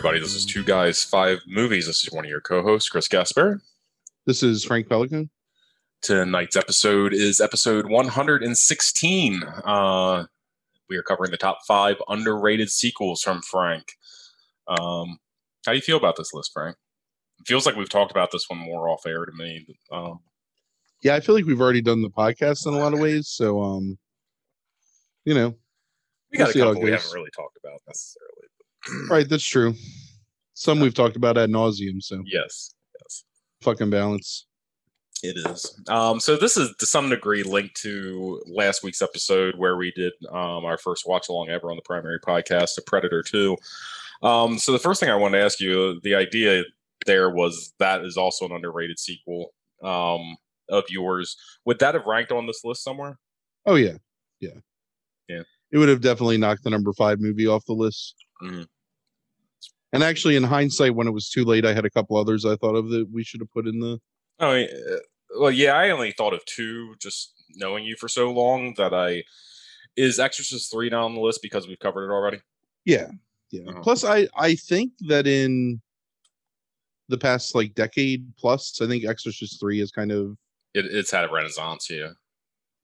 Everybody. This is Two Guys, Five Movies. This is one of your co hosts, Chris Gasper. This is Frank Pelican. Tonight's episode is episode 116. Uh, we are covering the top five underrated sequels from Frank. Um, how do you feel about this list, Frank? It feels like we've talked about this one more off air to me. Um, Yeah, I feel like we've already done the podcast in a lot of ways. So, um, you know, we got We'll a see how it couple we haven't really talked about necessarily. Right, that's true. Some we've talked about ad nauseum. So, Yes, yes. fucking balance. It is. Um, so this is to some degree linked to last week's episode where we did um, our first watch along ever on the primary podcast, The Predator 2. Um, so the first thing I want to ask you, the idea there was that is also an underrated sequel um, of yours. Would that have ranked on this list somewhere? Oh yeah, yeah, Yeah. It would have definitely knocked the number five movie off the list. Mhm. And actually, in hindsight, when it was too late, I had a couple others I thought of that we should have put in the. Uh, well, yeah, I only thought of two just knowing you for so long that I is Exorcist 3 down on the list because we've covered it already. Yeah, yeah. Uh-huh. Plus, I I think that in the past like decade plus, I think Exorcist three is kind of It, it's had a renaissance, yeah.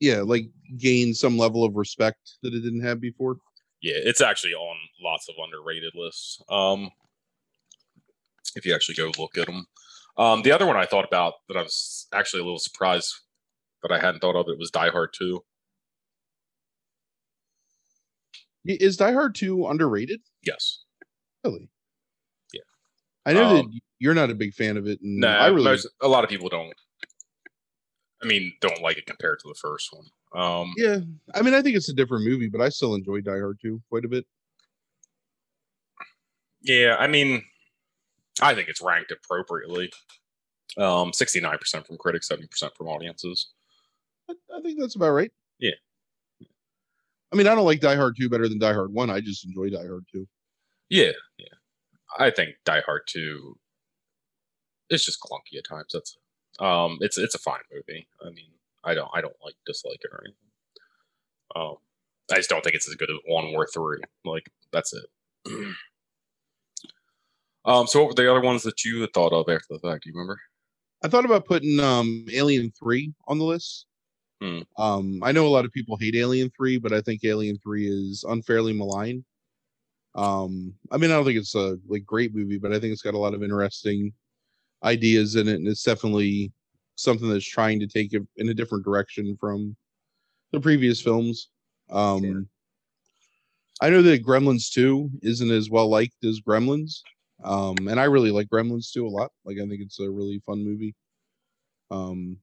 yeah, like gained some level of respect that it didn't have before. Yeah, it's actually on lots of underrated lists. Um, if you actually go look at them. Um, the other one I thought about that I was actually a little surprised that I hadn't thought of it was Die Hard 2. Is Die Hard 2 underrated? Yes. Really? Yeah. I know Um, that you're not a big fan of it, and No, I really most, a lot of people don't. I mean, don't like it compared to the first one. Um, yeah. I mean, I think it's a different movie, but I still enjoy Die Hard 2 quite a bit. Yeah, I mean, I think it's ranked appropriately. Um, 69% from critics, 70% from audiences. I, I think that's about right. Yeah. I mean, I don't like Die Hard 2 better than Die Hard 1. I just enjoy Die Hard 2. Yeah, yeah. I think Die Hard 2 is just clunky at times. That's um it's it's a fine movie. I mean, I don't I don't like dislike it or anything. Um I just don't think it's as good as one or three. Like that's it. um so what were the other ones that you had thought of after the fact? Do you remember? I thought about putting um Alien 3 on the list. Hmm. Um, I know a lot of people hate Alien 3, but I think Alien 3 is unfairly maligned. Um, I mean, I don't think it's a like great movie, but I think it's got a lot of interesting ideas in it, and it's definitely something that's trying to take it in a different direction from the previous films. Um, Sure. I know that Gremlins 2 isn't as well liked as Gremlins. Um, and I really like Gremlins 2 a lot. Like I think it's a really fun movie. Um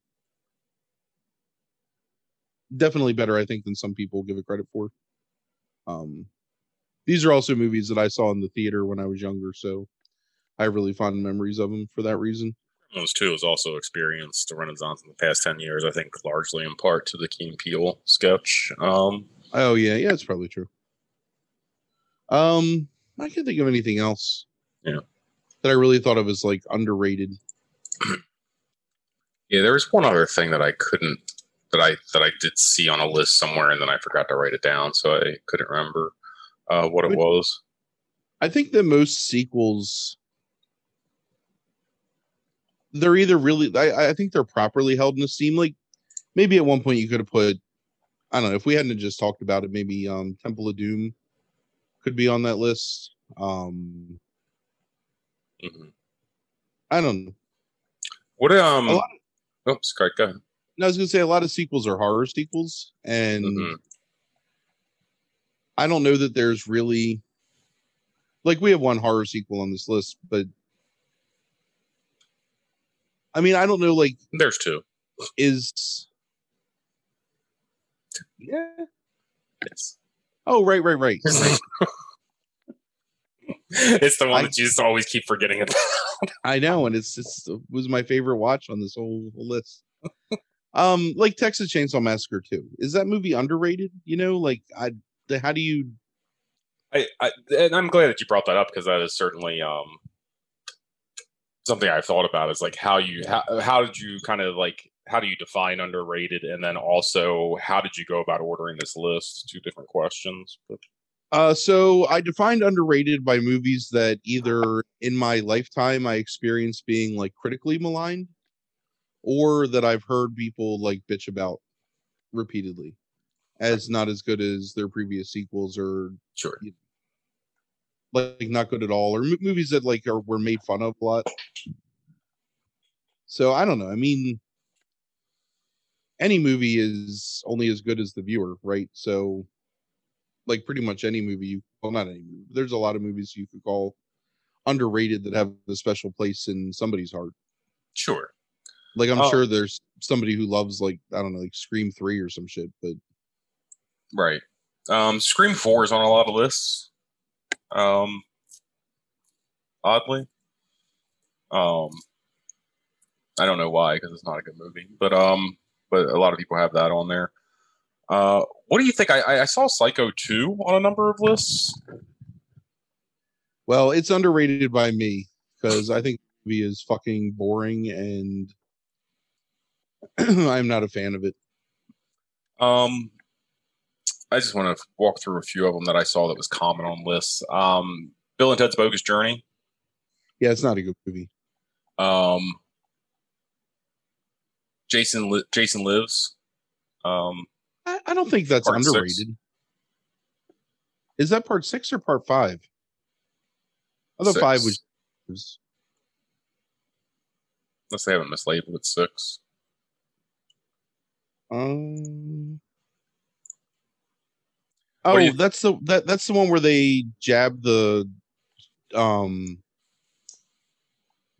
definitely better, I think, than some people give it credit for. Um these are also movies that I saw in the theater when I was younger, so I have really fond memories of them for that reason. Those two has also experienced a renaissance in the past ten years, I think largely in part to the Key & Peele sketch. Um Oh yeah, yeah, it's probably true. Um I can't think of anything else. Yeah. That I really thought of as like underrated. Yeah, there was one other thing that I couldn't that I that I did see on a list somewhere, and then I forgot to write it down, so I couldn't remember uh, what it was. I think that most sequels they're either really I, I think they're properly held in esteem. Like maybe at one point you could have put I don't know, if we hadn't just talked about it, maybe um Temple of Doom could be on that list. Um Mhm. I don't know. What um? Lot Oops, Craig, go ahead. No, I was gonna say a lot of sequels are horror sequels, and Mhm. I don't know that there's really like we have one horror sequel on this list, but I mean I don't know like There's two. is yeah Yes. oh right right right it's the one I- that you just always keep forgetting about. i know and it's just it was my favorite watch on this whole, whole list um like texas chainsaw massacre 2 is that movie underrated you know like i the, how do you I, I and I'm glad that you brought that up because that is certainly um something I've thought about is like how you how, how did you kind of like how do you define underrated and then also how did you go about ordering this list two different questions Uh, so I defined underrated by movies that either in my lifetime I experienced being like critically maligned, or that I've heard people like bitch about repeatedly, as not as good as their previous sequels, or Sure. Like not good at all, or m- movies that like are were made fun of a lot. So I don't know. I mean, any movie is only as good as the viewer, right? So, like pretty much any movie, you well, not any movie. There's a lot of movies you could call underrated that have a special place in somebody's heart. Sure. Like I'm Oh. sure there's somebody who loves like I don't know, like Scream Three or some shit, but Right. Um, Scream Four is on a lot of lists. Um, oddly, um, I don't know why because it's not a good movie, but um, but a lot of people have that on there. Uh, what do you think? I I saw Psycho Two on a number of lists. well, it's underrated by me because I think the movie is fucking boring and I'm not a fan of it. Um, I just want to walk through a few of them that I saw that was common on lists. Um, Bill and Ted's Bogus Journey. Yeah, it's not a good movie. Um, Jason Li- Jason Lives. Um, I, I don't think that's Part six. underrated. Is that part six or part five? I thought five was. Six. was- unless they haven't mislabeled it six. Um. Oh, you- that's the that that's the one where they jab the um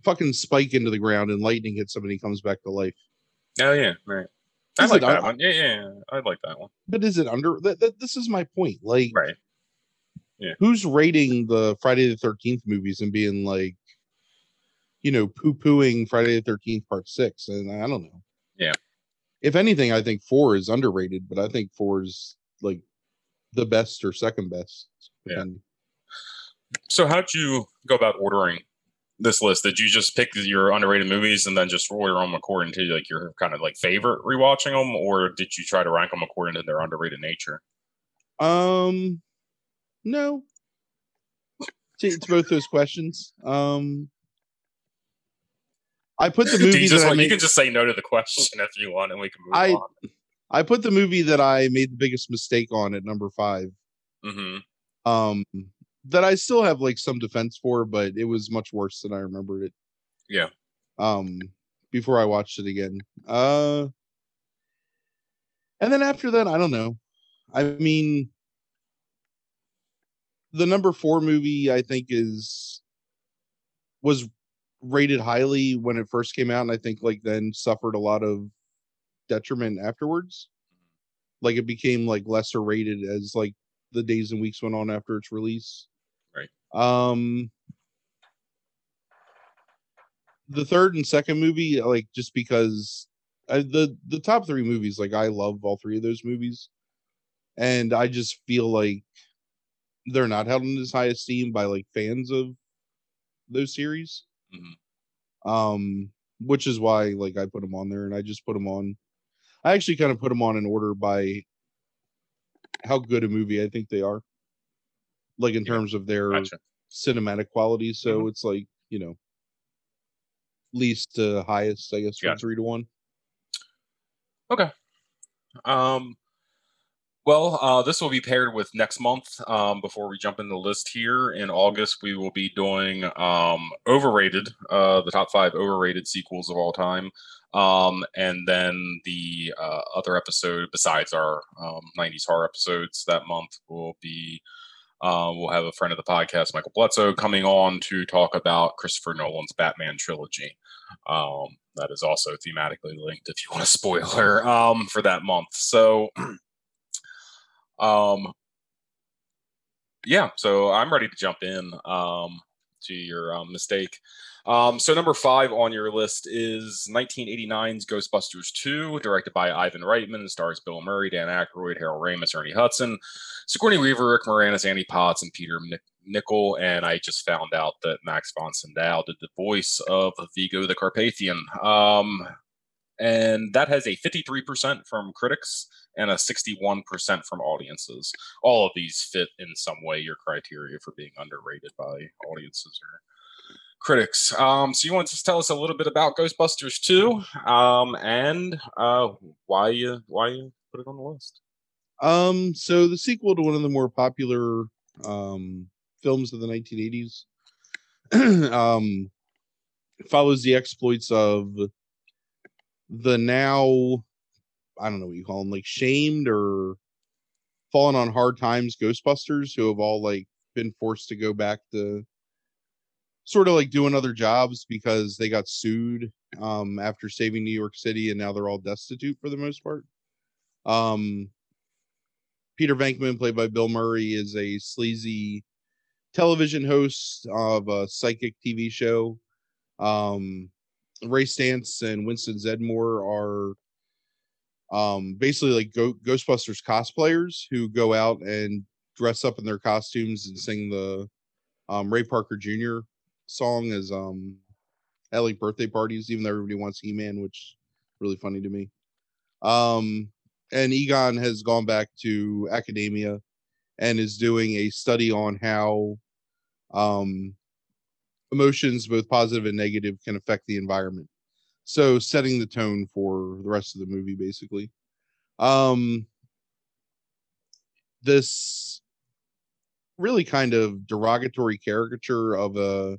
fucking spike into the ground and lightning hits somebody comes back to life. Oh yeah, right. I Is like that un- one. Yeah, yeah, yeah, I like that one. But is it under this is my point. Like Right. Yeah. who's rating the Friday the thirteenth movies and being like, you know, poo pooing Friday the thirteenth part six? And I don't know. Yeah. If anything, I think four is underrated, but I think four is like the best or second best. Yeah. So how'd you go about ordering this list? Did you just pick your underrated movies and then just order them according to like your kind of like favorite rewatching them, or did you try to rank them according to their underrated nature? Um, no. To, to both those questions, um, I put the movies. movie you, just, that I like, you can just say no to the question if you want, and we can move I- on. I put the movie that I made the biggest mistake on at number five. hmm Um, that I still have like some defense for, but it was much worse than I remembered it. Yeah. Um, before I watched it again. Uh, and then after that, I don't know. I mean, the number four movie I think is was rated highly when it first came out, and I think like then suffered a lot of detriment afterwards. Like it became like lesser rated as like the days and weeks went on after its release. Right. Um the third and second movie, like just because I, the the top three movies, like I love all three of those movies, and I just feel like they're not held in as high esteem by like fans of those series. Mhm. Um, which is why like I put them on there, and I just put them on. I actually kind of put them on in order by how good a movie I think they are, like in Yeah, terms of their Gotcha. cinematic quality. So Mm-hmm. it's like you know, least to highest, I guess, from Gotcha. three to one. Okay. Um, well, uh, this will be paired with next month. Um, before we jump into the list here in August, we will be doing um, overrated, uh, the top five overrated sequels of all time. Um, and then the uh, other episode, besides our um, 90s horror episodes that month, will be uh, we'll have a friend of the podcast, Michael Bledsoe, coming on to talk about Christopher Nolan's Batman trilogy. Um, that is also thematically linked if you want a spoiler um, for that month. So, um, yeah, so I'm ready to jump in um, to your um, mistake. Um, so number five on your list is 1989's Ghostbusters 2, directed by Ivan Reitman, and stars Bill Murray, Dan Aykroyd, Harold Ramis, Ernie Hudson, Sigourney Weaver, Rick Moranis, Annie Potts, and Peter Nic- Nickel. And I just found out that Max von Sydow did the voice of Vigo the Carpathian. Um, and that has a 53% from critics and a 61% from audiences. All of these fit in some way your criteria for being underrated by audiences or critics. Um, so you want to just tell us a little bit about Ghostbusters 2 um, and uh, why you why you put it on the list? Um, so the sequel to one of the more popular um, films of the 1980s um, follows the exploits of the now I don't know what you call them, like shamed or fallen on hard times Ghostbusters who have all like been forced to go back to sort of like doing other jobs because they got sued um after saving New York City and now they're all destitute for the most part. Um Peter Venkman, played by Bill Murray, is a sleazy television host of a psychic TV show. Um, Ray Stantz and Winston Zeddemore are um, basically like Go- Ghostbusters cosplayers who go out and dress up in their costumes and sing the um, Ray Parker Jr. song as um, at like birthday parties, even though everybody wants He Man, which is really funny to me. Um, and Egon has gone back to academia and is doing a study on how um, emotions, both positive and negative, can affect the environment. So setting the tone for the rest of the movie, basically. Um, this really kind of derogatory caricature of a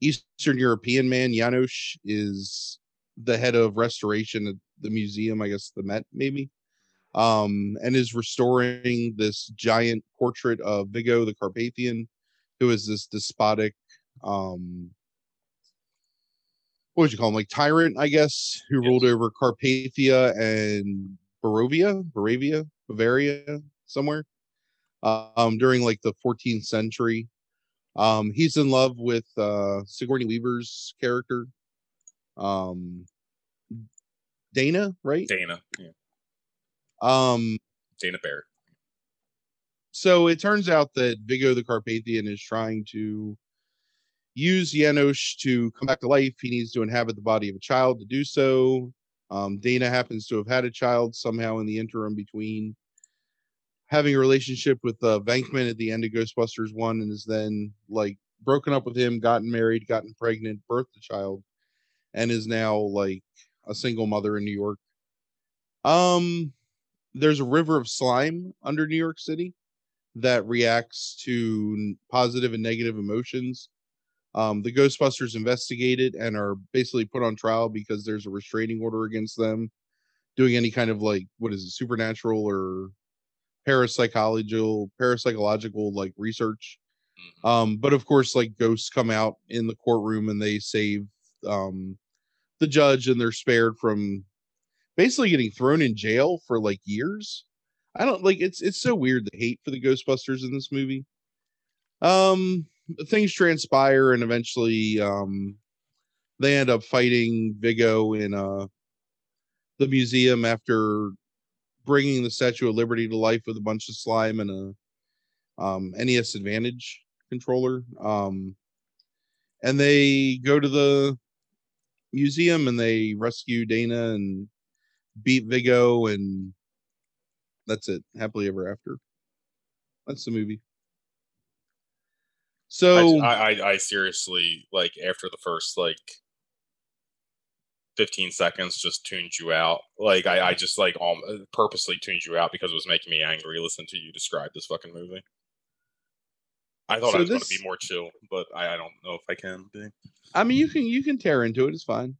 Eastern European man, Janosz, is the head of restoration at the museum, I guess the Met, maybe um, and is restoring this giant portrait of Vigo the Carpathian, who is this despotic, um, what would you call him, like tyrant, I guess, who yes. ruled over Carpathia and Barovia, Baravia, Bavaria, somewhere, um, during like the 14th century. Um, he's in love with uh, Sigourney Weaver's character, um, Dana, right? Dana, yeah. Um, Dana Barrett. So it turns out that Vigo the Carpathian is trying to use Janosz to come back to life. He needs to inhabit the body of a child to do so. Um, Dana happens to have had a child somehow in the interim between having a relationship with uh, Venkman at the end of Ghostbusters 1 and is then like broken up with him, gotten married, gotten pregnant, birthed a child, and is now like a single mother in New York. Um, there's a river of slime under New York City that reacts to positive and negative emotions. Um, the Ghostbusters investigated and are basically put on trial because there's a restraining order against them doing any kind of like what is it, supernatural or parapsychological parapsychological like research. Mm-hmm. Um, but of course, like ghosts come out in the courtroom and they save um, the judge and they're spared from basically getting thrown in jail for like years. I don't like it's it's so weird the hate for the Ghostbusters in this movie. Um things transpire and eventually um they end up fighting Vigo in uh the museum after bringing the Statue of Liberty to life with a bunch of slime and a um NES Advantage controller. Um and they go to the museum and they rescue Dana and beat Vigo, and that's it. Happily ever after. That's the movie. So I, I, I seriously like after the first like 15 seconds just tuned you out. Like I, I just like um, purposely tuned you out because it was making me angry. Listen to you describe this fucking movie. I thought so I was this, going to be more chill, but I, I don't know if I can be. I mean, you can you can tear into it. It's fine.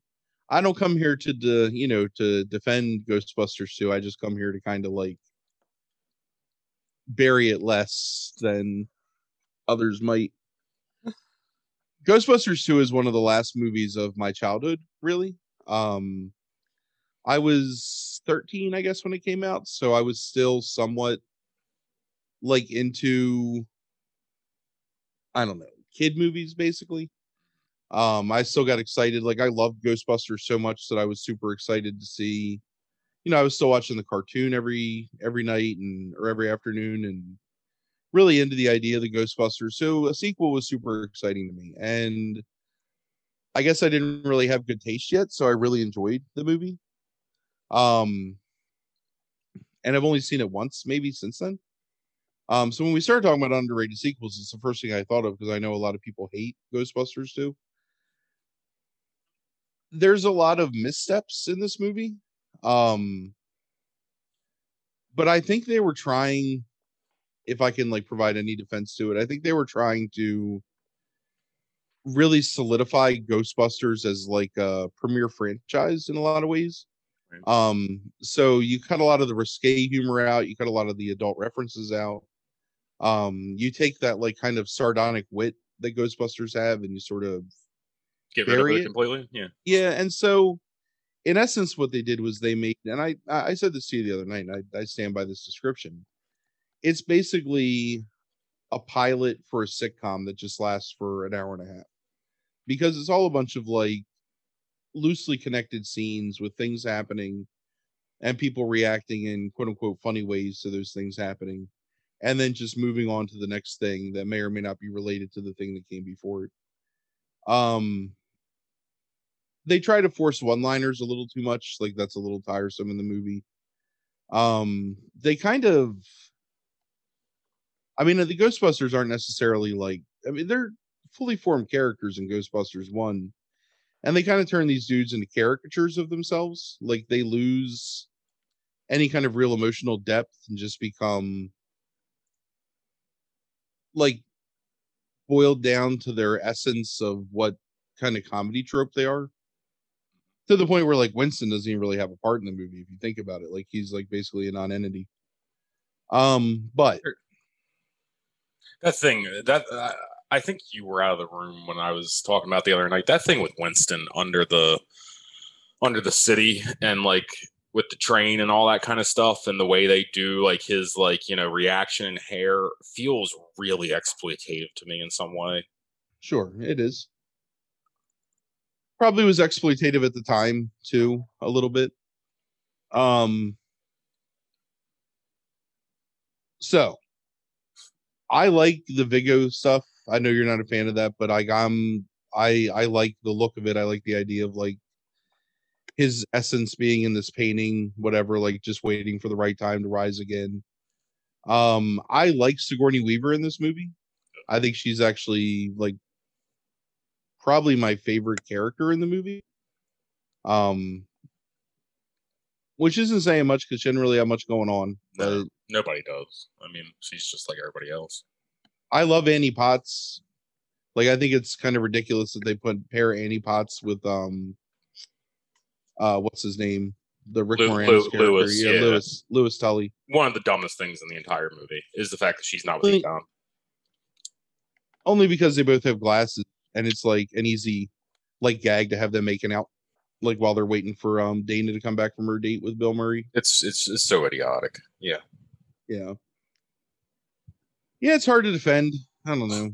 I don't come here to de, you know to defend Ghostbusters 2. I just come here to kind of like bury it less than others might. Ghostbusters 2 is one of the last movies of my childhood, really. Um I was 13, I guess, when it came out, so I was still somewhat like into I don't know, kid movies basically. Um, I still got excited. Like I loved Ghostbusters so much that I was super excited to see. You know, I was still watching the cartoon every every night and or every afternoon, and really into the idea of the Ghostbusters. So a sequel was super exciting to me, and I guess I didn't really have good taste yet, so I really enjoyed the movie. Um, and I've only seen it once, maybe since then. Um, so when we started talking about underrated sequels, it's the first thing I thought of because I know a lot of people hate Ghostbusters too. There's a lot of missteps in this movie. Um, but I think they were trying, if I can like provide any defense to it, I think they were trying to really solidify Ghostbusters as like a premier franchise in a lot of ways. Right. Um, so you cut a lot of the risque humor out, you cut a lot of the adult references out. Um, you take that like kind of sardonic wit that Ghostbusters have, and you sort of get rid of it, it completely. Yeah, yeah, and so in essence, what they did was they made, and I I said this to you the other night, and I, I stand by this description. It's basically a pilot for a sitcom that just lasts for an hour and a half. Because it's all a bunch of like loosely connected scenes with things happening and people reacting in quote unquote funny ways to those things happening. And then just moving on to the next thing that may or may not be related to the thing that came before it. Um they try to force one liners a little too much. Like that's a little tiresome in the movie. Um they kind of i mean the ghostbusters aren't necessarily like i mean they're fully formed characters in ghostbusters 1 and they kind of turn these dudes into caricatures of themselves. Like they lose any kind of real emotional depth and just become like boiled down to their essence of what kind of comedy trope they are. To the point where like Winston doesn't even really have a part in the movie if you think about it. Like he's like basically a non-entity. Um but that thing that uh, I think you were out of the room when I was talking about the other night. That thing with Winston under the under the city and like with the train and all that kind of stuff and the way they do like his like you know reaction and hair feels really exploitative to me in some way. Sure it is. Probably was exploitative at the time too a little bit. Um so i like the Vigo stuff I know you're not a fan of that, but I I'm I I like the look of it. I like the idea of like his essence being in this painting, whatever, like just waiting for the right time to rise again. Um, I like Sigourney Weaver in this movie. I think she's actually like probably my favorite character in the movie. Um, which isn't saying much because she didn't really have much going on. No, nobody does. I mean, she's just like everybody else. I love Annie Potts. Like I think it's kind of ridiculous that they put pair Annie Potts with um uh what's his name? The Rick Lu- Moranis Lu- character. Louis, yeah, yeah, Louis Louis Tully. One of the dumbest things in the entire movie is the fact that she's not with only, Egon. Only because they both have glasses and it's like an easy like gag to have them making out like while they're waiting for um Dana to come back from her date with Bill Murray. It's it's, it's so idiotic. Yeah. Yeah yeah, it's hard to defend. I don't know.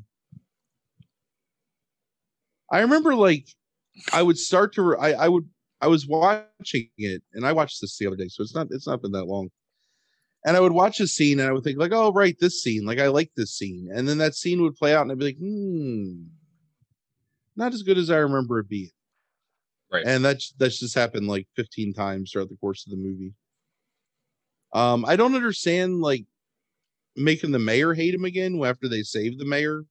I remember like I would start to I I would I was watching it and I watched this the other day, so it's not it's not been that long. And I would watch a scene and I would think like, oh right, this scene, like I like this scene, and then that scene would play out and I'd be like, hmm, not as good as I remember it being. Right. And that's that's just happened like 15 times throughout the course of the movie. Um, I don't understand like making the mayor hate him again after they saved the mayor.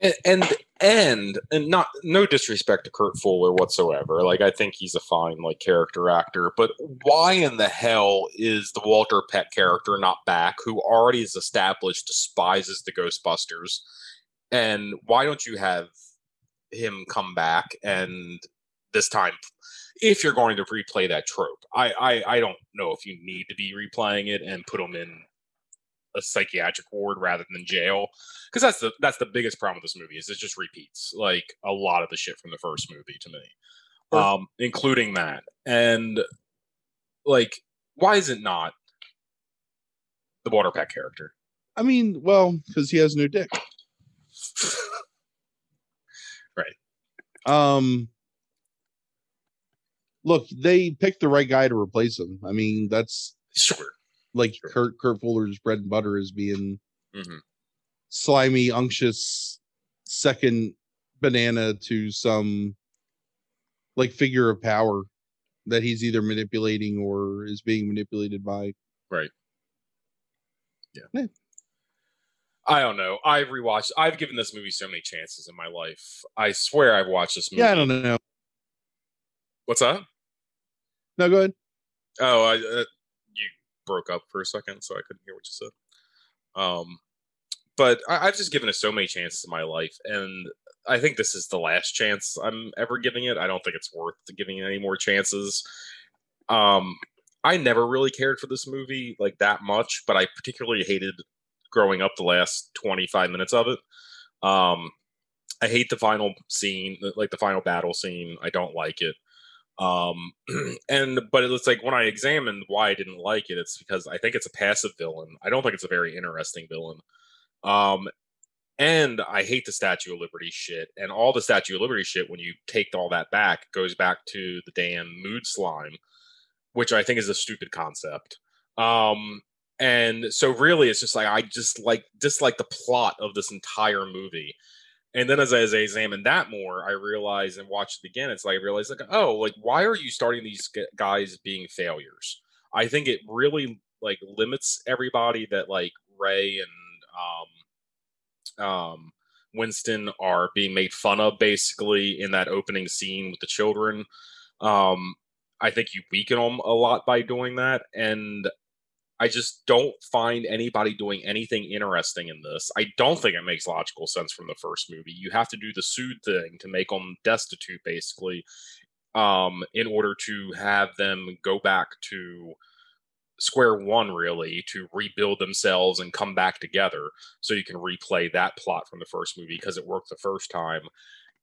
And, and and and not no disrespect to Kurt Fuller whatsoever. Like I think he's a fine like character actor, but why in the hell is the Walter Peck character not back, who already is established despises the Ghostbusters? And why don't you have him come back and this time if you're going to replay that trope. I, I I don't know if you need to be replaying it and put them in a psychiatric ward rather than jail because that's the that's the biggest problem with this movie is it just repeats like a lot of the shit from the first movie to me um including that. And like why is it not the Walter Peck character? I mean well because he has no dick. Right. Um look they picked the right guy to replace him i mean that's sure like sure. Kurt Kurt Fuller's bread and butter is being mm-hmm. slimy, unctuous second banana to some like figure of power. that he's either manipulating or is being manipulated by. Right. Yeah. yeah. I don't know. I've rewatched. I've given this movie so many chances in my life. I swear I've watched this movie. Yeah, I don't know. What's that? No, go ahead. Oh, I, uh, you broke up for a second, so I couldn't hear what you said. Um, but I, have just given it so many chances in my life, and I think this is the last chance I'm ever giving it. I don't think it's worth giving it any more chances. Um, I never really cared for this movie like that much, but I particularly hated growing up the last 25 minutes of it. Um, I hate the final scene, like the final battle scene. I don't like it. Um, and but it looks like when I examined why I didn't like it, it's because I think it's a passive villain. I don't think it's a very interesting villain. Um, and I hate the Statue of Liberty shit. And all the Statue of Liberty shit, when you take all that back, goes back to the damn mood slime, which I think is a stupid concept. Um, and so really it's just like I just like dislike the plot of this entire movie. And then as I, as I examine that more, I realize and watch it again. It's like I realize like, oh, like why are you starting these guys being failures? I think it really like limits everybody that like Ray and um um, Winston are being made fun of basically in that opening scene with the children. Um, I think you weaken them a lot by doing that. And I just don't find anybody doing anything interesting in this. I don't think it makes logical sense from the first movie. You have to do the sued thing to make them destitute, basically, um, in order to have them go back to square one really to rebuild themselves and come back together so you can replay that plot from the first movie because it worked the first time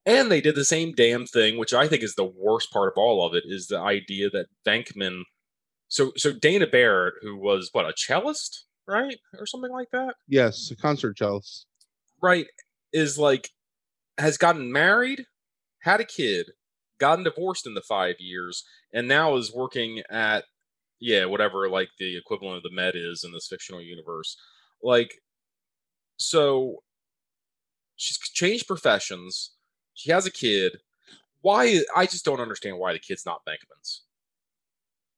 and they did the same damn thing which i think is the worst part of all of it is the idea that venkman so so dana barrett who was what a cellist right or something like that yes a concert cellist right is like has gotten married had a kid gotten divorced in the five years and now is working at yeah, whatever like the equivalent of the Met is in this fictional universe. Like, so she's changed professions. She has a kid. Why? I just don't understand why the kid's not Venkman's.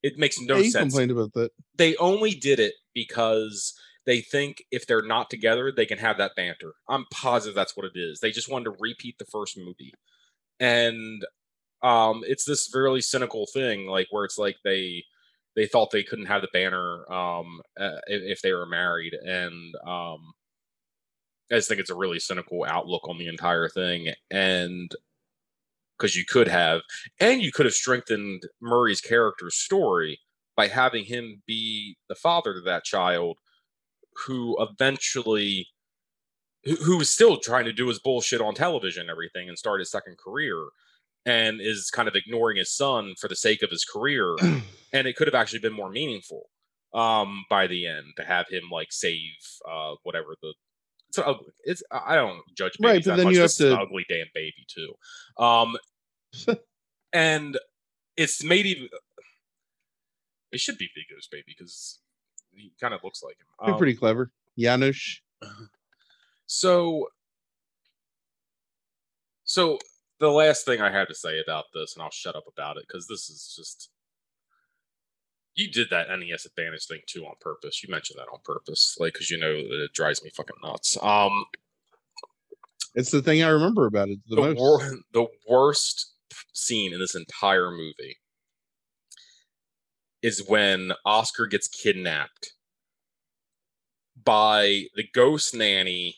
It makes no yeah, sense. Complained about that. They only did it because they think if they're not together, they can have that banter. I'm positive that's what it is. They just wanted to repeat the first movie, and um, it's this really cynical thing, like where it's like they they thought they couldn't have the banner um, uh, if, if, they were married, and um, I just think it's a really cynical outlook on the entire thing, and because you could have, and you could have strengthened Murray's character's story by having him be the father to that child, who eventually, who, who was still trying to do his bullshit on television and everything, and start his second career and is kind of ignoring his son for the sake of his career. and it could have actually been more meaningful um, by the end to have him like save uh, whatever the. It's ugly. It's I don't judge babies right, but that then much. You have to... ugly damn baby too. Um, and it's made even. It should be Vigo's baby because he kind of looks like him. Um, pretty clever, Janosz. So, so the last thing I have to say about this, and I'll shut up about it because this is just you did that NES Advantage thing too on purpose. You mentioned that on purpose, like because you know that it drives me fucking nuts. Um, it's the thing I remember about it the, the, wor- the worst scene in this entire movie is when Oscar gets kidnapped by the ghost nanny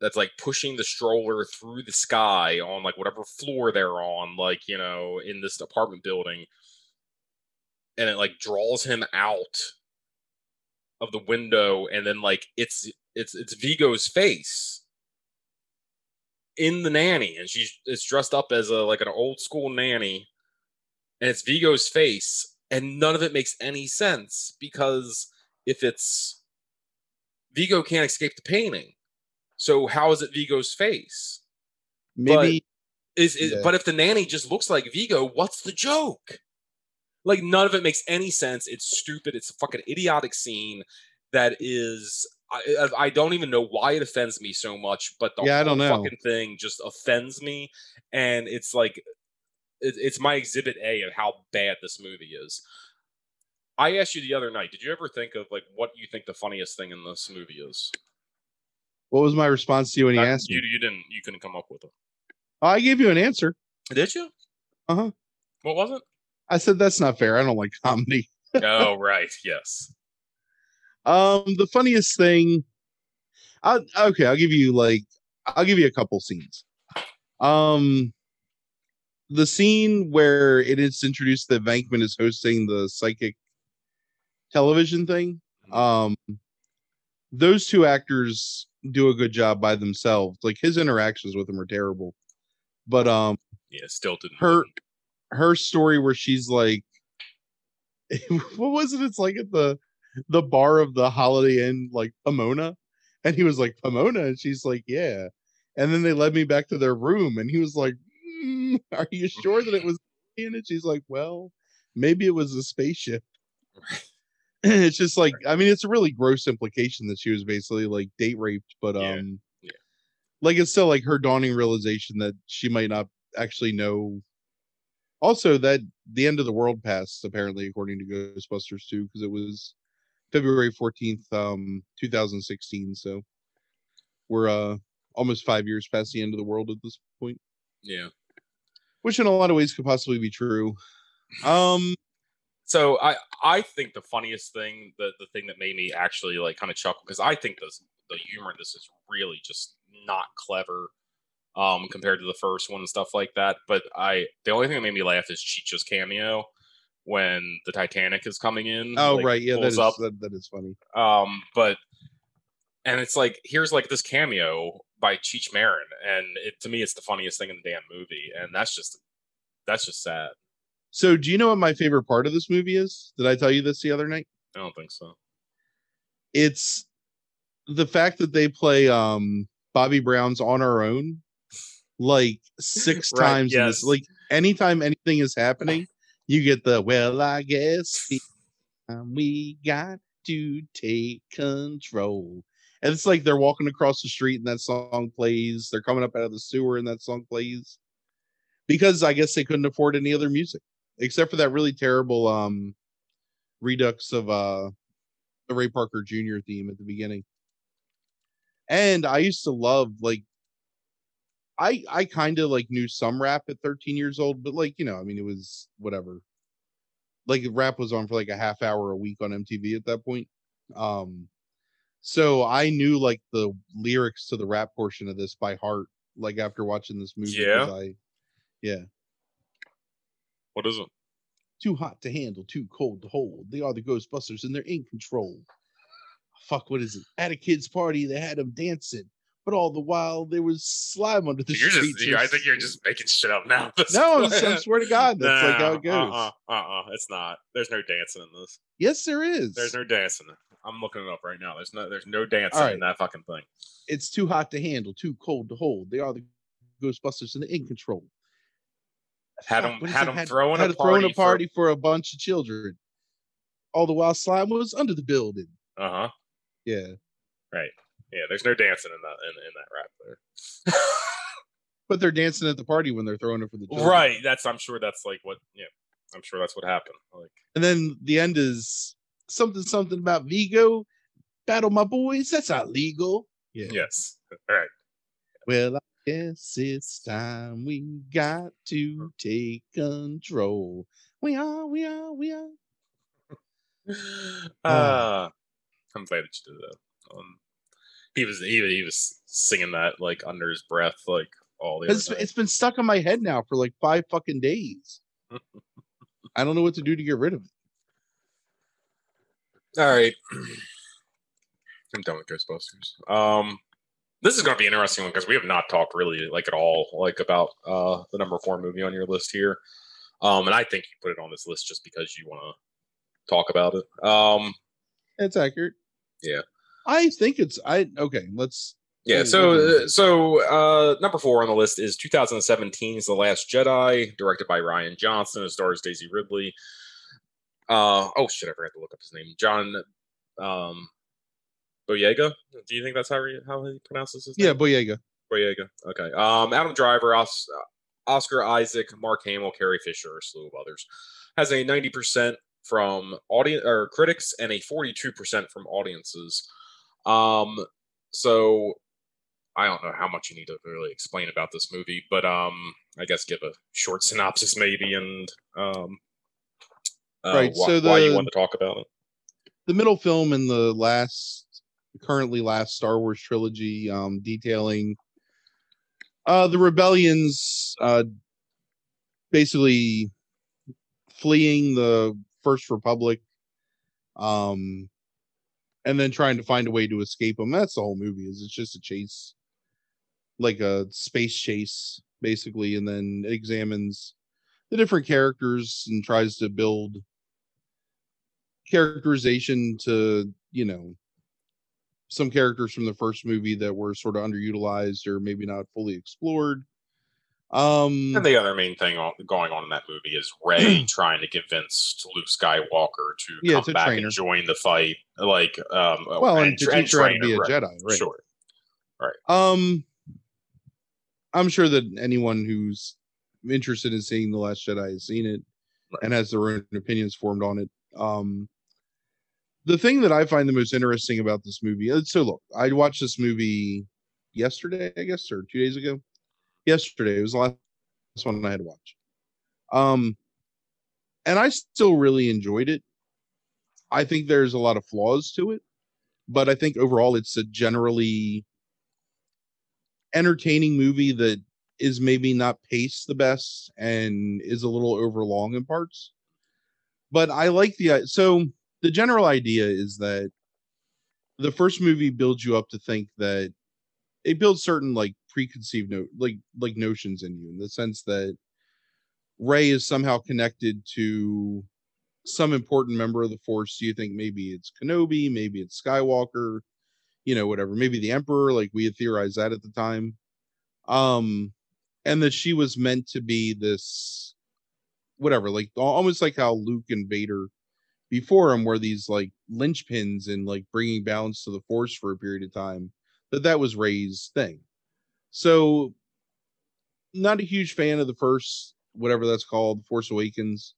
that's like pushing the stroller through the sky on like whatever floor they're on, like, you know, in this apartment building. And it like draws him out of the window and then like it's it's it's Vigo's face in the nanny and she's it's dressed up as a like an old school nanny and it's Vigo's face and none of it makes any sense because if it's Vigo can't escape the painting so how is it Vigo's face? Maybe but is, is yeah. but if the nanny just looks like Vigo, what's the joke? Like none of it makes any sense. It's stupid. It's a fucking idiotic scene that is I, I don't even know why it offends me so much, but the yeah, I don't know. fucking thing just offends me. And it's like it, it's my exhibit A of how bad this movie is. I asked you the other night. Did you ever think of like what you think the funniest thing in this movie is? What was my response to you when you Not- asked you, me? you didn't. You couldn't come up with it. I gave you an answer. Did you? Uh-huh. What was it? I said that's not fair. I don't like comedy. oh, right. Yes. Um, the funniest thing. I, okay, I'll give you like I'll give you a couple scenes. Um, the scene where it is introduced that Venkman is hosting the psychic television thing. Um, those two actors do a good job by themselves. Like his interactions with them are terrible, but um, Yeah. Still didn't. her her story where she's like what was it it's like at the the bar of the holiday inn like pomona. And he was like pomona? And she's like yeah. And then they led me back to their room and he was like "Mm, are you sure that it was in it she's like well maybe it was a spaceship. It's just like i mean it's a really gross implication that she was basically like date raped but Yeah, um yeah. like it's still like her dawning realization that she might not actually know. Also that the end of the world passed apparently according to ghostbusters 2 because it was february 14th um 2016 so we're uh almost five years past the end of the world at this point Yeah. which in a lot of ways could possibly be true um So I I think the funniest thing, the the thing that made me actually like kind of chuckle because I think this the humor in this is really just not clever um compared to the first one and stuff like that. But I the only thing that made me laugh is Cheech's cameo when the Titanic is coming in. oh like, right yeah that is, up. that, that is funny Um, but and it's like here's like this cameo by Cheech Marin, and it to me it's the funniest thing in the damn movie, and that's just that's just sad. so do you know what my favorite part of this movie is did i tell you this the other night I don't think so. it's the fact that they play um Bobby Brown's on our own like six Right, times in this yes. like anytime anything is happening you get the well I guess we got to take control and it's like they're walking across the street and that song plays they're coming up out of the sewer and that song plays because I guess they couldn't afford any other music except for that really terrible um redux of uh the Ray Parker Jr. theme at the beginning. And I used to love like I I kind of like knew some rap at 13 years old, but like, you know, I mean it was whatever. Like rap was on for like a half hour a week on MTV at that point. Um so I knew like the lyrics to the rap portion of this by heart like after watching this movie, Yeah? I yeah. What is it? Too hot to handle, too cold to hold. They are the Ghostbusters and they're in control. Fuck, what is it? At a kid's party, they had them dancing, but all the while there was slime under the You're streets. just, I think you're just making shit up now. no. I'm, I swear to God, that's like how it goes. Uh uh uh It's not. There's no dancing in this. Yes, there is. There's no dancing. I'm looking it up right now. There's no. There's no dancing Alright. in that fucking thing. It's too hot to handle, too cold to hold. They are the Ghostbusters and they're in control. Had them. Had them throwing had a throwing party. a party for... a bunch of children. All the while slime was under the building. Uh huh. Yeah. Yeah. There's no dancing in that in, in that rap there. But they're dancing at the party when they're throwing it for the children. right. That's. I'm sure that's like what. Yeah. I'm sure that's what happened. Like. And then the end is something something about Vigo. Battle my boys. That's not legal. Yeah. Yes. All right. Well, I guess it's time we got to take control. We are, we are, we are. Uh, I'm glad that you did that. Um, he was he he was singing that like under his breath, like all the. other It's, it's been stuck in my head now for like five fucking days. I don't know what to do to get rid of it. All right. I'm done with Ghostbusters. Um, this is going to be an interesting one because we have not talked really like at all like about uh the number four movie on your list here. Um, and I think you put it on this list just because you want to talk about it. Um, It's accurate. Yeah. I think it's I okay, let's yeah. So uh, so uh, number four on the list is 2017's The Last Jedi, directed by Rian Johnson. It stars Daisy Ridley. Uh oh shit! I forgot to look up his name. John um Boyega. Do you think that's how he, how he pronounces his name? yeah, Boyega. Boyega. Okay. Um, Adam Driver, Os- Oscar Isaac, Mark Hamill, Carrie Fisher, a slew of others. Has a 90% from audience or critics and a 42% from audiences. Um, so I don't know how much you need to really explain about this movie, but um, I guess give a short synopsis maybe and um, uh, Right, wh- so why you want to talk about it. the middle film in the last currently last Star Wars trilogy, um, detailing uh the rebellions uh basically fleeing the First Republic, um and then trying to find a way to escape them. That's the whole movie, is it's just a chase, like a space chase, basically, and then examines the different characters and tries to build characterization to you know some characters from the first movie that were sort of underutilized or maybe not fully explored um And the other main thing on, going on in that movie is Rey trying to convince Luke Skywalker to Yeah, come back trainer. and join the fight. Like, um, well and, to tra- teach her to be a right. jedi right Sure. um i'm sure that anyone who's interested in seeing the last jedi has seen it Right. and has their own opinions formed on it um the thing that i find the most interesting about this movie uh, so look i watched this movie yesterday i guess or two days ago yesterday. It was the last one i had to watch. Um and i still really enjoyed it. I think there's a lot of flaws to it but i think overall it's a generally entertaining movie that is maybe not paced the best and is a little overlong in parts. But I like the so the general idea is that the first movie builds you up to think that it builds certain like preconceived note like like notions in you in the sense that Rey is somehow connected to some important member of the force. Do you think maybe it's Kenobi, maybe it's Skywalker, you know, whatever, maybe the Emperor, like we had theorized that at the time. Um, and that she was meant to be this whatever, like almost like how Luke and Vader before him were these like linchpins in like bringing balance to the force for a period of time. That that was Rey's thing. So, not a huge fan of the first whatever that's called, Force Awakens.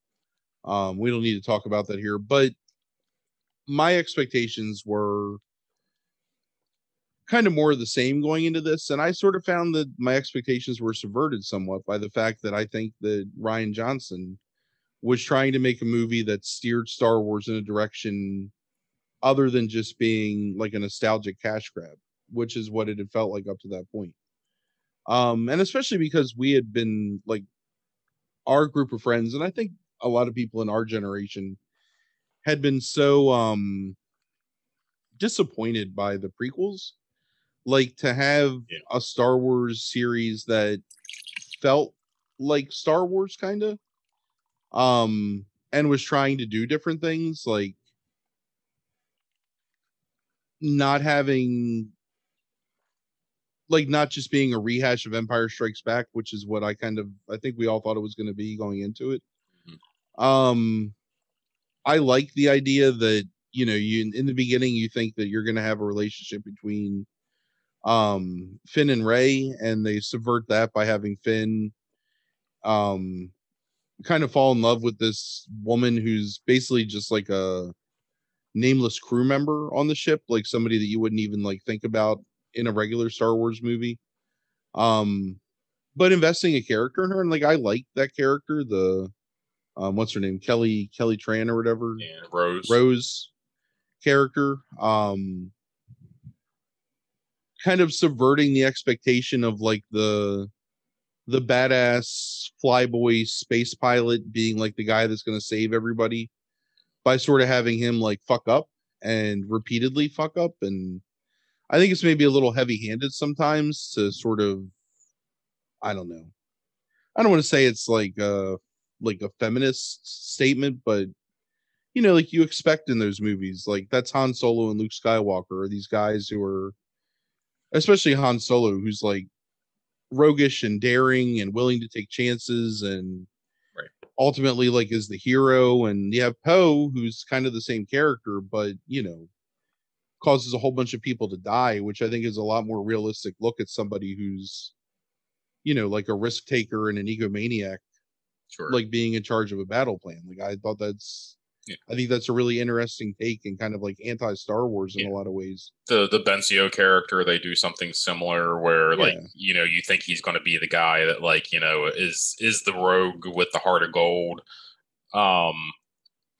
Um, we don't need to talk about that here, but my expectations were kind of more of the same going into this and i sort of found that my expectations were subverted somewhat by the fact that i think that rian johnson was trying to make a movie that steered star wars in a direction other than just being like a nostalgic cash grab which is what it had felt like up to that point um and especially because we had been like our group of friends and i think a lot of people in our generation had been so um disappointed by the prequels like to have Yeah. a Star Wars series that felt like Star Wars kind of um and was trying to do different things like not having like not just being a rehash of Empire Strikes Back which is what I kind of I think we all thought it was going to be going into it. Um I like the idea that you know you in the beginning you think that you're going to have a relationship between um Finn and Rey and they subvert that by having Finn um kind of fall in love with this woman who's basically just like a nameless crew member on the ship like somebody that you wouldn't even like think about in a regular Star Wars movie. Um but investing a character in her and like I like that character the um what's her name? Kelly Kelly Tran or whatever? Yeah, Rose. Rose character. Um kind of subverting the expectation of like the the badass flyboy space pilot being like the guy that's going to save everybody by sort of having him like fuck up and repeatedly fuck up and i think it's maybe a little heavy handed sometimes to sort of i don't know i don't want to say it's like uh like a feminist statement but you know like you expect in those movies like that's han solo and luke skywalker are these guys who are especially Han Solo, who's like roguish and daring and willing to take chances and Right. ultimately like is the hero. And you have Poe, who's kind of the same character, but you know, causes a whole bunch of people to die, which I think is a lot more realistic look at somebody who's you know, like a risk taker and an egomaniac, Sure. like being in charge of a battle plan. Like I thought that's, Yeah. I think that's a really interesting take and kind of like anti Star Wars in Yeah. a lot of ways. the the Benicio character, they do something similar where like you know you think he's going to be the guy that like you know is is the rogue with the heart of gold. Um,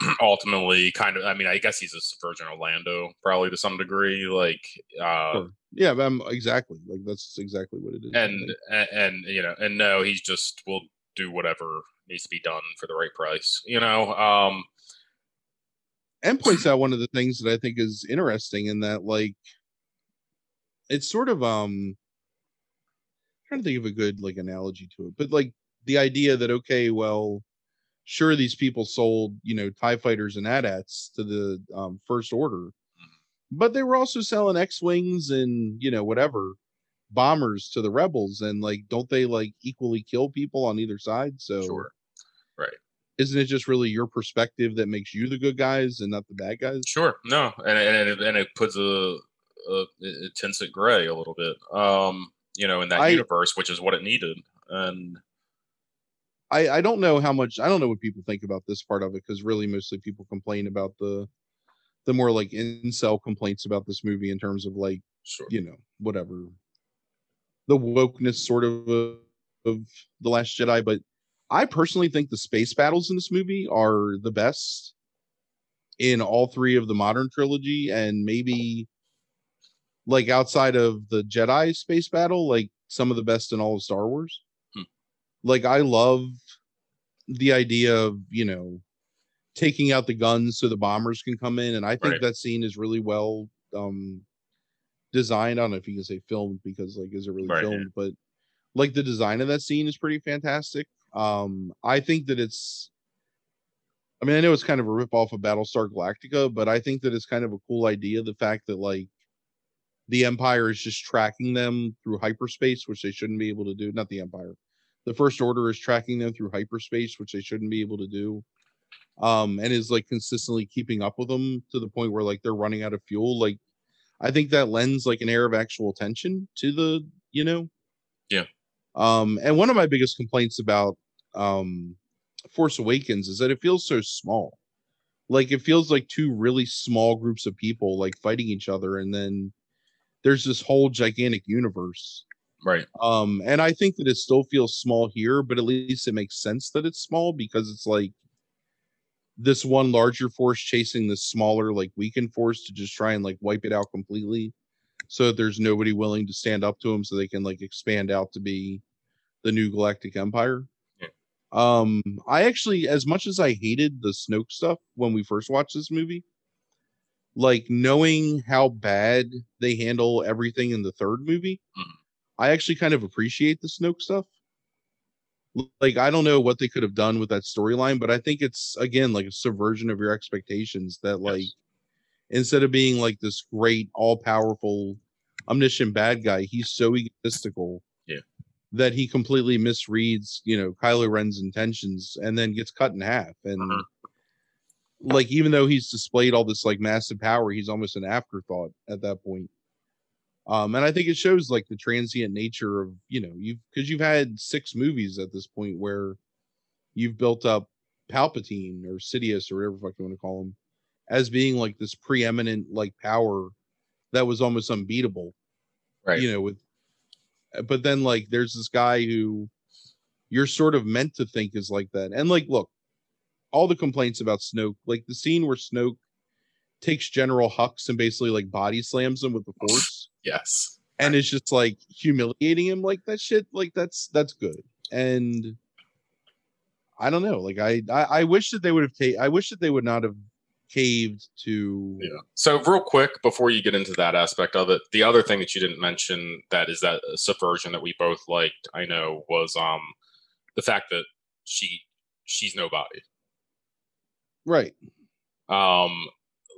ultimately, kind of. I mean, I guess he's a subversion of Lando, probably to some degree. Like, uh, Sure. Yeah, I'm, exactly. Like that's exactly what it is. And, and and you know, and no, he's just will do whatever needs to be done for the right price. You know, um, and points out one of the things that I think is interesting in that like it's sort of um trying to think of a good like analogy to it, but like the idea that okay, well, sure these people sold, you know, TIE fighters and AT-ATs to the um first order, but they were also selling X-Wings and you know, whatever bombers to the rebels and like don't they like equally kill people on either side? So sure, isn't it just really your perspective that makes you the good guys and not the bad guys? sure, no, and and it, and it puts a, a it it tints it gray a little bit. Um, you know, in that I- universe, which is what it needed, and I, I don't know how much I don't know what people think about this part of it because really mostly people complain about the the more like incel complaints about this movie in terms of like sure, you know whatever the wokeness sort of uh, of the Last Jedi, but I personally think the space battles in this movie are the best in all three of the modern trilogy, and maybe like outside of the Jedi space battle, like some of the best in all of Star Wars. Like I love the idea of you know taking out the guns so the bombers can come in, and I think Right. that scene is really well um designed. I don't know if you can say filmed because like is it really Right, yeah. filmed, but like the design of that scene is pretty fantastic. Um, I think that it's I mean, I know it's kind of a rip off of Battlestar Galactica, but I think that it's kind of a cool idea. The fact that like the Empire is just tracking them through hyperspace, which they shouldn't be able to do. Not the Empire. The First Order is tracking them through hyperspace, which they shouldn't be able to do. Um, and is like consistently keeping up with them to the point where like they're running out of fuel. Like, I think that lends like an air of actual tension to the, you know. Yeah. Um, and one of my biggest complaints about um Force Awakens is that it feels so small. Like it feels like two really small groups of people like fighting each other, and then there's this whole gigantic universe. Right, Um, and I think that it still feels small here, but at least it makes sense that it's small because it's like this one larger force chasing this smaller, like weakened force to just try and like wipe it out completely. So that there's nobody willing to stand up to them so they can like expand out to be the new galactic empire. Yeah. Um, I actually, as much as I hated the Snoke stuff when we first watched this movie, like knowing how bad they handle everything in the third movie, Mhm. I actually kind of appreciate the Snoke stuff. Like I don't know what they could have done with that storyline, but I think it's again like a subversion of your expectations that like Yes. instead of being like this great all-powerful omniscient bad guy, he's so egotistical Yeah. that he completely misreads, you know, Kylo Ren's intentions and then gets cut in half. And Mhm. like even though he's displayed all this like massive power, he's almost an afterthought at that point. Um, and I think it shows like the transient nature of you know you've because you've had six movies at this point where you've built up Palpatine or Sidious or whatever the fuck you want to call him as being like this preeminent like power that was almost unbeatable right. you know with but then like there's this guy who you're sort of meant to think is like that and like look all the complaints about snoke like the scene where snoke takes general hux and basically like body slams him with the force yes, and it's just like humiliating him like that shit like that's that's good and i don't know like i i, I wish that they would have i wish that they would not have caved to Yeah. So, real quick before you get into that aspect of it, the other thing that you didn't mention that is that subversion that we both liked, I know, was um the fact that she she's nobody. right Um,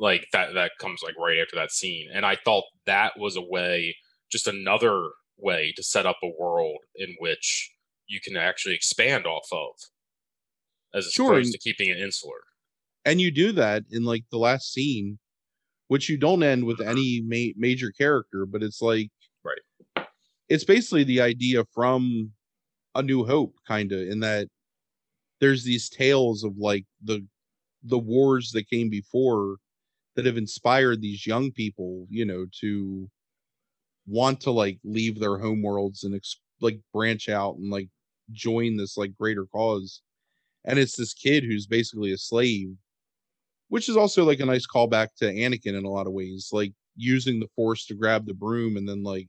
like that that comes like right after that scene, and I thought that was a way, just another way to set up a world in which you can actually expand off of, as Sure, opposed to keeping it insular. and you do that in like the last scene which you don't end with mm-hmm. any ma- major character but it's like Right. it's basically the idea from a new hope kind of in that there's these tales of like the the wars that came before that have inspired these young people you know to want to like leave their home worlds and ex- like branch out and like join this like greater cause. And it's this kid who's basically a slave which is also like a nice callback to Anakin in a lot of ways like using the force to grab the broom and then like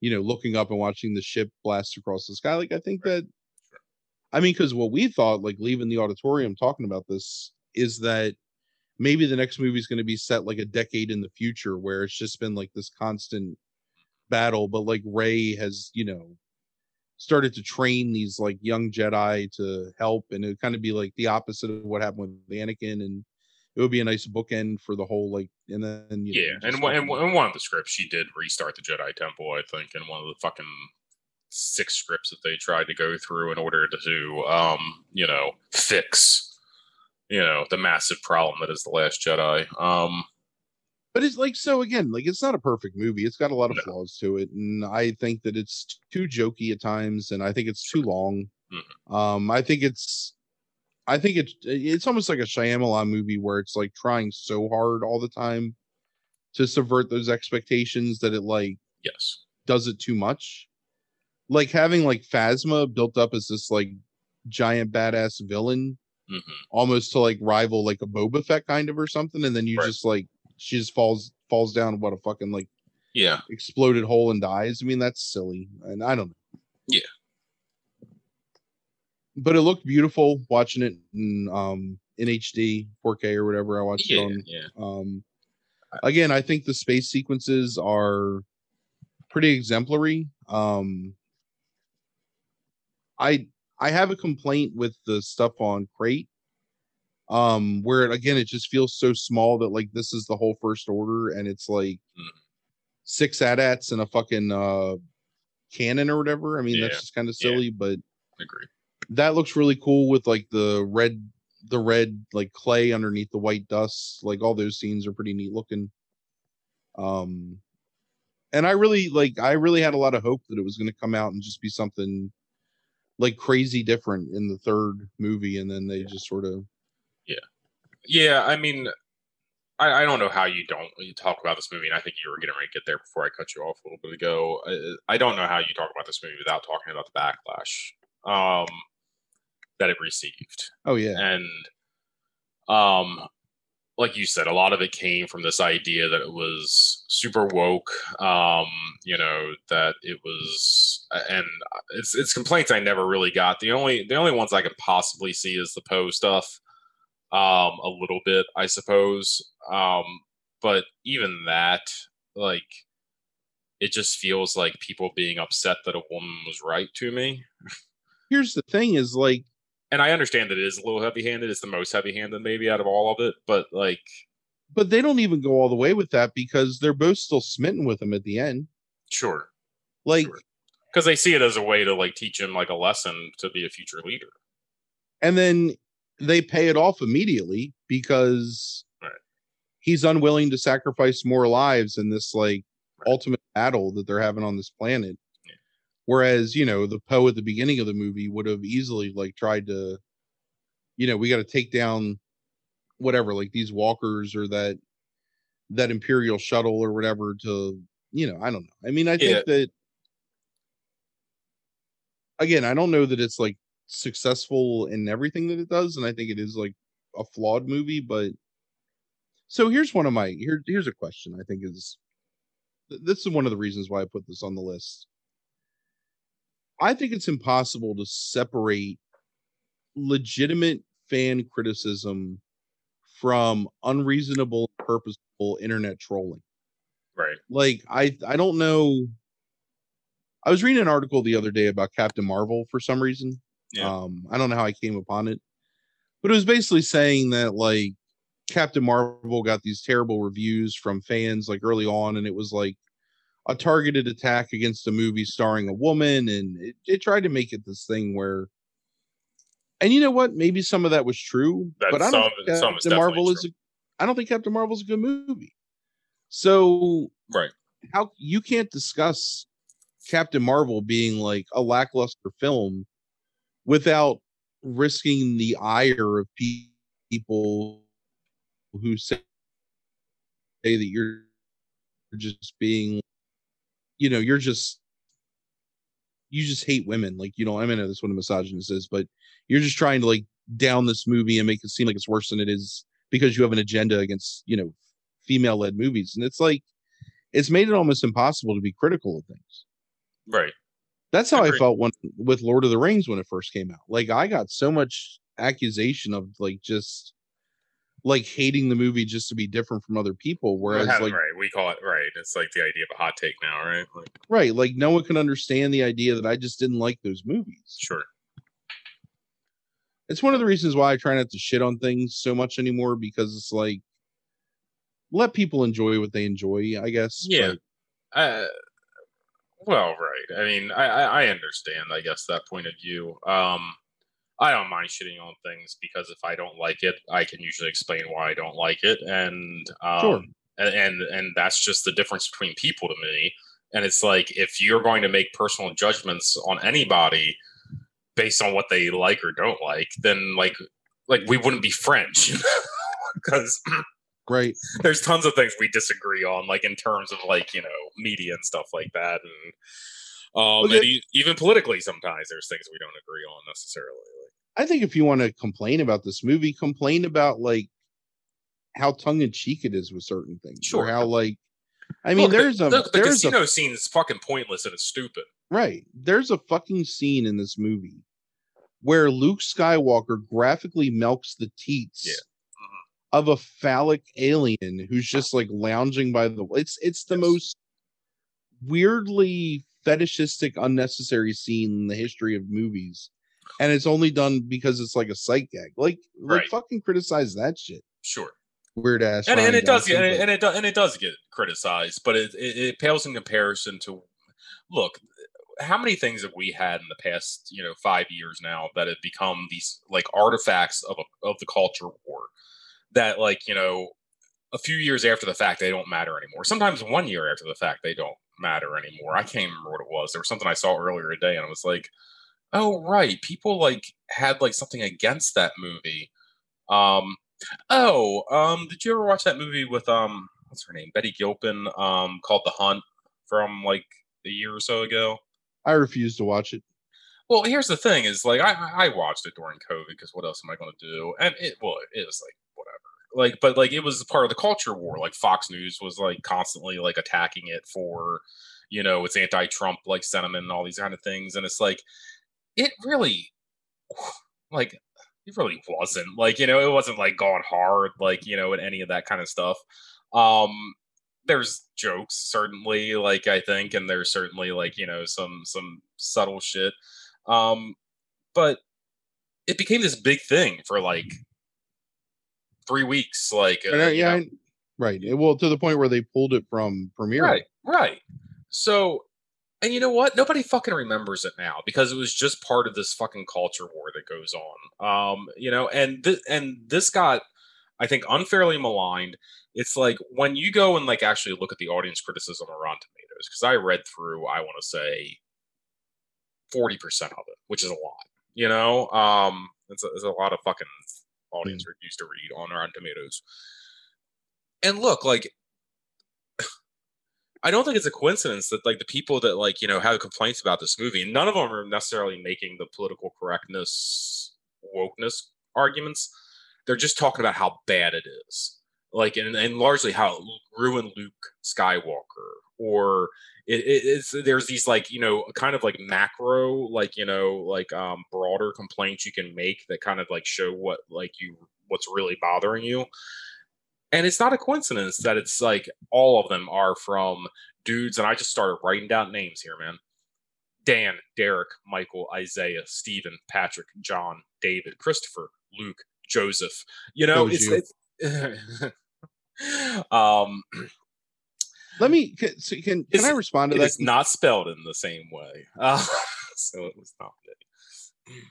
you know looking up and watching the ship blast across the sky. Like i think that i mean because what we thought like leaving the auditorium talking about this is that maybe the next movie is going to be set like a decade in the future where it's just been like this constant battle but like rey has you know started to train these like young jedi to help and it would kind of be like the opposite of what happened with anakin and it would be a nice bookend for the whole like and then you yeah know, and, and, and one of the scripts she did restart the jedi temple i think in one of the fucking six scripts that they tried to go through in order to um you know fix you know the massive problem that is the last jedi um but it's like so again like it's not a perfect movie it's got a lot of no. flaws to it and i think that it's too jokey at times and i think it's too long mm-hmm. um i think it's I think it's it's almost like a Shyamalan movie where it's like trying so hard all the time to subvert those expectations that it like yes does it too much. Like having like Phasma built up as this like giant badass villain, mm-hmm. almost to like rival like a Boba Fett kind of or something, and then you right. just like she just falls falls down what a fucking like yeah exploded hole and dies. I mean that's silly, and I don't know. Yeah, but it looked beautiful watching it in um in HD 4K or whatever I watched yeah, it on. Yeah. Um again, I think the space sequences are pretty exemplary. Um I I have a complaint with the stuff on Crait. Um where again it just feels so small that like this is the whole first order and it's like mm. six AT-ATs and a fucking uh cannon or whatever. I mean, yeah. that's just kind of silly, yeah. but I agree that looks really cool with like the red the red like clay underneath the white dust like all those scenes are pretty neat looking um and i really like i really had a lot of hope that it was going to come out and just be something like crazy different in the third movie and then they yeah. just sort of yeah yeah i mean I, I don't know how you don't you talk about this movie, and I think you were getting ready to get there before I cut you off a little bit ago. I, I don't know how you talk about this movie without talking about the backlash. Um, that it received. Oh yeah. And um like you said, a lot of it came from this idea that it was super woke, um, you know, that it was and it's it's complaints I never really got. The only the only ones I can possibly see is the Poe stuff. Um, a little bit, I suppose. Um, but even that, like it just feels like people being upset that a woman was right to me. Here's the thing is like and I understand that it is a little heavy handed. It's the most heavy handed maybe out of all of it, but like But they don't even go all the way with that because they're both still smitten with him at the end. Sure. Like because sure. they see it as a way to like teach him like a lesson to be a future leader. And then they pay it off immediately because right. he's unwilling to sacrifice more lives in this like right. ultimate battle that they're having on this planet. Whereas, you know, the Poe at the beginning of the movie would have easily like tried to, you know, we got to take down whatever, like these walkers or that that Imperial shuttle or whatever to, you know, I don't know. I mean, I think yeah. that again, I don't know that it's like successful in everything that it does, and I think it is like a flawed movie, but so here's one of my here here's a question I think is this is one of the reasons why I put this on the list. I think it's impossible to separate legitimate fan criticism from unreasonable, purposeful internet trolling. Right. Like I I don't know. I was reading an article the other day about Captain Marvel for some reason. Yeah. Um, I don't know how I came upon it, but it was basically saying that like Captain Marvel got these terrible reviews from fans like early on, and it was like a targeted attack against a movie starring a woman and it, it tried to make it this thing where and you know what? Maybe some of that was true That's but i don't some, think captain marvel is a, i don't think captain marvel's a good movie. So right. how you can't discuss Captain Marvel being like a lackluster film without risking the ire of people who say that you're just being you know you're just you just hate women like you know i mean that's what a misogynist is but you're just trying to like down this movie and make it seem like it's worse than it is because you have an agenda against you know female led movies and it's like it's made it almost impossible to be critical of things Right. that's how Agreed. i felt when with lord of the rings when it first came out like i got so much accusation of like just like hating the movie just to be different from other people whereas like right, we call it right. It's like the idea of a hot take now, right? Like, right like no one can understand the idea that i just didn't like those movies sure. it's one of the reasons why I try not to shit on things so much anymore because it's like let people enjoy what they enjoy, I guess. Yeah. but- Uh, well, right. I mean, I, I I understand. I guess that point of view. Um, I don't mind shitting on things because if I don't like it, I can usually explain why I don't like it, and um, Sure. and, and and that's just the difference between people to me. And it's like if you're going to make personal judgments on anybody based on what they like or don't like, then like like we wouldn't be friends, because right. there's tons of things we disagree on, like in terms of like you know media and stuff like that, and um, Okay. and e- even politically, sometimes there's things we don't agree on necessarily. I think if you want to complain about this movie, complain about like how tongue in cheek it is with certain things. Or Sure. how like I mean Look, there's a the, the there's a casino scene is fucking pointless and it's stupid. Right. There's a fucking scene in this movie where Luke Skywalker graphically milks the teats Yeah. Mhm. of a phallic alien who's just like lounging by the it's it's the Yes. most weirdly fetishistic unnecessary scene in the history of movies. And it's only done because it's like a sight gag. Like like fucking criticize that shit. Sure, Weird ass. and, and it does get and, it do, and it does get criticized, but it, it it pales in comparison to look. How many things have we had in the past, you know, five years now that have become these like artifacts of a, of the culture war that, like, you know, a few years after the fact they don't matter anymore. Sometimes one year after the fact they don't matter anymore. I can't remember what it was. There was something I saw earlier today, and I was like, "Oh, right, people like had like something against that movie." Um, oh, um, did you ever watch that movie with um, what's her name, Betty Gilpin, um, called The Hunt from like a year or so ago? I refuse to watch it. Well, here's the thing: is like I I watched it during COVID because what else am I going to do? And it well, it was like whatever. Like, but like it was part of the culture war. Like Fox News was like constantly like attacking it for, you know, its anti-Trump like sentiment and all these kind of things. And it's like, it really, like, it really wasn't like you know it wasn't like gone hard like you know and any of that kind of stuff. Um, there's jokes certainly like i think and there's certainly like you know some some subtle shit um but it became this big thing for like three weeks like uh, I- yeah. I- right. Well, to the point where they pulled it from premiere. right right so and you know what nobody fucking remembers it now because it was just part of this fucking culture war that goes on um you know and th- and this got i think unfairly maligned it's like when you go and like actually look at the audience criticism on Rotten Tomatoes, because I read through, I want to say, forty percent of it, which is a lot. You know, um, it's a, it's a lot of fucking audience reviews to read on Rotten Tomatoes. And look, like, I don't think it's a coincidence that like the people that like you know have complaints about this movie, and none of them are necessarily making the political correctness wokeness arguments. They're just talking about how bad it is like and, and largely how it ruined Luke Skywalker or it, it, it's there's these like you know kind of like macro like you know like um broader complaints you can make that kind of like show what like you what's really bothering you and it's not a coincidence that it's like all of them are from dudes and I just started writing down names here man Dan, Derek, Michael, Isaiah, Stephen, Patrick, John, David, Christopher, Luke, Joseph. You know, it's, you. it's um, Let me can, so can, can I respond to it that? is not spelled in the same way. Uh, so it was not me.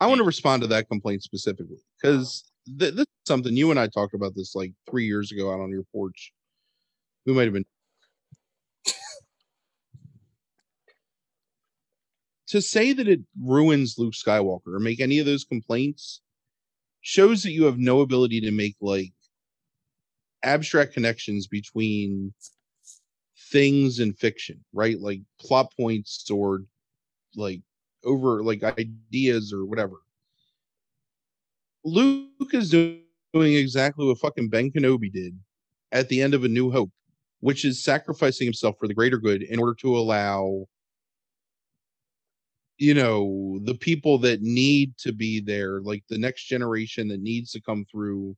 I want to respond to that complaint specifically because th- this is something you and I talked about this like three years ago out on your porch. We might have been. to say that it ruins Luke Skywalker or make any of those complaints shows that you have no ability to make like abstract connections between things in fiction, right? Like plot points or like over like ideas or whatever. Luke is doing exactly what fucking Ben Kenobi did at the end of A New Hope, which is sacrificing himself for the greater good in order to allow you know the people that need to be there like the next generation that needs to come through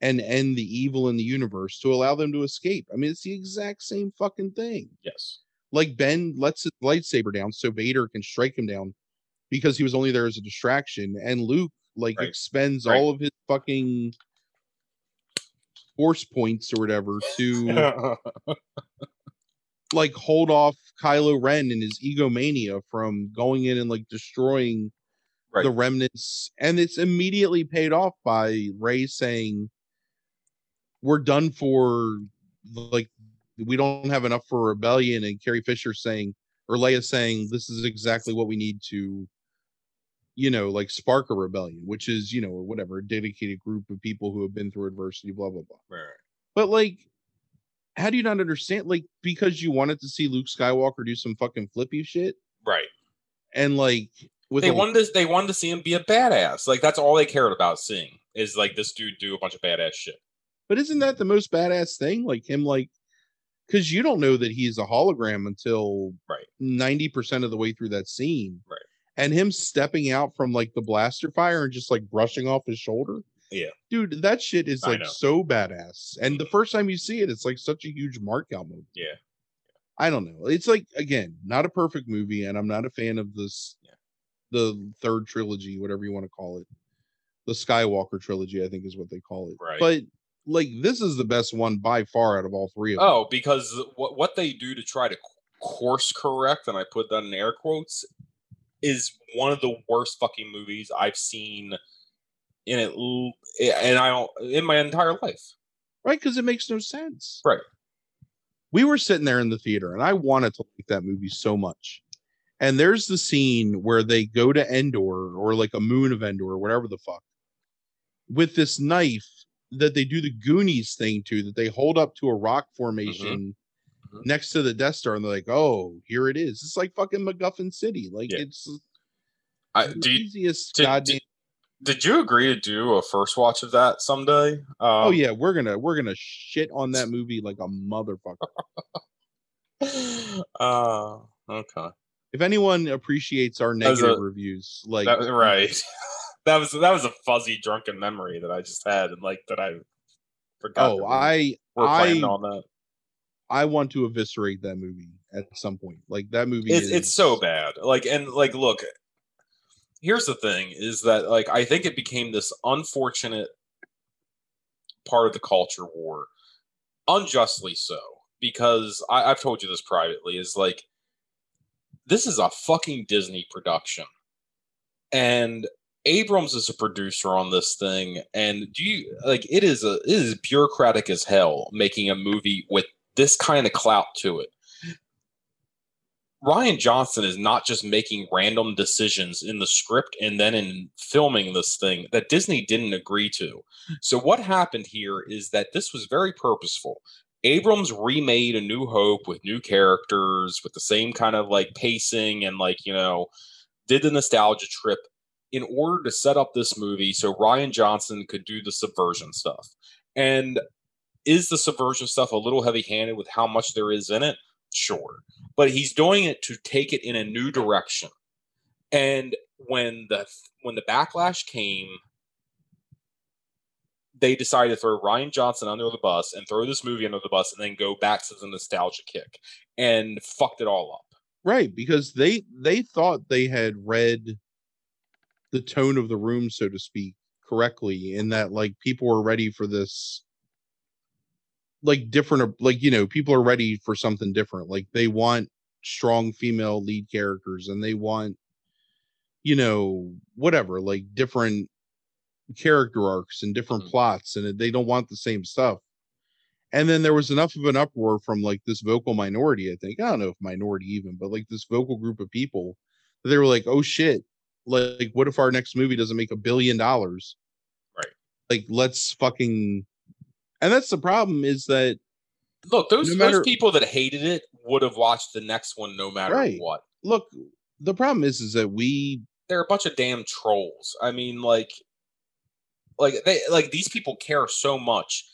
and end the evil in the universe to allow them to escape i mean it's the exact same fucking thing Yes. like ben lets his lightsaber down so vader can strike him down because he was only there as a distraction and luke like Right. expends Right. all of his fucking force points or whatever to like hold off Kylo Ren and his egomania from going in and like destroying Right. the remnants. And it's immediately paid off by Rey saying, We're done for like we don't have enough for rebellion, and Carrie Fisher saying or Leia saying this is exactly what we need to you know like spark a rebellion which is you know whatever a dedicated group of people who have been through adversity blah blah blah Right. but like, how do you not understand? Like, because you wanted to see Luke Skywalker do some fucking flippy shit, Right. and like with They a- wanted to they wanted to see him be a badass. Like that's all they cared about seeing is like this dude do a bunch of badass shit. but isn't that the most badass thing? Like him, like because you don't know that he's a hologram until Right. ninety percent of the way through that scene, Right. And him stepping out from like the blaster fire and just like brushing off his shoulder. Yeah. Dude, that shit is like so badass. And the first time you see it, it's like such a huge mark out movie. Yeah. I don't know. It's like again, not a perfect movie, and I'm not a fan of this Yeah. the third trilogy, whatever you want to call it. The Skywalker trilogy, I think is what they call it. Right. But like this is the best one by far out of all three of them. Oh, because what what they do to try to course correct, and I put that in air quotes, is one of the worst fucking movies I've seen in it, and I don't in my entire life. right? Because it makes no sense. Right. We were sitting there in the theater, and I wanted to like that movie so much. And there's the scene where they go to Endor or like a moon of Endor or whatever the fuck with this knife that they do the Goonies thing to that they hold up to a rock mm-hmm. formation Mhm. next to the Death Star and they're like, oh, here it is. It's like fucking MacGuffin City. Like Yeah. it's I, the you, easiest did- goddamn. did you agree to do a first watch of that someday? Um, oh yeah, we're gonna we're gonna shit on that movie like a motherfucker. Uh, okay. if anyone appreciates our negative a- reviews, like That, right. that was that was a fuzzy drunken memory that I just had, and like that I forgot. oh, I I on that. I want to eviscerate that movie at some point. Like that movie It's is it's so bad. Like and like, look. Here's the thing: is that like I think it became this unfortunate part of the culture war, unjustly so, because I, I've told you this privately. Is like this is a fucking Disney production, and Abrams is a producer on this thing, and do you like it is a it is bureaucratic as hell making a movie with this kind of clout to it. Rian Johnson is not just making random decisions in the script and then in filming this thing that Disney didn't agree to. So what happened here is that this was very purposeful. Abrams remade A New Hope with new characters, with the same kind of like pacing and like, you know, did the nostalgia trip in order to set up this movie so Rian Johnson could do the subversion stuff. And is the subversion stuff a little heavy handed with how much there is in it? Sure. But he's doing it to take it in a new direction. And when the when the backlash came, they decided to throw Rian Johnson under the bus and throw this movie under the bus and then go back to the nostalgia kick and fucked it all up. right because they they thought they had read the tone of the room, so to speak, correctly, in that like people were ready for this like different like you know people are ready for something different like they want strong female lead characters and they want you know whatever like different character arcs and different Mhm. plots and they don't want the same stuff and then there was enough of an uproar from like this vocal minority i think i don't know if minority even but like this vocal group of people they were like, oh shit, like what if our next movie doesn't make a billion dollars? Right. Like let's fucking and that's the problem is that Look, those, No matter- those people that hated it would have watched the next one no matter Right. what. look, the problem is is that we They're a bunch of damn trolls. I mean, like, like they like these people care so much.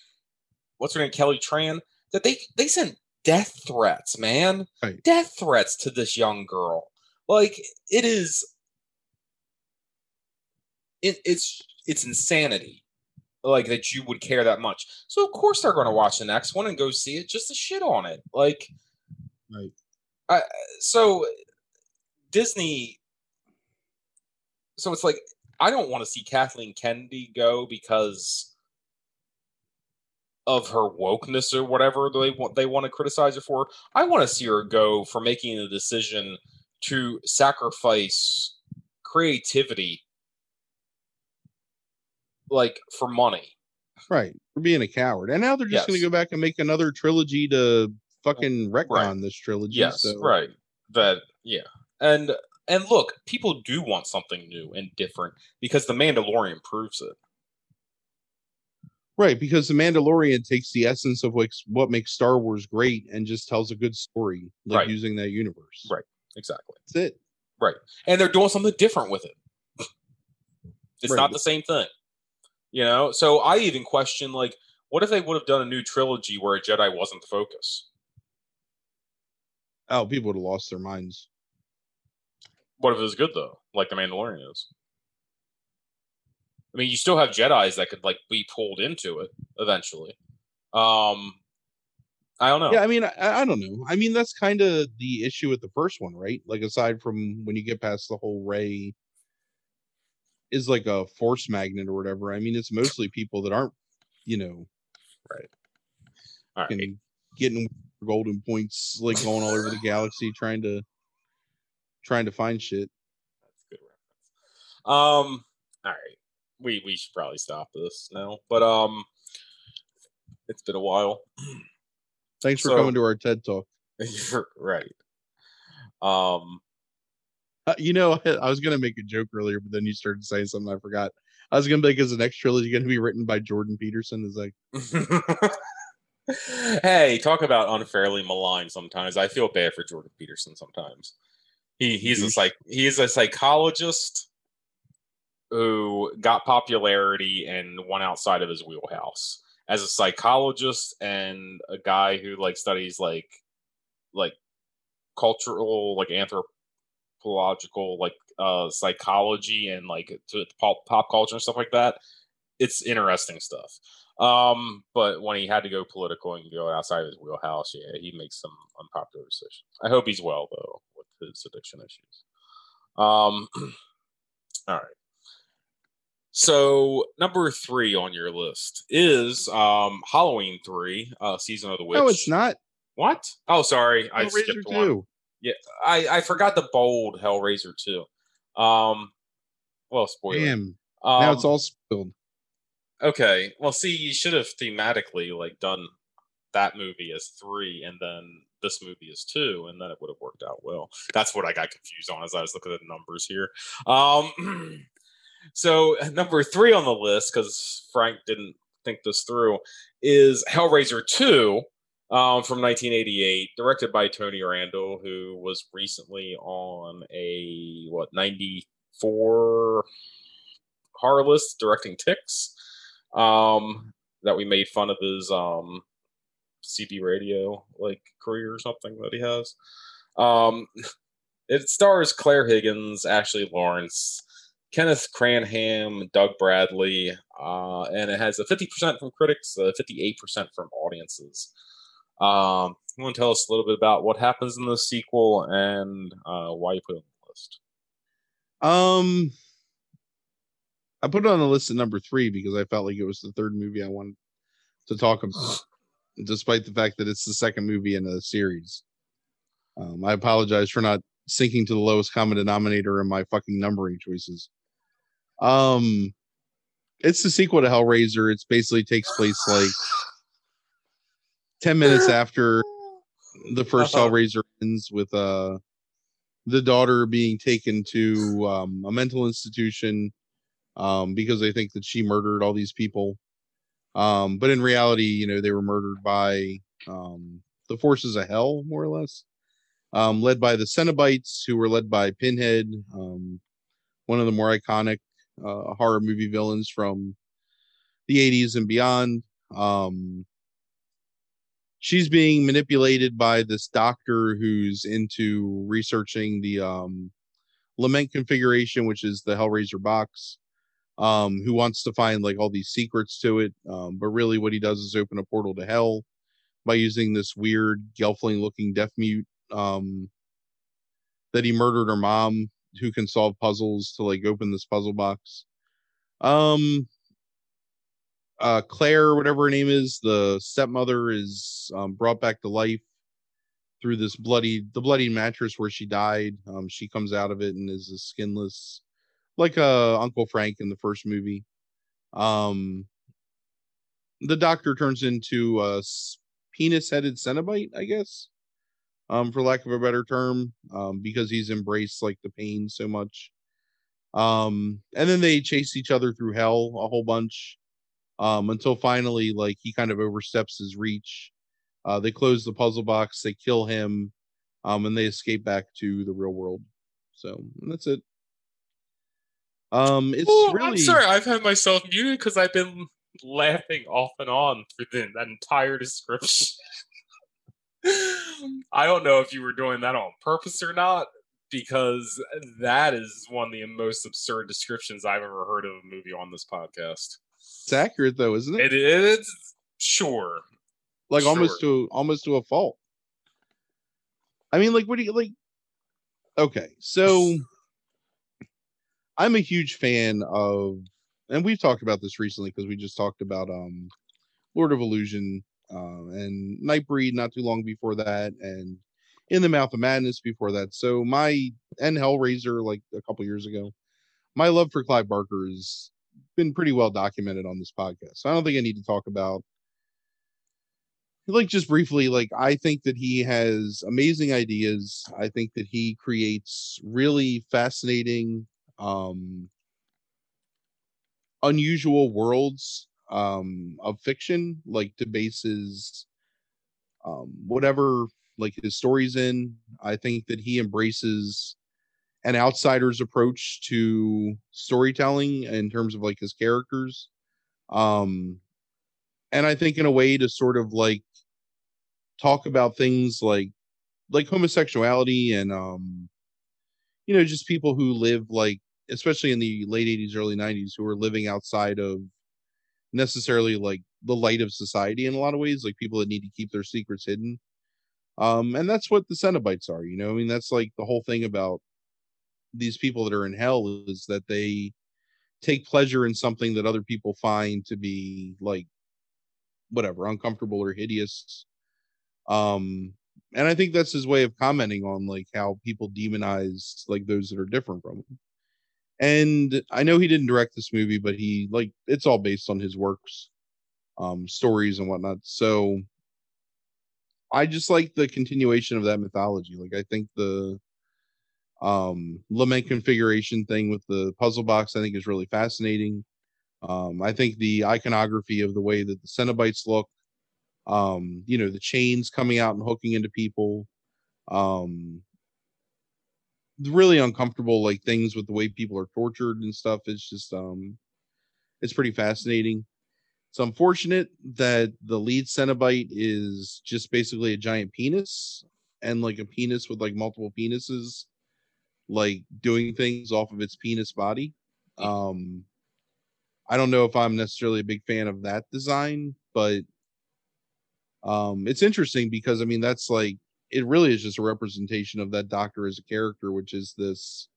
What's her name, Kelly Tran? That they they sent death threats, man. Right. Death threats to this young girl. Like it is. It, it's it's insanity. Like that you would care that much. So of course they're going to watch the next one and go see it just to shit on it. Like, Right. I, so Disney. So it's like I don't want to see Kathleen Kennedy go because of her wokeness or whatever they want they want to criticize her for. I want to see her go for making a decision to sacrifice creativity like for money. right for being a coward. And now they're just gonna go back and make another trilogy to fucking wreck on this trilogy. Yes, so right. That yeah. And and look, people do want something new and different because the Mandalorian proves it. Right, because the Mandalorian takes the essence of like what makes Star Wars great and just tells a good story, like Right. using that universe. Right. Exactly. That's it. Right. And they're doing something different with it. It's Right. not the same thing, you know. So I even question, like, what if they would have done a new trilogy where a Jedi wasn't the focus? Oh, people would have lost their minds. What if it was good though, like the Mandalorian is? I mean, you still have Jedi's that could like be pulled into it eventually. Um, I don't know. Yeah, I mean, I, I don't know. I mean, that's kind of the issue with the first one, right? Like, aside from when you get past the whole Rey is like a force magnet or whatever. I mean, it's mostly people that aren't, you know, right, All right. getting golden points, like going all over the galaxy, trying to trying to find shit. That's good reference. Um, all right. We we should probably stop this now. But um it's been a while. Thanks for So- coming to our TED talk. You're right. Um Uh, you know, I was gonna make a joke earlier, but then you started saying something I forgot. I was gonna be like, is the next trilogy gonna be written by Jordan Peterson? Is like, Hey, talk about unfairly maligned sometimes. I feel bad for Jordan Peterson sometimes. He he's a psych he's a psychologist who got popularity and went outside of his wheelhouse. As a psychologist and a guy who like studies like like cultural like anthropological like uh psychology and like to pop, pop culture and stuff like that it's interesting stuff. Um but when he had to go political and go outside of his wheelhouse yeah he makes some unpopular decisions. I hope he's well though with his addiction issues. Um all right. So number three on your list is um halloween three uh season of the witch no, it's not. what? Oh sorry. I Hellraiser skipped one two. I, I forgot the bold Hellraiser too. Um, well, spoiler. Damn. Um, now it's all spilled. okay. Well, see, you should have thematically like done that movie as three, and then this movie as two, and then it would have worked out well. That's what I got confused on as I was looking at the numbers here. Um, so number three on the list, because Frank didn't think this through, is Hellraiser two. Um, from 1988, directed by Tony Randel, who was recently on a what 94 horror list directing Ticks. Um, that we made fun of his um CB radio like career or something that he has. Um, it stars Clare Higgins, Ashley Laurence, Kenneth Cranham, Doug Bradley, uh, and it has a 50% from critics, a 58% from audiences. Um, you want to tell us a little bit about what happens in the sequel and uh, why you put it on the list? Um, I put it on the list at number three because I felt like it was the third movie I wanted to talk about, despite the fact that it's the second movie in the series. Um, I apologize for not sinking to the lowest common denominator in my fucking numbering choices. Um, it's the sequel to Hellraiser. It's basically takes place like ten minutes after the 1st Uh-huh. Hellraiser ends with uh the daughter being taken to um, a mental institution um, because they think that she murdered all these people. Um, but in reality, you know, they were murdered by um, the forces of hell, more or less, um, led by the Cenobites, who were led by Pinhead, um, one of the more iconic uh, horror movie villains from the 80s and beyond. She's being manipulated by this doctor who's into researching the um, lament configuration, which is the Hellraiser box um, who wants to find like all these secrets to it. Um, but really, what he does is open a portal to hell by using this weird Gelfling looking deaf mute um, that he murdered her mom, who can solve puzzles to like open this puzzle box. Um, uh, Clare, whatever her name is, the stepmother is um, brought back to life through this bloody the bloody mattress where she died. Um, she comes out of it and is a skinless like uh Uncle Frank in the first movie. Um the doctor turns into a penis-headed Cenobite, I guess. Um, for lack of a better term, um, because he's embraced like the pain so much. Um, and then they chase each other through hell a whole bunch. Um, until finally, like he kind of oversteps his reach. Uh, they close the puzzle box, they kill him, um, and they escape back to the real world. So that's it. Um, it's really. I'm sorry, I've had myself muted because I've been laughing off and on through the, that entire description. I don't know if you were doing that on purpose or not, because that is one of the most absurd descriptions I've ever heard of a movie on this podcast. It's accurate though, isn't it? It is sure. Like sure. almost to almost to a fault. I mean, like, what do you like? Okay, so I'm a huge fan of, and we've talked about this recently because we just talked about um, Lord of Illusion uh, and Nightbreed not too long before that, and In the Mouth of Madness before that. So my and Hellraiser like a couple years ago. My love for Clive Barker has been pretty well documented on this podcast. So I don't think I need to talk about like just briefly like i think that he has amazing ideas i think that he creates really fascinating um, unusual worlds um, of fiction, like to um, whatever like his stories in. I think that he embraces an outsider's approach to storytelling in terms of like his characters. Um, and I think in a way to sort of like talk about things like like homosexuality and um you know just people who live like especially in the late 80s early 90s who were living outside of necessarily like the light of society in a lot of ways like people that need to keep their secrets hidden um and that's what the cenobites are you know i mean that's like the whole thing about these people that are in hell is that they take pleasure in something that other people find to be like whatever uncomfortable or hideous. Um and i think that's his way of commenting on like how people demonize like those that are different from them and i know he didn't direct this movie but he like it's all based on his works um stories and whatnot. So i just like the continuation of that mythology. Like i think the um lament configuration thing with the puzzle box i think is really fascinating. Um i think the iconography of the way that the cenobites look um you know the chains coming out and hooking into people um really uncomfortable like things with the way people are tortured and stuff. It's just um it's pretty fascinating. It's unfortunate that the lead cenobite is just basically a giant penis and like a penis with like multiple penises like doing things off of its penis body. Um i don't know if i'm necessarily a big fan of that design but um it's interesting because i mean that's like it really is just a representation of that doctor as a character, which is this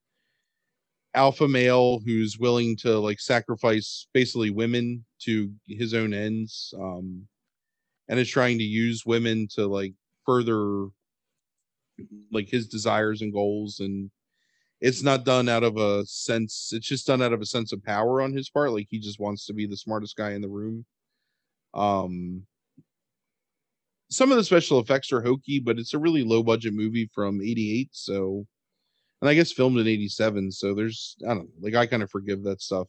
alpha male who's willing to like sacrifice basically women to his own ends um and is trying to use women to like further like his desires and goals and it's not done out of a sense it's just done out of a sense of power on his part like he just wants to be the smartest guy in the room um some of the special effects are hokey, but it's a really low budget movie from '88, so and I guess filmed in '87. So there's I don't know, like I kind of forgive that stuff.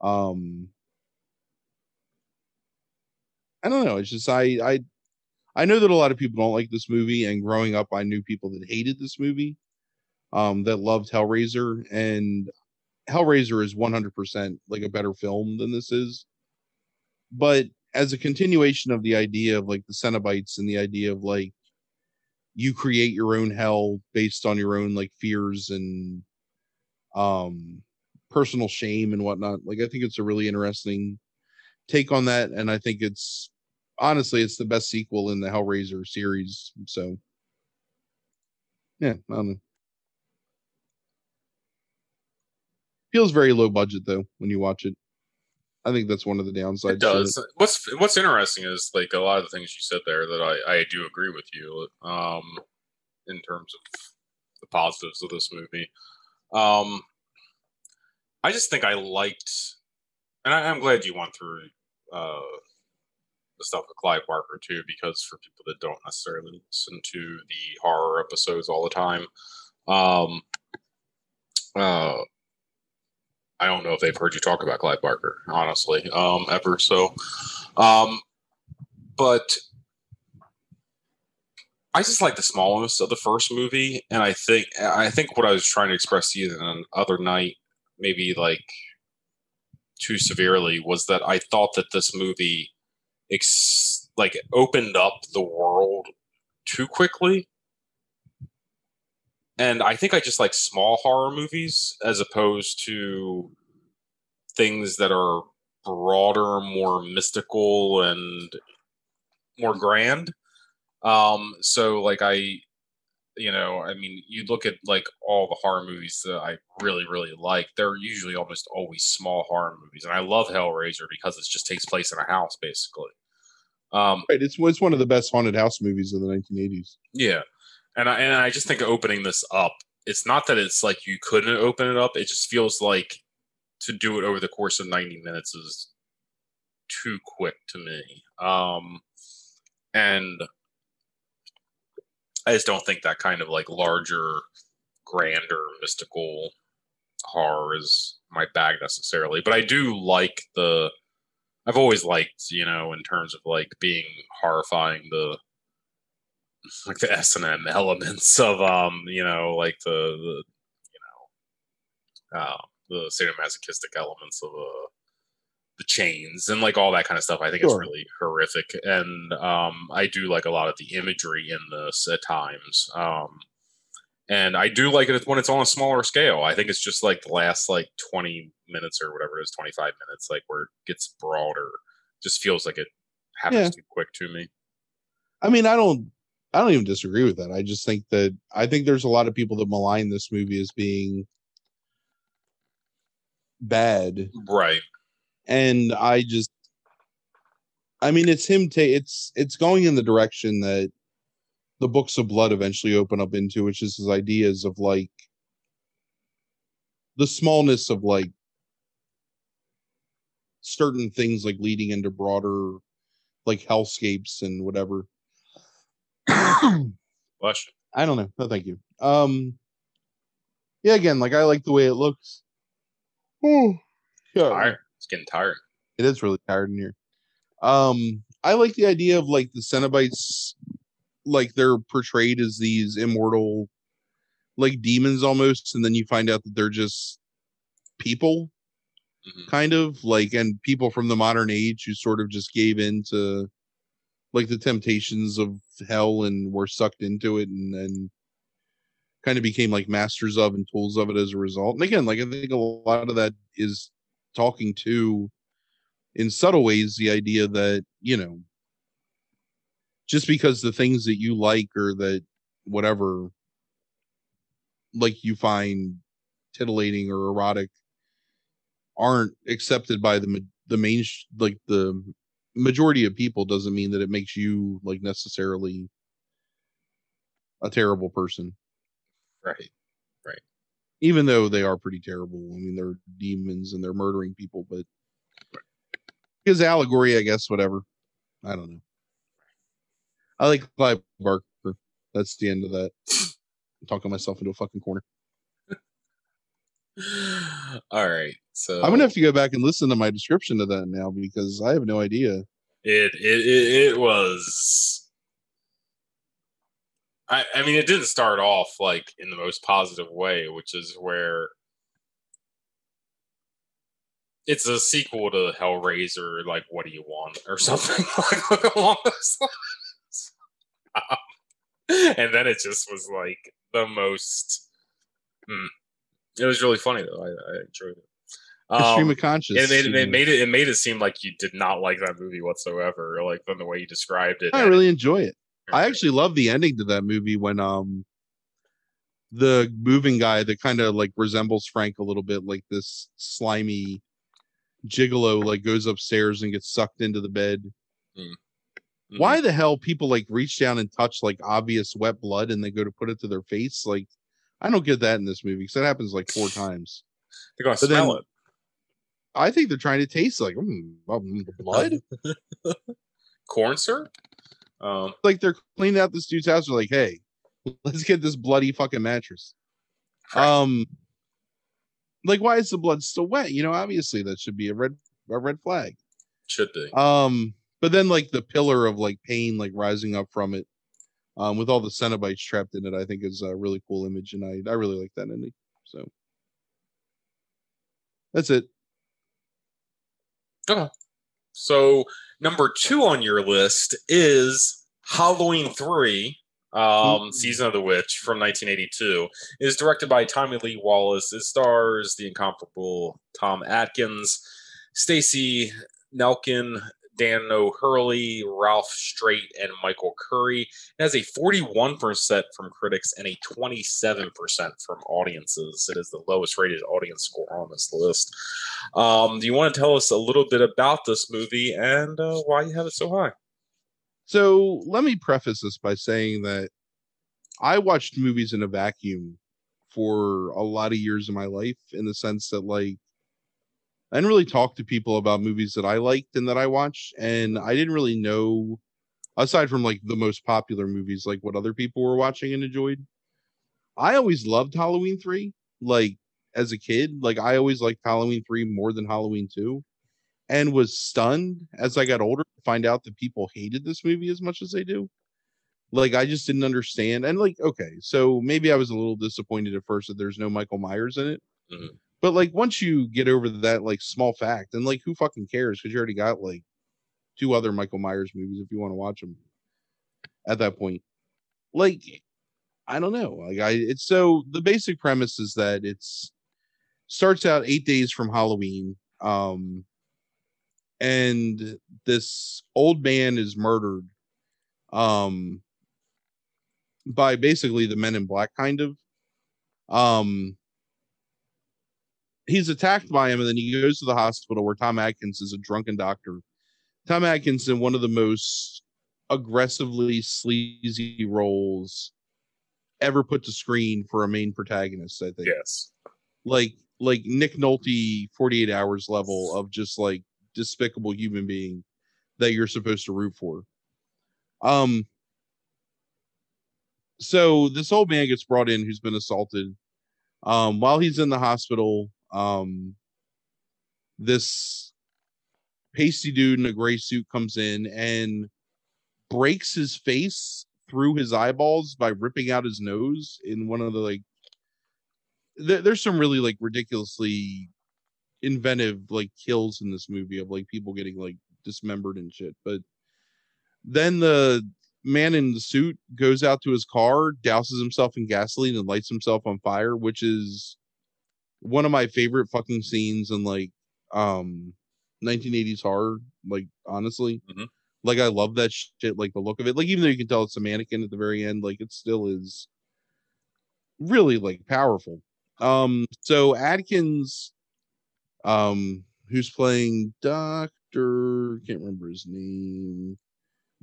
Um, I don't know. It's just I I I know that a lot of people don't like this movie, and growing up, I knew people that hated this movie, um, that loved Hellraiser, and Hellraiser is 100% like a better film than this is. But as a continuation of the idea of like the Cenobites and the idea of like you create your own hell based on your own like fears and um personal shame and whatnot. Like I think it's a really interesting take on that, and I think it's honestly it's the best sequel in the Hellraiser series. So yeah, I don't know. Feels very low budget though when you watch it. I think that's one of the downsides. It does. It. What's What's interesting is like a lot of the things you said there that I I do agree with you. Um, in terms of the positives of this movie. Um, I just think I liked, and I, am glad you went through uh, the stuff with Clive Barker too, because for people that don't necessarily listen to the horror episodes all the time, um, uh, I don't know if they've heard you talk about Clive Barker, honestly, um, ever. So, um, but I just like the smallness of the first movie, and I think I think what I was trying to express to you the other night, maybe like too severely, was that I thought that this movie, ex- like, opened up the world too quickly and I think I just like small horror movies as opposed to things that are broader, more mystical, and more grand. Um, so like I, you know, I mean, you look at like all the horror movies that I really, really like. They're usually almost always small horror movies, and I love Hellraiser because it just takes place in a house, basically. Um, right, it's it's one of the best haunted house movies of the 1980s. Yeah, and I, and I just think opening this up, it's not that it's like you couldn't open it up. It just feels like to do it over the course of 90 minutes is too quick to me. Um, and I just don't think that kind of like larger, grander, mystical horror is my bag necessarily. But I do like the. I've always liked, you know, in terms of like being horrifying, the like the S and M elements of um, you know, like the, the you know, uh, the sadomasochistic elements of uh, the chains and like all that kind of stuff. I think sure. it's really horrific, and um, I do like a lot of the imagery in this at times. Um, and I do like it when it's on a smaller scale. I think it's just like the last like twenty minutes or whatever it is, twenty five minutes, like where it gets broader. Just feels like it happens yeah. too quick to me. I mean, I don't I don't even disagree with that. I just think that I think there's a lot of people that malign this movie as being bad. Right. And I just I mean it's him ta- it's it's going in the direction that the books of blood eventually open up into, which is his ideas of like the smallness of like certain things like leading into broader like hellscapes and whatever Bless I don't know. No, thank you. Um, yeah, again, like I like the way it looks. Oh, yeah. Tired. It's getting tired. It is really tired in here. Um, I like the idea of like the Cenobites, like they're portrayed as these immortal, like demons almost, and then you find out that they're just people, mm-hmm. kind of like, and people from the modern age who sort of just gave in to like the temptations of hell and were sucked into it and then kind of became like masters of and tools of it as a result. And again, like I think a lot of that is talking to in subtle ways the idea that, you know, just because the things that you like or that whatever like you find titillating or erotic aren't accepted by the the main like the majority of people doesn't mean that it makes you like necessarily a terrible person. Right. Right. Even though they are pretty terrible. I mean, they're demons and they're murdering people, but his allegory, I guess, whatever. I don't know. I like Clive Barker. That's the end of that. I'm talking myself into a fucking corner. All right. So I'm gonna have to go back and listen to my description of that now because I have no idea. It it it, it was. I I mean, it didn't start off like in the most positive way, which is where it's a sequel to Hellraiser. Like, what do you want, or something along those lines. Um, and then it just was like the most. Hmm. It was really funny though. I, I enjoyed it. Stream Um, of conscious. it made, it made it it made it seem like you did not like that movie whatsoever, like from the way you described it. I really enjoy it. I actually love the ending to that movie when um the moving guy that kind of like resembles Frank a little bit, like this slimy gigolo, like goes upstairs and gets sucked into the bed. Mhm. Why the hell people like reach down and touch like obvious wet blood and they go to put it to their face? Like, I don't get that in this movie because that happens like four times. they're gonna but then- smell it? I think they're trying to taste like mm, um, blood. Corn syrup? Um, like they're cleaning out this dude's house. They're like, hey, let's get this bloody fucking mattress. Um, like why is the blood still wet? You know, obviously that should be a red a red flag. should be. Um, but then like the pillar of like pain like rising up from it, um, with all the Cenobites trapped in it, I think is a really cool image, and I I really like that ending. So that's it. Okay. So number two on your list is Halloween three. Um, Ooh. Season of the Witch from 1982 It is directed by Tommy Lee Wallace. It stars the incomparable Tom Atkins, Stacey Nelkin, Dan O'Herlihy, Ralph Strait, and Michael Currie. It has a 41% from critics and a 27% from audiences. It is the lowest rated audience score on this list. Um, do you want to tell us a little bit about this movie and uh, why you have it so high? So let me preface this by saying that I watched movies in a vacuum for a lot of years of my life in the sense that like I didn't really talk to people about movies that I liked and that I watched and I didn't really know aside from like the most popular movies like what other people were watching and enjoyed. I always loved Halloween 3 like as a kid like I always liked Halloween 3 more than Halloween 2 and was stunned as I got older to find out that people hated this movie as much as they do. Like I just didn't understand. And like, okay, so maybe I was a little disappointed at first that there's no Michael Myers in it. Mhm. But like once you get over that like small fact, and like who fucking cares? Because you already got like two other Michael Myers movies if you want to watch them at that point. Like, I don't know. Like I it's so the basic premise is that it's starts out eight days from Halloween. Um and this old man is murdered um by basically the men in black kind of um he's attacked by him and then he goes to the hospital where tom atkins is a drunken doctor tom atkins in one of the most aggressively sleazy roles ever put to screen for a main protagonist i think Yes. like like Nick Nolte 48 hours level of just like despicable human being that you're supposed to root for. Um so this old man gets brought in who's been assaulted. Um while he's in the hospital, um this pasty dude in a gray suit comes in and breaks his face through his eyeballs by ripping out his nose in one of the like there, there's some really like ridiculously inventive like kills in this movie of like people getting like dismembered and shit. But then the man in the suit goes out to his car, douses himself in gasoline, and lights himself on fire, which is one of my favorite fucking scenes in like um 1980s horror. Like honestly, Mhm. like I love that shit. Like the look of it. Like even though you can tell it's a mannequin at the very end, like it still is really like powerful. Um, so Atkins, um, who's playing Doctor, can't remember his name,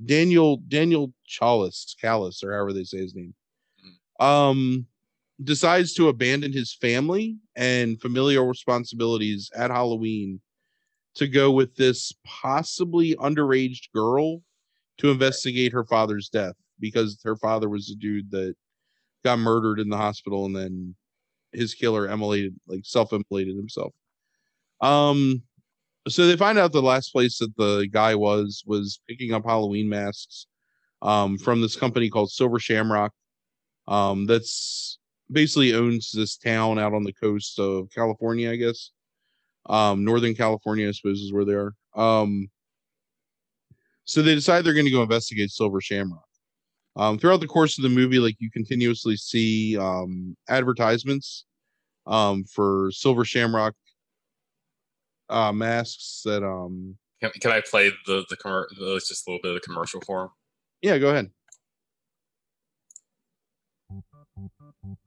Daniel Daniel Challis, Callis, or however they say his name, um, decides to abandon his family and familial responsibilities at Halloween to go with this possibly underage girl to investigate her father's death because her father was a dude that got murdered in the hospital and then his killer immolated like self-immolated himself. Um so they find out the last place that the guy was was picking up Halloween masks um from this company called Silver Shamrock. Um that's basically owns this town out on the coast of California, I guess. Um Northern California, I suppose is where they are. Um so they decide they're going to go investigate Silver Shamrock. Um, throughout the course of the movie, like you continuously see um, advertisements um, for Silver Shamrock uh, masks that. Um, can, can I play the the, commer- the just a little bit of the commercial for him? Yeah, go ahead. Happy,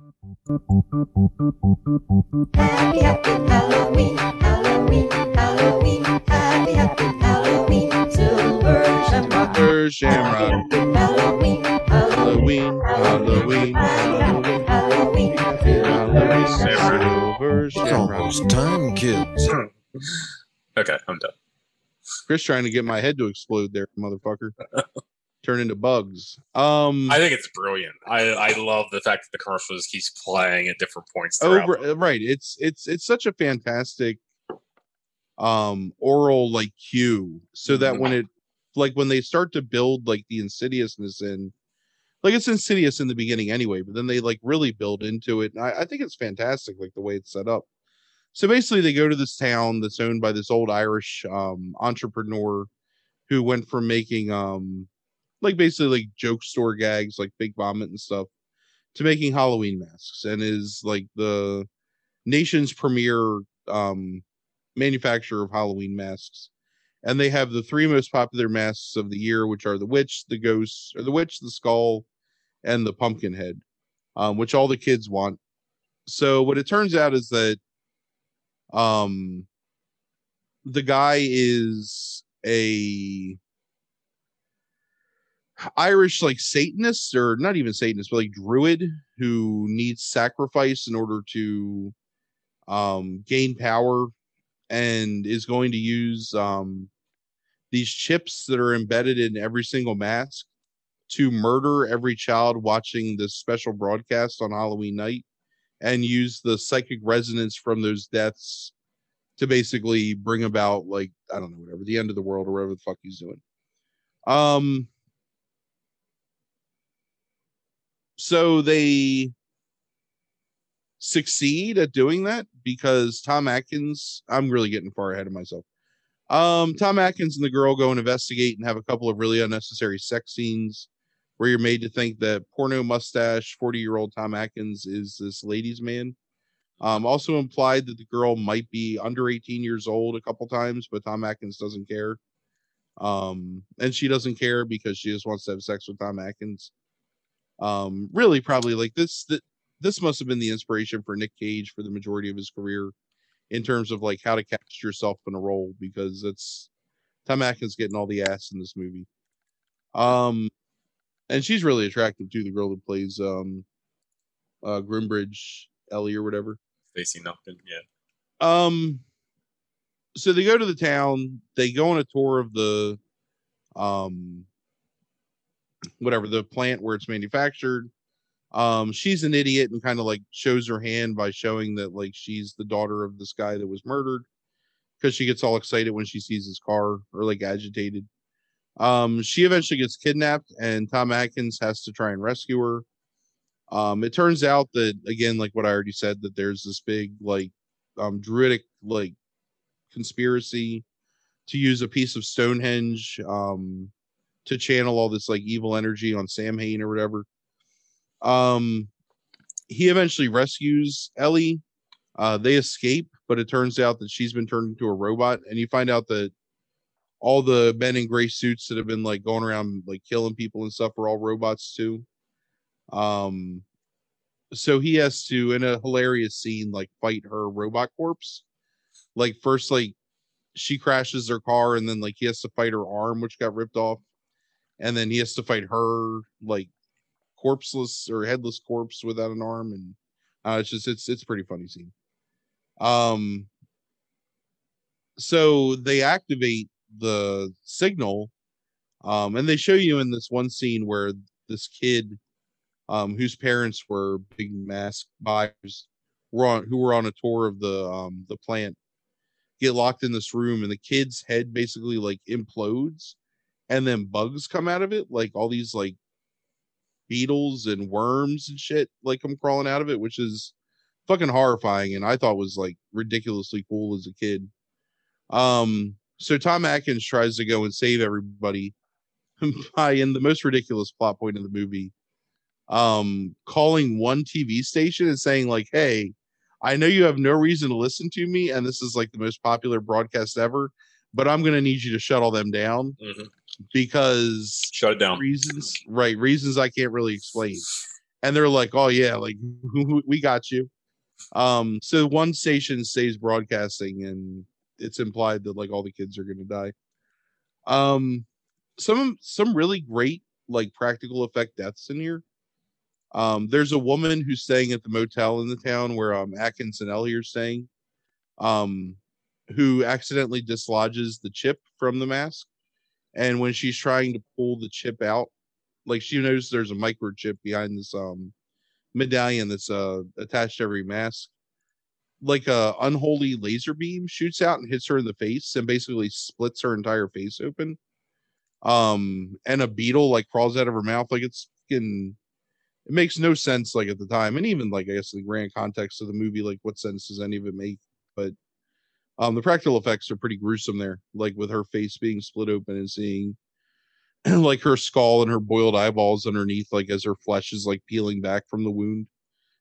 happy Halloween, Halloween, Halloween, happy, happy Halloween, Silver Shamrock. Silver Shamrock. Halloween, Halloween, Halloween, Halloween, Halloween, Halloween, Silver It's almost time, kids. Okay, I'm done. Chris trying to get my head to explode there, motherfucker. Turn into bugs. Um I think it's brilliant. I I love the fact that the commercial just keeps playing at different points. throughout over uh, right. It's it's it's such a fantastic um oral like cue so that Mhm. when it like when they start to build like the insidiousness in like it's insidious in the beginning anyway, but then they like really build into it. And I, I think it's fantastic, like the way it's set up. So basically, they go to this town that's owned by this old Irish um, entrepreneur who went from making um, like basically like joke store gags, like Big Vomit and stuff, to making Halloween masks, and is like the nation's premier um, manufacturer of Halloween masks. And they have the three most popular masks of the year, which are the witch, the ghost, or the witch, the skull, and the pumpkin head, um, which all the kids want. So what it turns out is that um the guy is a Irish like Satanists or not even Satanists, but like druid who needs sacrifice in order to um gain power and is going to use um these chips that are embedded in every single mask to murder every child watching this special broadcast on Halloween night and use the psychic resonance from those deaths to basically bring about like I don't know whatever the end of the world or whatever the fuck he's doing. Um so they succeed at doing that because Tom Atkins I'm really getting far ahead of myself. Um Tom Atkins and the girl go and investigate and have a couple of really unnecessary sex scenes where you're made to think that porno mustache 40 year old Tom Atkins is this ladies man. Um, also implied that the girl might be under 18 years old a couple times, but Tom Atkins doesn't care. Um, and she doesn't care because she just wants to have sex with Tom Atkins. Um, really, probably like this. That this must have been the inspiration for Nick Cage for the majority of his career, in terms of like how to cast yourself in a role because it's Tom Atkins getting all the ass in this movie. Um, and she's really attractive too. The girl that plays um, uh, Grimbridge Ellie or whatever. Stacey Numpkin, yeah. Um, so they go to the town. They go on a tour of the, um, whatever the plant where it's manufactured. Um, she's an idiot and kind of like shows her hand by showing that like she's the daughter of this guy that was murdered because she gets all excited when she sees his car or like agitated. Um, she eventually gets kidnapped, and Tom Atkins has to try and rescue her. Um, it turns out that again, like what I already said, that there's this big like um druidic like conspiracy to use a piece of Stonehenge um to channel all this like evil energy on Sam Hain or whatever. Um he eventually rescues Ellie. Uh they escape, but it turns out that she's been turned into a robot, and you find out that all the men in gray suits that have been like going around like killing people and stuff are all robots too. Um so he has to in a hilarious scene like fight her robot corpse. Like first like she crashes her car and then like he has to fight her arm which got ripped off and then he has to fight her like corpseless or headless corpse without an arm and uh it's just it's it's pretty funny scene. Um so they activate the signal um and they show you in this one scene where this kid um whose parents were big mask buyers were on who were on a tour of the um the plant get locked in this room and the kid's head basically like implodes and then bugs come out of it like all these like beetles and worms and shit like come crawling out of it which is fucking horrifying and i thought was like ridiculously cool as a kid um so tom atkins tries to go and save everybody by in the most ridiculous plot point of the movie um calling one tv station and saying like hey i know you have no reason to listen to me and this is like the most popular broadcast ever but i'm going to need you to shut all them down Mhm. Because Shut it down. reasons right reasons i can't really explain. And they're like oh yeah like we got you. Um so one station stays broadcasting and it's implied that like all the kids are gonna die. Um some some really great like practical effect deaths in here. Um there's a woman who's staying at the motel in the town where um atkins and ellie are staying um who accidentally dislodges the chip from the mask and when she's trying to pull the chip out like she knows there's a microchip behind this um medallion that's uh attached to every mask. Like a unholy laser beam shoots out and hits her in the face and basically splits her entire face open. Um and a beetle like crawls out of her mouth. Like it's fucking it makes no sense like at the time. And even like i guess in the grand context of the movie like what sense does any of it make? But um the practical effects are pretty gruesome there like with her face being split open and seeing like her skull and her boiled eyeballs underneath like as her flesh is like peeling back from the wound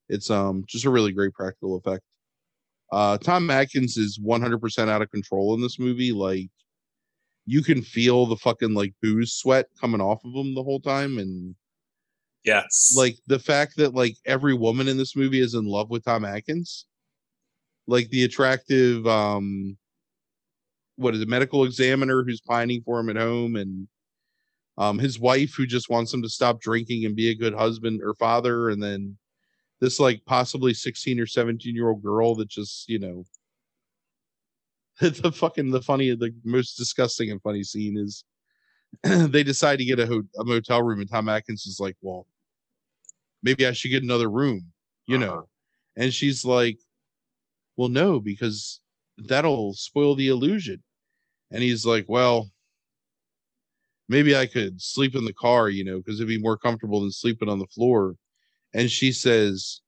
it's um just a really great practical effect uh tom atkins is 100% out of control in this movie like you can feel the fucking like booze sweat coming off of him the whole time and Yes. like the fact that like every woman in this movie is in love with Tom Atkins, like the attractive um what is it, medical examiner who's pining for him at home and um his wife who just wants him to stop drinking and be a good husband or father and then this like possibly 16 or 17 year old girl that just you know the fucking the funny the most disgusting and funny scene is they decide to get a, ho- a motel room and tom atkins is like well maybe i should get another room you Uh-huh. know and she's like well no because that'll spoil the illusion and he's like well maybe i could sleep in the car you know because it'd be more comfortable than sleeping on the floor and she says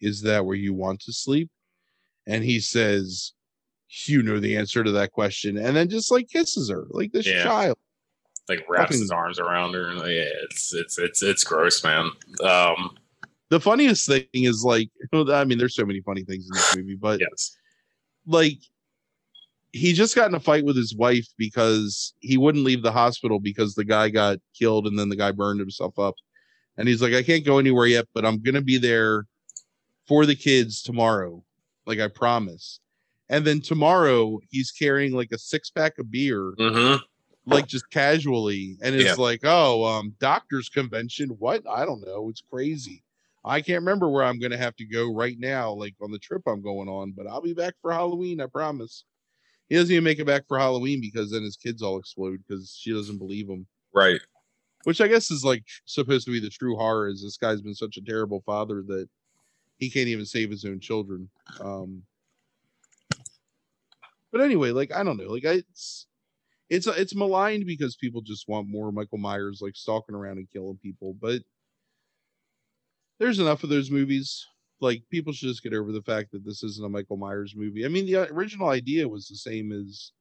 is that where you want to sleep and he says you know the answer to that question and then just like kisses her like this Yeah. child like wraps fucking- his arms around her. And, yeah, it's it's it's it's gross, man. Um, the funniest thing is like i mean there's so many funny things in this movie but yes. like he just got in a fight with his wife because he wouldn't leave the hospital because the guy got killed and then the guy burned himself up. And he's like i can't go anywhere yet but i'm gonna be there for the kids tomorrow like i promise. And then tomorrow he's carrying like a six pack of beer hmm like just casually and it's Yeah. like oh um doctors convention? What? I don't know. It's crazy i can't remember where i'm gonna have to go right now like on the trip i'm going on but i'll be back for halloween i promise. He doesn't even make it back for halloween because then his kids all explode because she doesn't believe him. Right. which i guess is like supposed to be the true horror is this guy's been such a terrible father that he can't even save his own children um. But anyway like i don't know like I, it's it's it's maligned because people just want more michael myers like stalking around and killing people but there's enough of those movies. Like people should just get over the fact that this isn't a michael myers movie. I mean the uh, original idea was the same as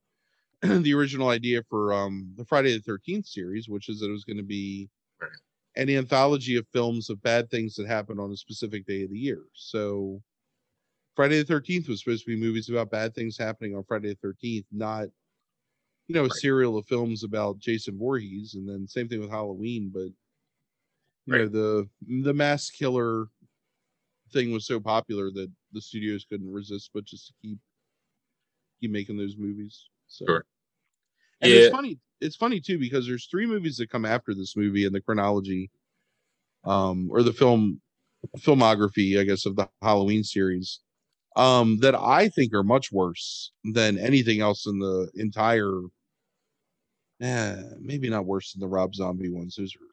the original idea for um the friday the 13th series which is that it was going to be an anthology of films of bad things that happened on a specific day of the year. So friday the 13th was supposed to be movies about bad things happening on friday the 13th not you know a Right. serial of films about jason Voorhees, and then same thing with halloween but you know the the mass killer thing was so popular that the studios couldn't resist but just to keep keep making those movies so Sure. and Yeah. it's funny it's funny too because there's three movies that come after this movie in the chronology um or the film filmography i guess of the halloween series um that i think are much worse than anything else in the entire eh, maybe not worse than the rob zombie ones those are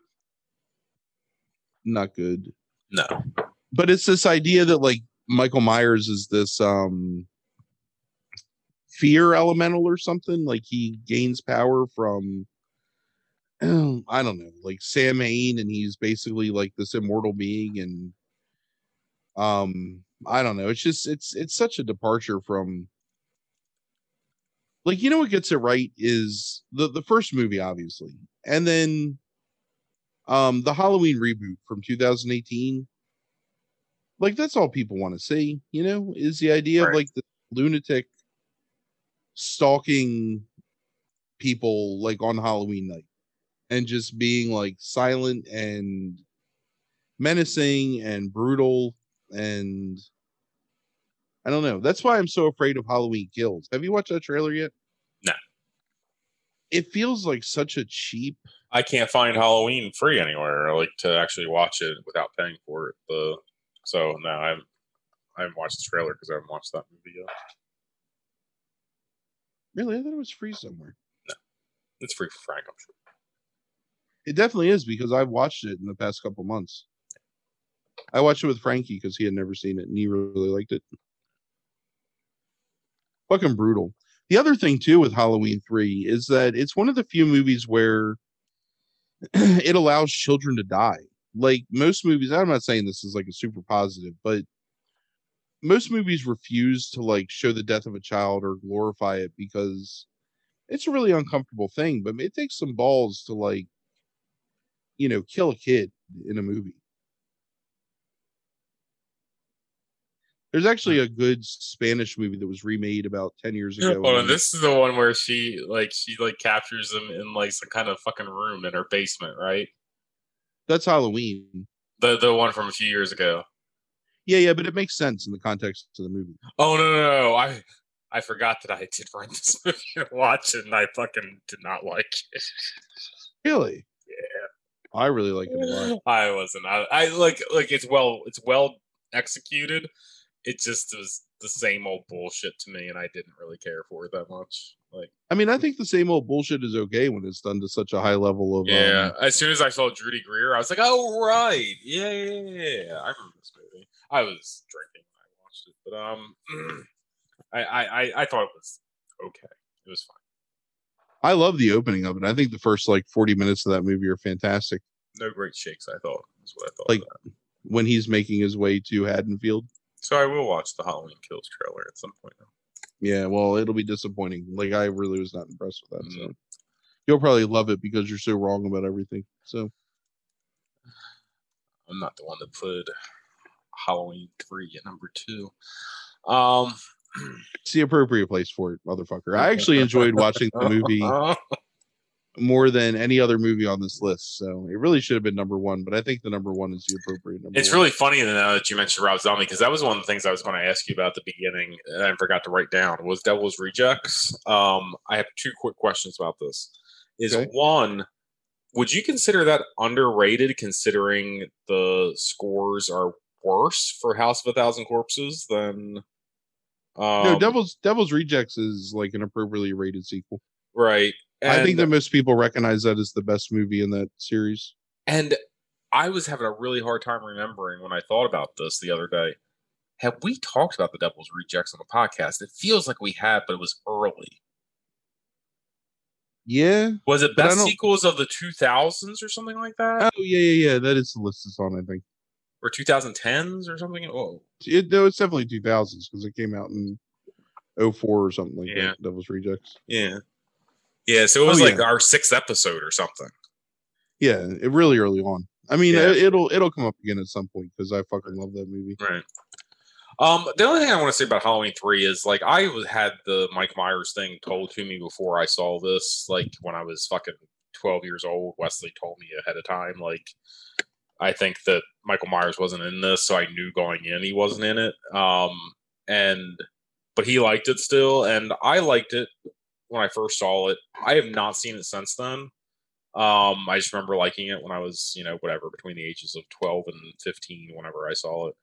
not good No. but it's this idea that like Michael Myers is this um fear elemental or something. Like he gains power from I don't know, like Sam Hain, and he's basically like this immortal being, and um, I don't know. It's just it's it's such a departure from like you know what gets it right is the the first movie, obviously, and then um the Halloween reboot from 2018. Like that's all people want to see, you know, is the idea of like the lunatic stalking people like on Halloween night and just being like silent and menacing and brutal and I don't know. That's why I'm so afraid of Halloween Kills. Have you watched that trailer yet? It feels like such a cheap. I can't find Halloween free anywhere, like to actually watch it without paying for it. The so no, I haven't, I haven't watched the trailer because I haven't watched that movie yet. Really, I thought it was free somewhere. No, it's free for Frank, I'm sure. It definitely is because I've watched it in the past couple months. I watched it with Frankie because he had never seen it and he really liked it. Fucking brutal. The other thing too with Halloween 3 is that it's one of the few movies where it allows children to die. Like most movies, I'm not saying this is like a super positive, but most movies refuse to like show the death of a child or glorify it because it's a really uncomfortable thing, but it takes some balls to like you know, kill a kid in a movie. There's actually mm. a good Spanish movie that was remade about 10 years ago. Hold on, and- this is the one where she like she like captures him in like some kind of fucking room in her basement, right? That's Halloween. The the one from a few years ago. Yeah, yeah, but it makes sense in the context of the movie. Oh no no no! I I forgot that I did rent this movie and watch it, and I fucking did not like it. Really? Yeah. I really like it a lot. I wasn't. I, I like like it's well it's well executed. It just was the same old bullshit to me, and I didn't really care for it that much. Like I mean, I think the same old bullshit is okay when it's done to such a high level of yeah, um, as soon as I saw Judy Greer, I was like, oh right, yeah yeah yeah. I remember this movie. I was drinking when I watched it, but um, I I I, I thought it was okay. It was fine. I love the opening of it. I think the first like 40 minutes of that movie are fantastic. No great shakes. I thought is what I thought. Like- When he's making his way to Haddonfield. So I will watch the Halloween Kills trailer at some point. Yeah, well, it'll be disappointing. Like I really was not impressed with that. So Mm. you'll probably love it because you're so wrong about everything. So I'm not the one that put Halloween three at number two. Um, it's the appropriate place for it, motherfucker. I actually enjoyed watching the movie more than any other movie on this list. So it really should have been number one, but I think the number one is the appropriate number. It's one. really funny now that you mentioned Rob Zombie because that was one of the things I was going to ask you about at the beginning and I forgot to write down was Devil's Rejects. Um, I have two quick questions about this. Is Okay. one, would you consider that underrated considering the scores are worse for House of a Thousand Corpses than? Um, no Devil's Devil's Rejects is like an appropriately rated sequel. right. I think that most people recognize that as the best movie in that series. And I was having a really hard time remembering when I thought about this the other day. Have we talked about the Devil's Rejects on the podcast? It feels like we have, but it was early. Yeah. Was it best sequels of the 2000s or something like that? Oh yeah, yeah, yeah. That is the list it's on. I think. or 2010s or something? Oh, It, no, it's definitely 2000s because it came out in 04 or something like Yeah. that. Devil's Rejects. yeah. Yeah, so it was Oh, like yeah. our sixth episode or something. Yeah, it really early on. I mean, Yeah. it, it'll it'll come up again at some point because I fucking love that movie. Right. Um, the only thing I want to say about Halloween three is like I was- had the Mike Myers thing told to me before I saw this. Like when I was fucking twelve years old, Wesley told me ahead of time. Like I think that Michael Myers wasn't in this, so I knew going in he wasn't in it. Um, and but he liked it still, and I liked it when I first saw it. I have not seen it since then. Um, I just remember liking it when I was, you know, whatever between the ages of twelve and fifteen, whenever I saw it,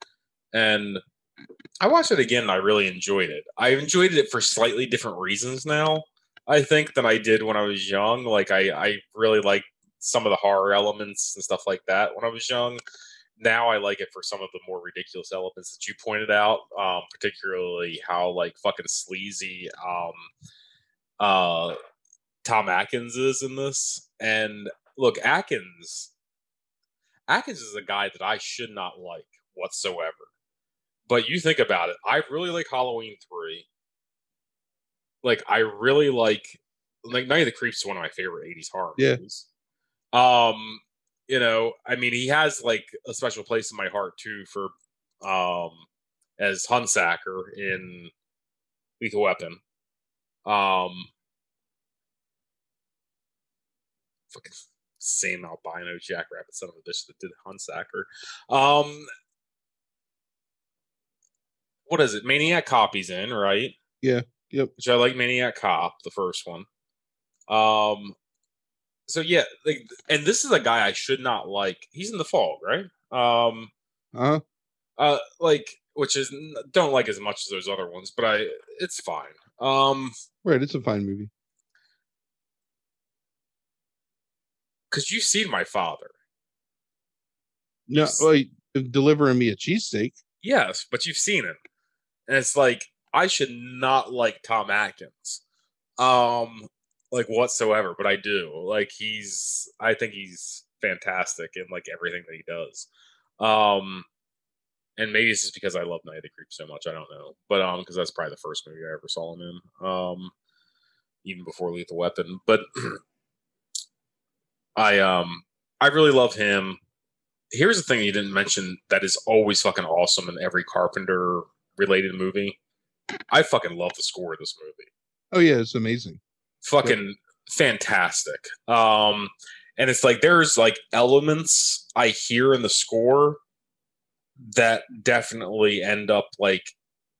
and I watched it again and I really enjoyed it. I enjoyed it for slightly different reasons now, I think, than I did when I was young. Like I, I really like some of the horror elements and stuff like that when I was young. now I like it for some of the more ridiculous elements that you pointed out, um, particularly how like fucking sleazy um, uh, Tom Atkins is in this. And look, Atkins, Atkins is a guy that I should not like whatsoever. But you think about it, I really like Halloween three. Like I really like like Night of the Creeps is one of my favorite '80s horror Yeah. movies. Um, you know, I mean, he has like a special place in my heart too for um as Hunsaker in Lethal Weapon. Um, fucking same albino jackrabbit son of a bitch that did Hunsaker. Um, what is it? Maniac Copy's in, right? Yeah. Yep. Which I like Maniac Cop, the first one. Um, so yeah, like, and this is a guy I should not like. He's in the fog, right? Um, Uh uh, like, which is don't like as much as those other ones, but I it's fine. Um, right, it's a fine movie. because you've seen my father, No, wait, delivering me a cheesesteak. yes, but you've seen it, and it's like I should not like Tom Atkins, um, like whatsoever, but I do. Like he's, I think he's fantastic in like everything that he does. Um, and maybe it's just because I love Night of the Creeps so much. I don't know, but um, because that's probably the first movie I ever saw him in. Um, even before Lethal Weapon, but I um, I really love him. Here's the thing you didn't mention that is always fucking awesome in every Carpenter related movie. I fucking love the score of this movie Oh yeah, it's amazing. fucking fantastic. Um, and it's like there's like elements I hear in the score that definitely end up like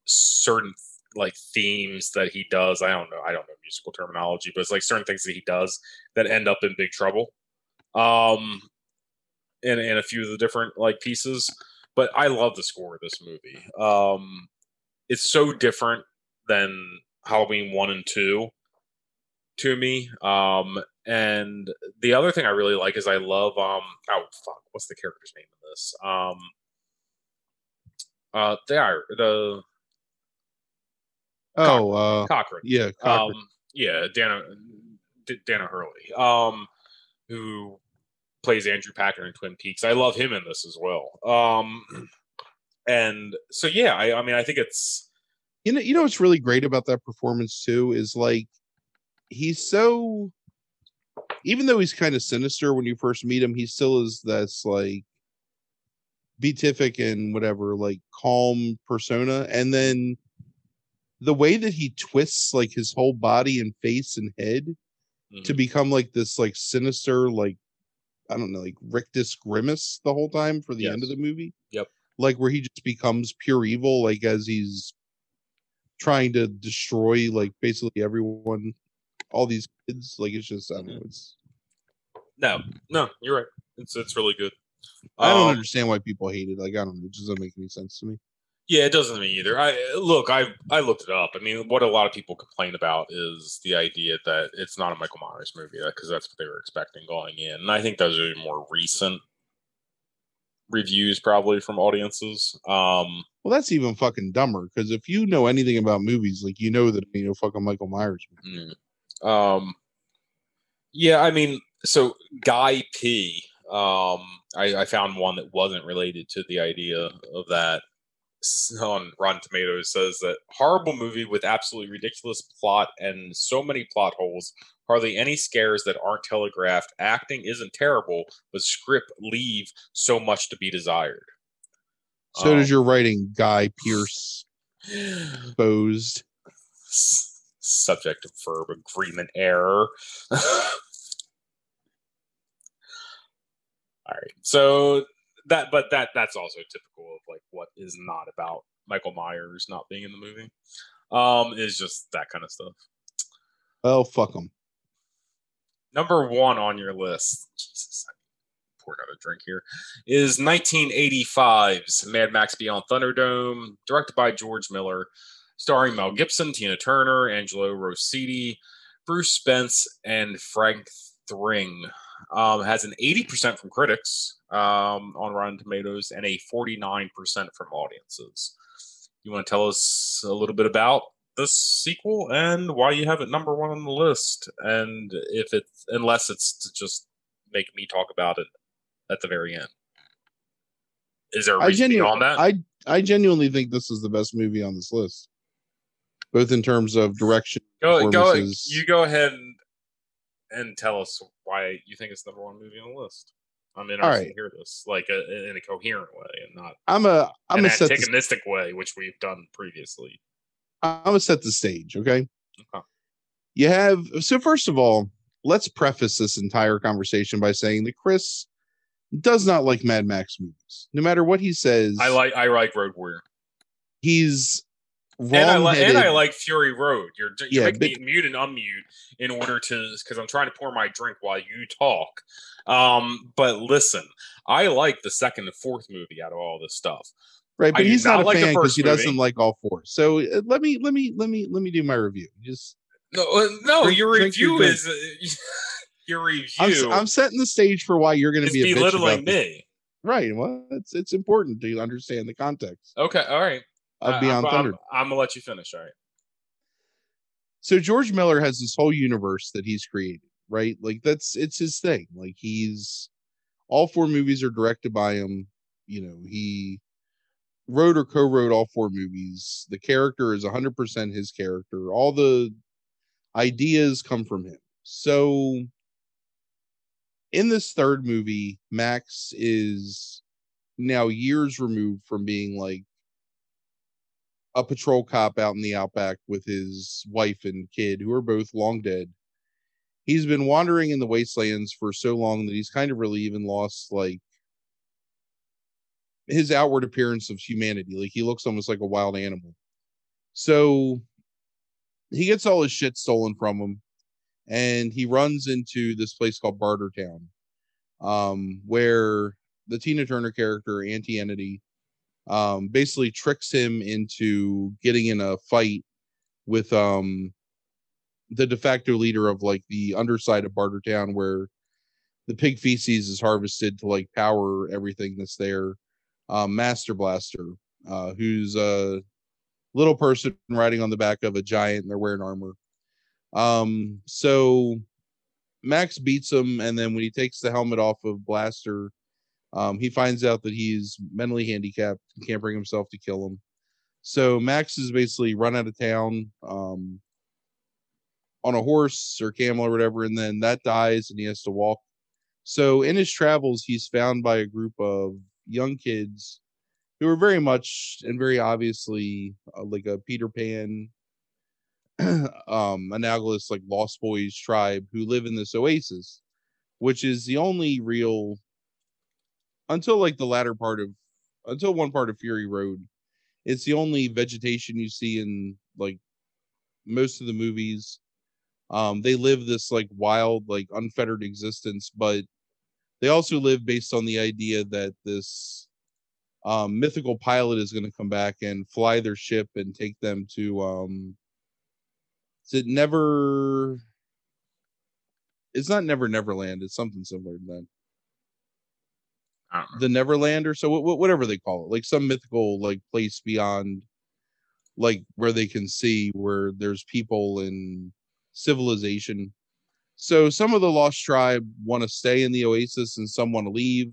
certain like themes that he does. I don't know. I don't know musical terminology, but it's like certain things that he does that end up in big trouble. Um, in in a few of the different like pieces, but I love the score of this movie. Um, it's so different than Halloween one and two to me. Um, and the other thing I really like is I love um oh fuck what's the character's name in this um uh they are the Oh, uh, Cochrane yeah, Cochran. um yeah Dana D- Dan O'Herlihy. Um who plays Andrew Packer in Twin Peaks. I love him in this as well. Um and so yeah I I mean I think it's you know, you know what's really great about that performance too is like he's so even though he's kind of sinister when you first meet him, he still is this like beatific and whatever, like calm persona. And then the way that he twists like his whole body and face and head to mhm, become like this like sinister, like I don't know, like rictus grimace the whole time for the end of the movie. Yep. Like where he just becomes pure evil, like as he's trying to destroy like basically everyone, all these kids. Like it's just I don't know. It's no no you're right it's it's really good I don't Um, understand why people hate it. Like I don't know. It just doesn't make any sense to me. Yeah, it doesn't to me either. I look, I I looked it up. I mean, what a lot of people complain about is the idea that it's not a Michael Myers movie because that's what they were expecting going in, and I think those are more recent reviews probably from audiences. Um, Well, that's even fucking dumber because if you know anything about movies, like you know that you know fucking Michael Myers. mm, um, yeah, I mean, so Guy P. Um, I, I found one that wasn't related to the idea of that. On Rotten Tomatoes says that horrible movie with absolutely ridiculous plot and so many plot holes, hardly any scares that aren't telegraphed. Acting isn't terrible, but script leave so much to be desired. So Um, does your writing, Guy Pierce exposed. Subject of verb agreement error. All right. So that but that that's also typical of like what is not about Michael Myers not being in the movie. Um is just that kind of stuff. Oh fuck them. Number 1 on your list. Jesus. I poured out a drink here. Is 1985's Mad Max Beyond Thunderdome, directed by George Miller, starring Mel Gibson, Tina Turner, Angelo Rossitto, Bruce Spence, and Frank Thring. Um, has an 80% from critics um, on Rotten Tomatoes and a 49% from audiences. You want to tell us a little bit about this sequel and why you have it number one on the list? And if it's, unless it's to just make me talk about it at the very end. Is there a reason genu- beyond that? I I genuinely think this is the best movie on this list, both in terms of direction. Go go. You go ahead and and tell us why you think it's the number one movie on the list. I'm interested right. to hear this, like a, in a coherent way, and not I'm a I'm an gonna the, antagonistic way, which we've done previously. I'm gonna set the stage. Okay. Okay. You have so first of all, let's preface this entire conversation by saying that Chris does not like Mad Max movies. No matter what he says, I like I like Road Warrior, he's. And I like and I like Fury Road. You're you're Yeah, making me mute and unmute in order to because I'm trying to pour my drink while you talk. Um, but listen, I like the second and fourth movie out of all this stuff. right, but do he's not not a like the fan because first he doesn't movie. like all four. So uh, let me let me let me let me do my review. Just No, uh, no, Drink- your drink your review drink. is uh, your review. I'm, I'm setting the stage for why you're going to be a bitch belittling about this. me. Right. Well, it's it's important to understand the context Okay, all right. Of I- Beyond I'm, Thunder. I'm, I'm gonna let you finish. All right. so George Miller has this whole universe that he's created, right? Like that's it's his thing. Like he's all four movies are directed by him. You know, he wrote or co-wrote all four movies. The character is 100% his character. All the ideas come from him. So in this third movie, Max is now years removed from being like a patrol cop out in the outback with his wife and kid, who are both long dead. He's been wandering in the wastelands for so long that he's kind of really even lost like his outward appearance of humanity. Like he looks almost like a wild animal. So he gets all his shit stolen from him and he runs into this place called Bartertown, um, where the Tina Turner character, Auntie Entity, um, basically tricks him into getting in a fight with um, the de facto leader of like the underside of Bartertown, where the pig feces is harvested to like power everything that's there. Um, Master Blaster, uh, who's a little person riding on the back of a giant, and they're wearing armor. Um, so Max beats him, and then when he takes the helmet off of Blaster, um, he finds out that he's mentally handicapped and can't bring himself to kill him. So Max is basically run out of town um, on a horse or camel or whatever, and then that dies, and he has to walk. So in his travels, he's found by a group of young kids who are very much and very obviously uh, like a Peter Pan um analogous like lost boys tribe who live in this oasis which is the only real until like the latter part of until one part of fury road it's the only vegetation you see in like most of the movies um they live this like wild like unfettered existence but they also live based on the idea that this um mythical pilot is going to come back and fly their ship and take them to um is it never it's not never neverland it's something similar to that. The neverland or so wh- wh- whatever they call it like some mythical like place beyond like where they can see where there's people and civilization. So some of the lost tribe want to stay in the oasis and some want to leave.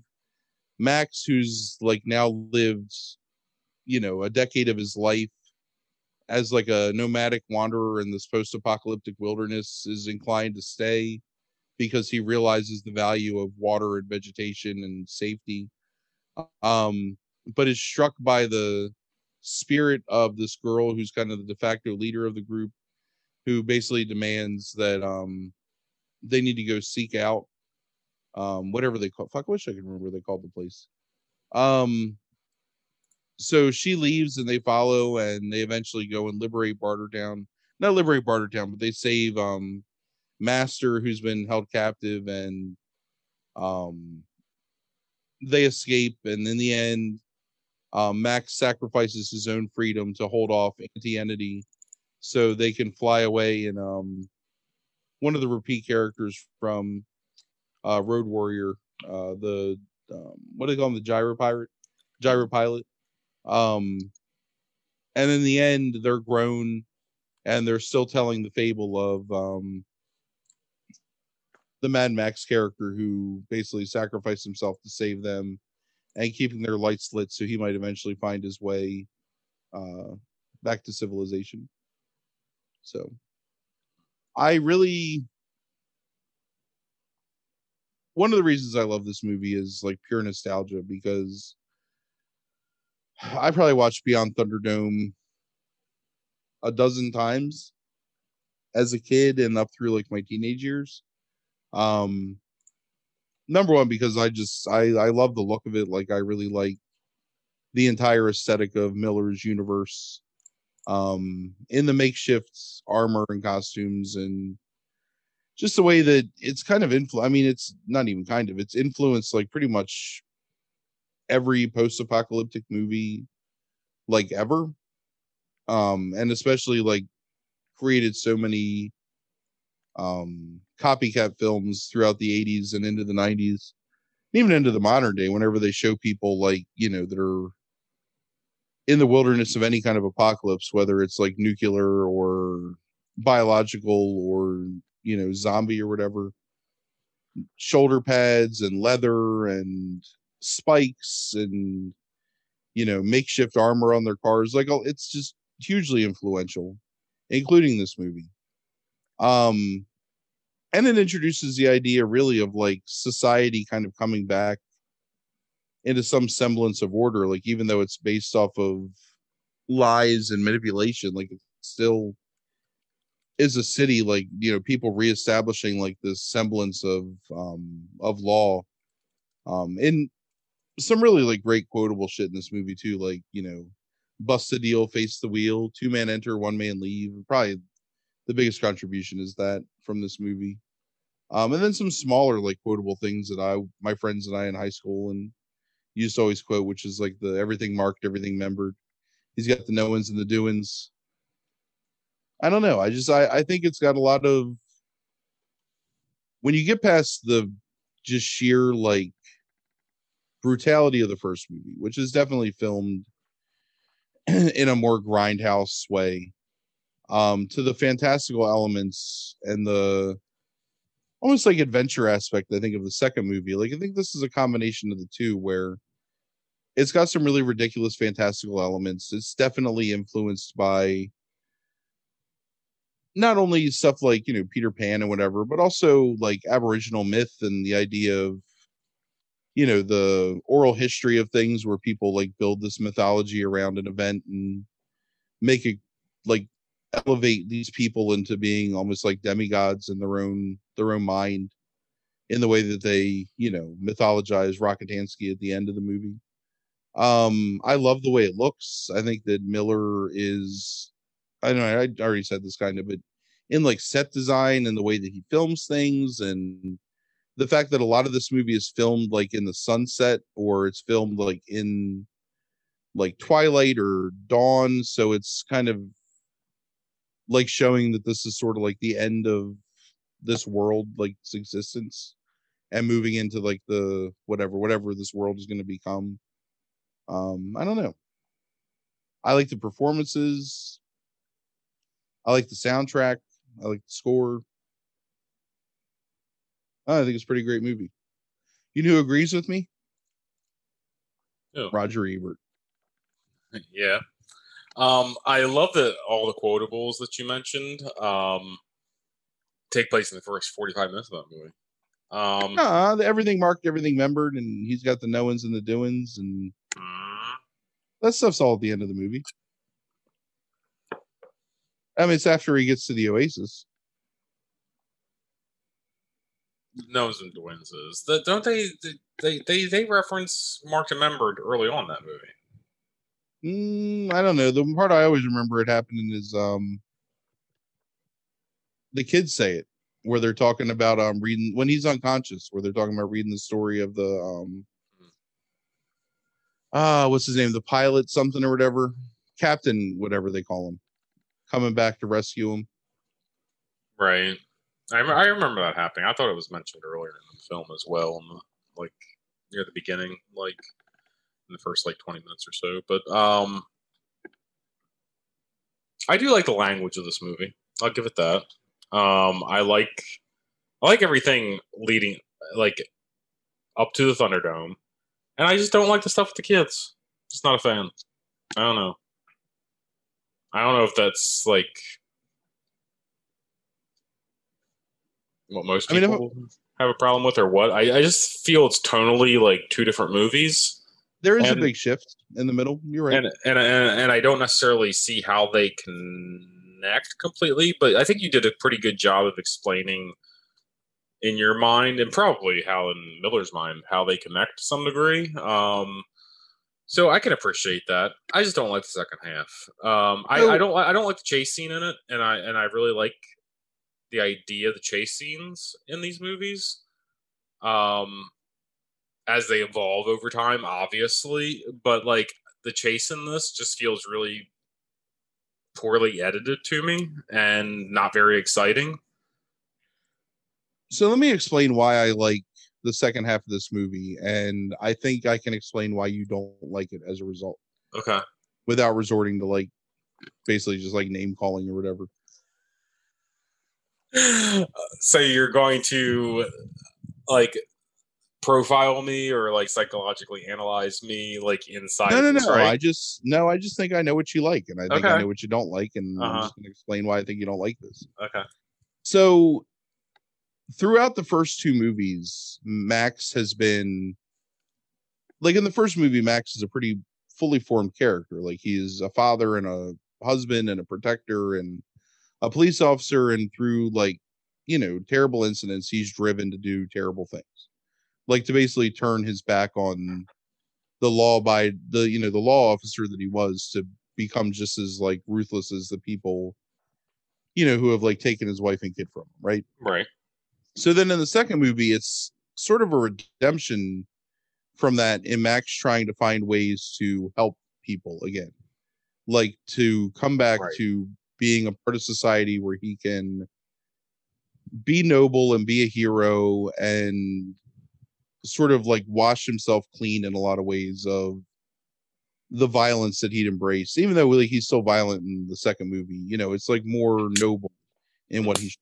Max who's like now lived you know a decade of his life as like a nomadic wanderer in this post-apocalyptic wilderness is inclined to stay because he realizes the value of water and vegetation and safety um but is struck by the spirit of this girl who's kind of the de facto leader of the group who basically demands that um they need to go seek out um whatever they call fuck I wish I could remember what they called the place um so she leaves and they follow and they eventually go and liberate Bartertown. Not liberate Bartertown, but they save um Master who's been held captive and um they escape and in the end um Max sacrifices his own freedom to hold off Auntie Entity so they can fly away and um one of the repeat characters from uh, Road Warrior, uh, the um, what do they call him, the Gyro Pirate, Gyro Pilot. Um, and in the end, they're grown, and they're still telling the fable of um, the Mad Max character who basically sacrificed himself to save them, and keeping their lights lit so he might eventually find his way uh, back to civilization. So, I really one of the reasons I love this movie is like pure nostalgia because I probably watched Beyond Thunderdome a dozen times as a kid and up through like my teenage years. Um number one because I just I I love the look of it. Like I really like the entire aesthetic of Miller's universe. Um in the makeshift armor and costumes and just the way that it's kind of influ I mean it's not even kind of it's influenced like pretty much every post-apocalyptic movie like ever. Um and especially like created so many um copycat films throughout the 80s and into the 90s even into the modern day whenever they show people like you know that are in the wilderness of any kind of apocalypse whether it's like nuclear or biological or you know zombie or whatever shoulder pads and leather and spikes and you know makeshift armor on their cars like it's just hugely influential including this movie. Um and it introduces the idea really of like society kind of coming back into some semblance of order like even though it's based off of lies and manipulation like it still is a city like you know people reestablishing like this semblance of um of law. Um and some really like great quotable shit in this movie too like you know bust the deal face the wheel two man enter one man leave. Probably the biggest contribution is that from this movie um and then some smaller like quotable things that i my friends and i in high school and used to always quote which is like the everything marked everything membered. He's got the knowins and the doings. I don't know. I just i i think it's got a lot of when you get past the just sheer like brutality of the first movie which is definitely filmed in a more grindhouse way um to the fantastical elements and the almost like adventure aspect i think of the second movie. Like i think this is a combination of the two where it's got some really ridiculous fantastical elements. It's definitely influenced by not only stuff like you know peter pan and whatever but also like aboriginal myth and the idea of you know the oral history of things where people like build this mythology around an event and make it like elevate these people into being almost like demigods in their own their own mind in the way that they you know mythologize Rockatansky at the end of the movie. Um i love the way it looks. I think that miller is i don't know i already said this kind of but in like set design and the way that he films things and the fact that a lot of this movie is filmed like in the sunset or it's filmed like in like twilight or dawn so it's kind of like showing that this is sort of like the end of this world like its existence and moving into like the whatever whatever this world is going to become. Um i don't know. I like the performances. I like the soundtrack. I like the score. I think it's a pretty great movie. You know who agrees with me? Who? roger ebert. Yeah. Um, I love that all the quotables that you mentioned um, take place in the first 45 minutes of that movie. Um, uh, everything marked everything membered and he's got the knowins and the doings and mm, that stuff's all at the end of the movie i mean it's after he gets to the oasis knows and Dwins is. The, don't they, they they they reference Marked and Membered early on in that movie? Mm, I don't know. The part I always remember it happening is um the kids say it where they're talking about um reading when he's unconscious, where they're talking about reading the story of the um ah what's his name, the pilot something or whatever, captain whatever they call him, coming back to rescue him. Right. I, I remember that happening. I thought it was mentioned earlier in the film as well, the, like near the beginning, like in the first like twenty minutes or so. But um, I do like the language of this movie. I'll give it that. Um, I like I like everything leading like up to the Thunderdome, and I just don't like the stuff with the kids. Just not a fan. I don't know. I don't know if that's like what most I mean, people have a problem with or what. I, I just feel it's tonally like two different movies. There is And- a big shift in the middle. You're right. and, and and and I don't necessarily see how they connect completely, but I think you did a pretty good job of explaining in your mind and probably how in Miller's mind how they connect to some degree. Um, so I can appreciate that. I just don't like the second half. Um, I, No. I don't I don't like the chase scene in it, and I and I really like the idea of the chase scenes in these movies. Um, as they evolve over time, obviously, but like the chase in this just feels really poorly edited to me and not very exciting. so let me explain why I like the second half of this movie, and I think I can explain why you don't like it as a result, Okay. without resorting to like basically just like name calling or whatever. so you're going to like profile me or like psychologically analyze me like inside no, no, no. right? I just no. I just think I know what you like, and I think I know what you don't like, and I'm Uh-huh. just going to explain why I think you don't like this. okay. So, throughout the first two movies, Max has been like in the first movie, Max is a pretty fully formed character. Like he's a father and a husband and a protector and a police officer. And through like, you know, terrible incidents, he's driven to do terrible things, like to basically turn his back on the law by the, you know, the law officer that he was to become just as like ruthless as the people, you know, who have like taken his wife and kid from him, right? Right. so then in the second movie it's sort of a redemption from that in max trying to find ways to help people again like to come back Right. to being a part of society where he can be noble and be a hero and sort of like wash himself clean in a lot of ways of the violence that he'd embraced even though like he's so violent in the second movie you know it's like more noble in what he's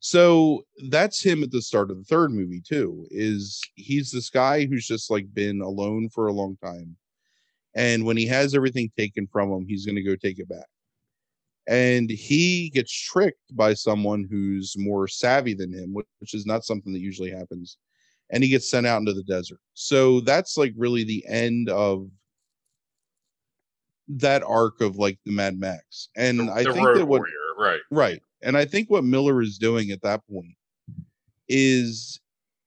so that's him at the start of the third movie too is he's this guy who's just like been alone for a long time and when he has everything taken from him he's going to go take it back and he gets tricked by someone who's more savvy than him which, is not something that usually happens and he gets sent out into the desert so that's like really the end of that arc of like the mad max and The, i the think that what warrior, right. Right. And I think what Miller is doing at that point is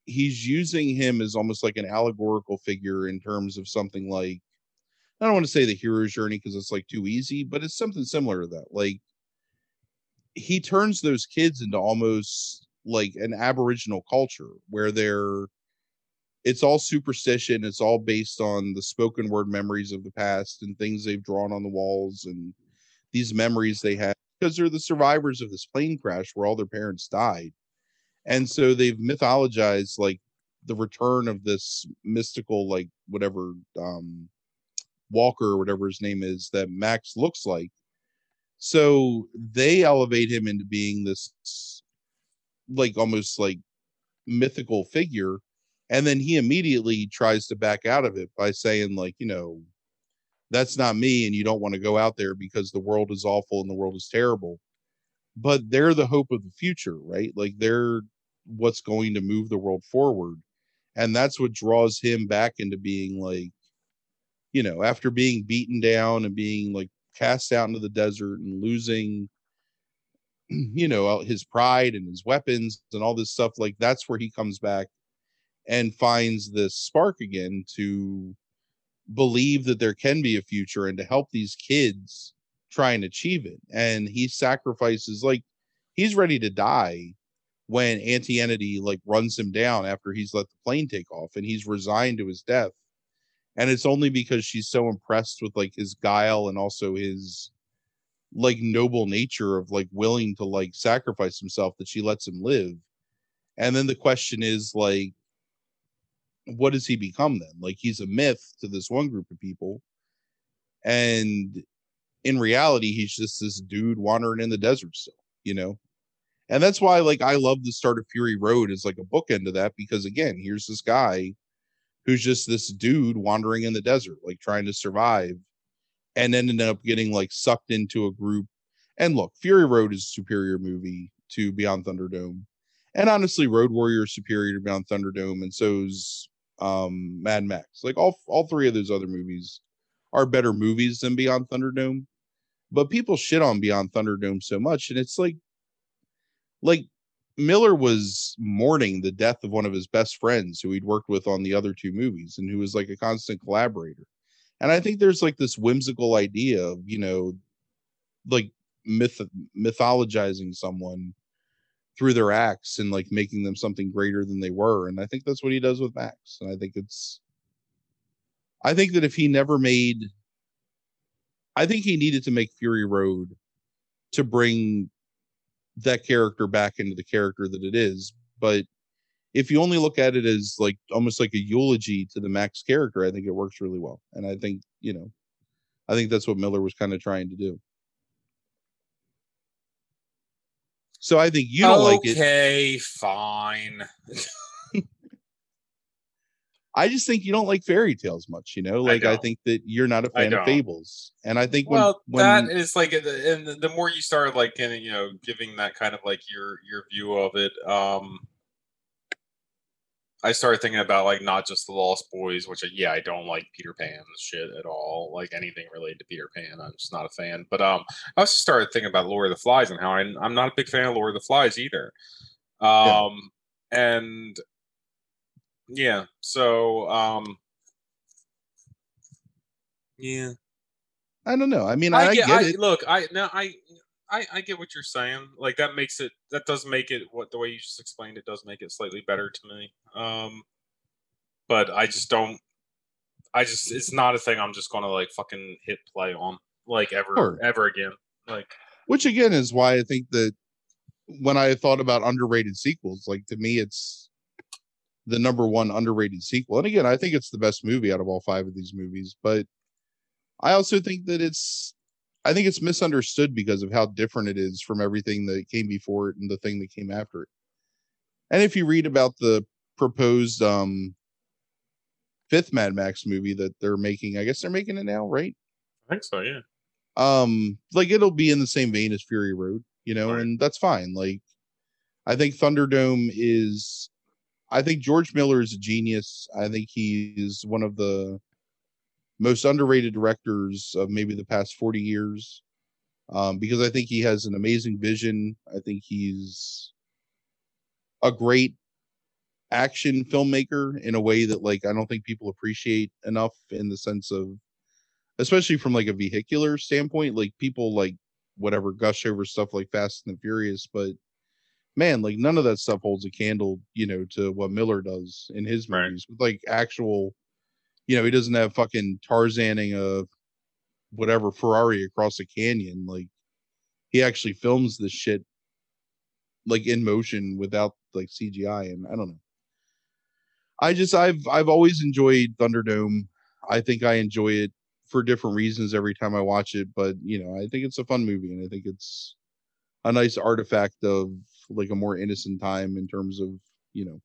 he's using him as almost like an allegorical figure in terms of something like I don't want to say the hero's journey because it's like too easy, but it's something similar to that. Like he turns those kids into almost like an aboriginal culture where they're it's all superstition, it's all based on the spoken word memories of the past and things they've drawn on the walls and these memories they have because they're the survivors of this plane crash where all their parents died. And so they've mythologized like the return of this mystical, like whatever um Walker or whatever his name is that Max looks like. So they elevate him into being this like almost like mythical figure. And then he immediately tries to back out of it by saying, like, you know, that's not me and you don't want to go out there because the world is awful and the world is terrible but they're the hope of the future right like they're what's going to move the world forward and that's what draws him back into being like you know after being beaten down and being like cast out into the desert and losing you know his pride and his weapons and all this stuff like that's where he comes back and finds this spark again to believe that there can be a future and to help these kids try and achieve it. And he sacrifices like he's ready to die when Auntie Entity like runs him down after he's let the plane take off and he's resigned to his death. And it's only because she's so impressed with like his guile and also his like noble nature of like willing to like sacrifice himself that she lets him live. And then the question is like what does he become then? Like he's a myth to this one group of people. And in reality, he's just this dude wandering in the desert still, you know? And that's why like I love the start of Fury Road as like a bookend to that because again, here's this guy who's just this dude wandering in the desert, like trying to survive, and ended up getting like sucked into a group. And look, Fury Road is a superior movie to Beyond Thunderdome. And honestly, Road Warrior is superior to Beyond Thunderdome, and so's um Mad Max. Like all all three of those other movies are better movies than Beyond Thunderdome. But people shit on Beyond Thunderdome so much, and it's like like Miller was mourning the death of one of his best friends who he'd worked with on the other two movies and who was like a constant collaborator. And I think there's like this whimsical idea of, you know, like myth mythologizing someone through their acts and like making them something greater than they were. And I think that's what he does with Max. And I think it's I think that if he never made I think he needed to make Fury Road to bring that character back into the character that it is. But if you only look at it as like almost like a eulogy to the Max character, I think it works really well. And I think, you know, I think that's what Miller was kind of trying to do. So I think you don't like it. Okay, fine. I just think you don't like fairy tales much, you know. Like I, don't. think that you're not a fan of fables, and I think when well, when that is like, and the- the more you start like, kind of, you know, giving that kind of like your your view of it, um, I started thinking about like not just the Lost Boys, which uh, yeah, I don't like Peter Pan shit at all. Like anything related to Peter Pan, I'm just not a fan. But um, I also started thinking about Lord of the Flies and how I, I'm not a big fan of Lord of the Flies either. Um, and yeah, so um, yeah. I don't know. I mean, I, I get, get I, it. look, I now I, I I get what you're saying. Like that makes it that does make it what the way you just explained it does make it slightly better to me. Um, but I just don't. I just it's not a thing I'm just gonna like fucking hit play on like ever Sure. ever again. Like Which again is why I think that when I thought about underrated sequels, like to me, it's the number one underrated sequel. And again, I think it's the best movie out of all five of these movies. But I also think that it's, I think it's misunderstood because of how different it is from everything that came before it and the thing that came after it. And if you read about the proposed um fifth Mad Max movie that they're making, I guess they're making it now, right? I think so, yeah. um like it'll be in the same vein as fury road you know Right. and that's fine like i think thunderdome is i think george miller is a genius. I think he's one of the most underrated directors of maybe the past 40 years um because i think he has an amazing vision. I think he's a great action filmmaker in a way that like i don't think people appreciate enough in the sense of especially from like a vehicular standpoint like people like whatever gush over stuff like fast and the furious but man like none of that stuff holds a candle you know to what miller does in his Right. movies with like actual you know he doesn't have fucking tarzaning a whatever ferrari across a canyon like he actually films this shit like in motion without like cgi and i don't know i just i've i've always enjoyed thunderdome i think i enjoy it for different reasons every time I watch it, but you know, I think it's a fun movie and I think it's a nice artifact of like a more innocent time in terms of, you know,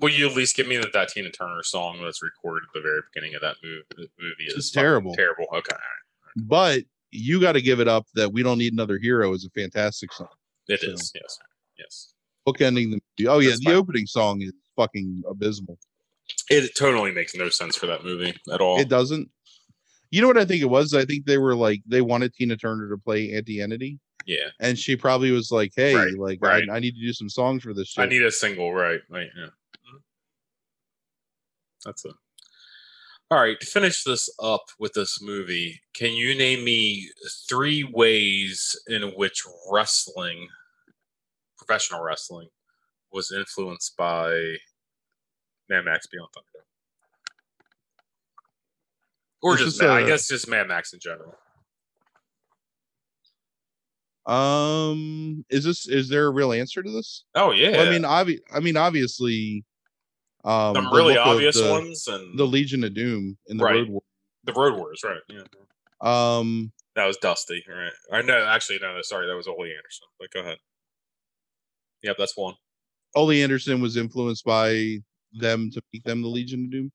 Will you at least give me that, that Tina Turner song that's recorded at the very beginning of that movie? Movie is It's terrible. Terrible. Okay, all right. but you got to give it up that we don't need another hero is a fantastic song. It So- is. Yes. Yes. Bookending the movie. Oh yeah, That's the fine. opening song is fucking abysmal. It totally makes no sense for that movie at all. It doesn't. You know what I think it was? I think they were like they wanted Tina Turner to play Auntie Entity. yeah. and she probably was like, "Hey, Right, like right. I, I need to do some songs for this shit." I need a single, right? Right. Yeah. That's it. All right. To finish this up with this movie, can you name me three ways in which wrestling, professional wrestling, was influenced by Mad Max Beyond Thunderdome? Or This just, is, Mad- I guess just Mad Max in general. Um, is this is there a real answer to this? Oh yeah. Well, I mean, obvi- I mean, obviously, um, some the really obvious the, ones and the Legion of Doom in the Right. Road War. the Road Wars, right? Yeah. Um, That was Dusty, right? I know. Actually, no, no. Sorry, that was Ole Anderson. But go ahead. Yep, that's one. Ole Anderson was influenced by them to make them the Legion of Doom.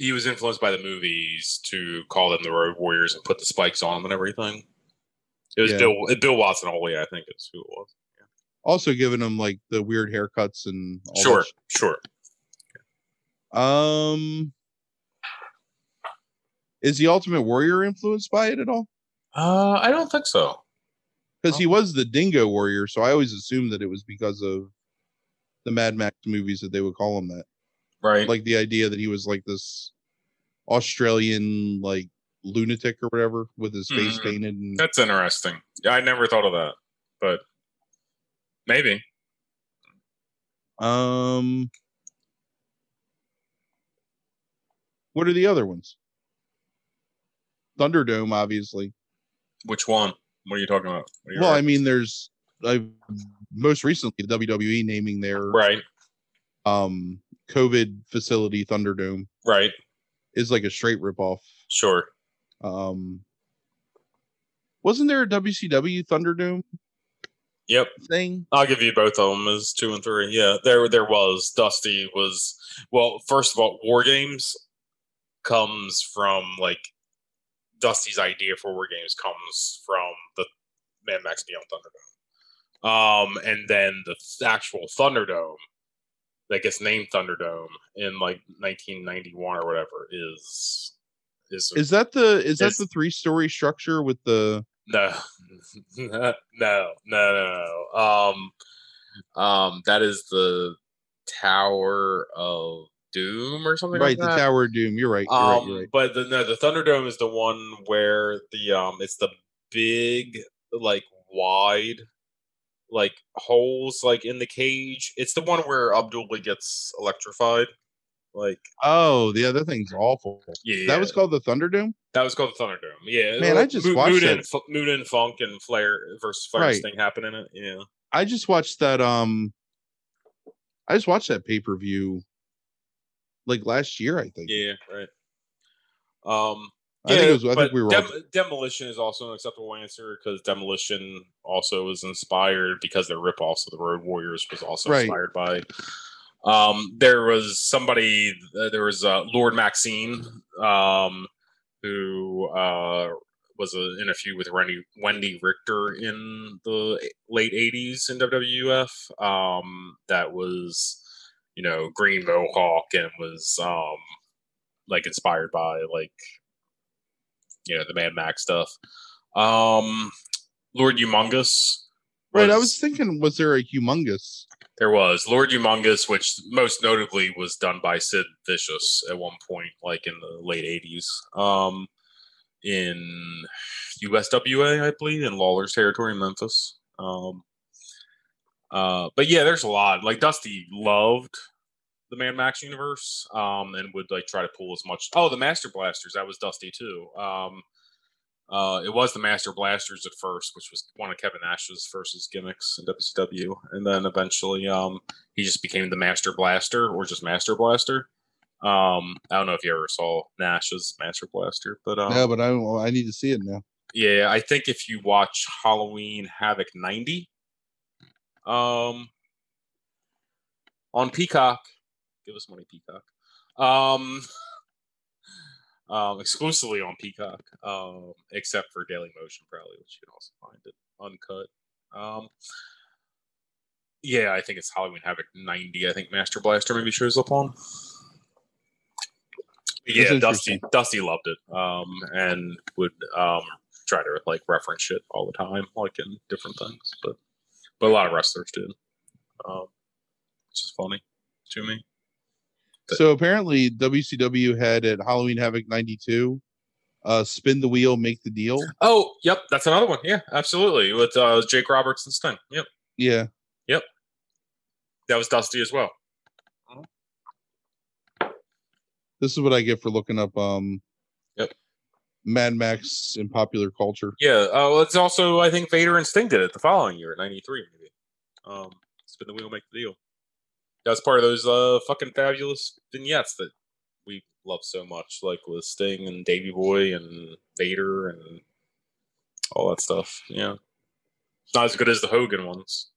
He was influenced by the movies to call them the Road Warriors and put the spikes on them and everything. It was Yeah. Bill Bill Watson Ole, I think is who it was. Also giving them like the weird haircuts and all Sure, sure. Um, is the Ultimate Warrior influenced by it at all? Uh, I don't think so. Because he was the Dingo Warrior, so I always assumed that it was because of the Mad Max movies that they would call him that. Right. Like the idea that he was like this Australian like lunatic or whatever with his face Mhm. painted and That's interesting. Yeah, I never thought of that, but maybe. um what are the other ones? Thunderdome, obviously. Which one? What are you talking about? You Well, I mean, there's I most recently the WWE naming their right, um COVID facility Thunderdome right, is like a straight ripoff. sure. Um wasn't there a WCW Thunderdome Yep, thing? I'll give you both of them as two and three. Yeah, there there was Dusty was well. First of all, War Games comes from like Dusty's idea for War Games comes from the Mad Max Beyond Thunderdome, um, and then the actual Thunderdome that gets named Thunderdome in like 1991 or whatever is is, Is that the is that the three story structure with the no no no no no um um that is the Tower of Doom or something right like the. Tower of Doom? You're right. You're um right. You're right. but the no the Thunderdome is the one where the um it's the big like wide like holes like in the cage. It's the one where Abdullah gets electrified. Like Oh, the other thing's awful. yeah, That was called the Thunderdome. That was called the Thunderdome. Yeah, Man, I just Mo- watched Moon that. and, Fu- Muta and Funk and Flair versus Flair Right. thing happen in it. Yeah, I just watched that. Um, I just watched that pay per view like last year. I think. yeah, right. Um, I think it was. I think we were. Dem- Demolition is also an acceptable answer because Demolition also was inspired because their ripoffs of the Road Warriors was also Right. inspired by. Um, there was somebody. Uh, there was uh, Lord Maxine, um, who uh, was a, in a feud with Wendi, Wendi Richter in the late '80s in WWF. Um, that was, you know, Green Mohawk and was um, like inspired by like you know the Mad Max stuff. Um, Lord Humongous. right. I was thinking, was there a humongous? there was Lord Humongous, which most notably was done by Sid Vicious at one point, like in the late '80s, um, in USWA, I believe, in Lawler's territory in Memphis. Um, uh, but yeah, there's a lot. Like Dusty loved the Mad Max universe, um, and would like try to pull as much. Oh, the Master Blasters, that was Dusty too. Um, uh, it was the Master Blasters at first, which was one of Kevin Nash's first his gimmicks in WCW, and then eventually um, he just became the Master Blaster or just Master Blaster. Um, I don't know if you ever saw Nash's Master Blaster, but um, no, but I I need to see it now. yeah, I think if you watch Halloween Havoc 90 um on Peacock, give us money Peacock. Um um exclusively on Peacock, um except for Daily Motion probably, which you can also find it uncut. Um yeah, I think it's Halloween Havoc 90. I think Master Blaster maybe shows up on. Yeah, Dusty. Dusty loved it. Um and would um try to like reference shit all the time, like in different things. But but a lot of wrestlers did. Um which is funny to me. But- So apparently WCW had at Halloween Havoc '92, uh, spin the wheel, make the deal. Oh, yep, that's another one. Yeah, absolutely. With uh Jake Roberts and Sting. Yep. Yeah, Yep. That was Dusty as well. this is what I get for looking up. Um, Yep. Mad Max in popular culture. Yeah. Uh, well, it's also I think Vader and Sting did it the following year, '93 maybe. Um, spin the wheel, make the deal. That's part of those uh fucking fabulous vignettes that we love so much, like with Sting and Davey Boy and Vader and all that stuff. Yeah, it's not as good as the Hogan ones.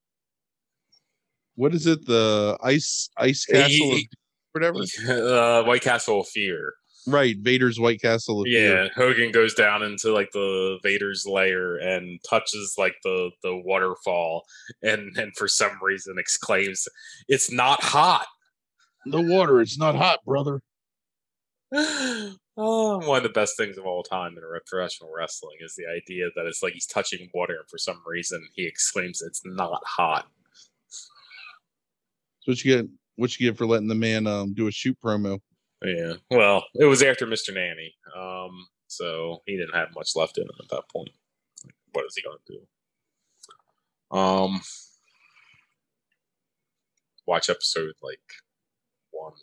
What is it? The ice ice castle, he- whatever. uh, White Castle of Fear. Right, Vader's White Castle. Yeah, Hogan goes down into like the Vader's lair and touches like the the waterfall, and and for some reason exclaims, "It's not hot." the water. It's not hot, brother. oh, one of the best things of all time in professional wrestling is the idea that it's like he's touching water, and for some reason he exclaims, "It's not hot." So what you get? What you get for letting the man um do a shoot promo? Yeah, well, it was after Mr. Nanny, um, so he didn't have much left in him at that point. What is he going to do? Um, watch episode like one,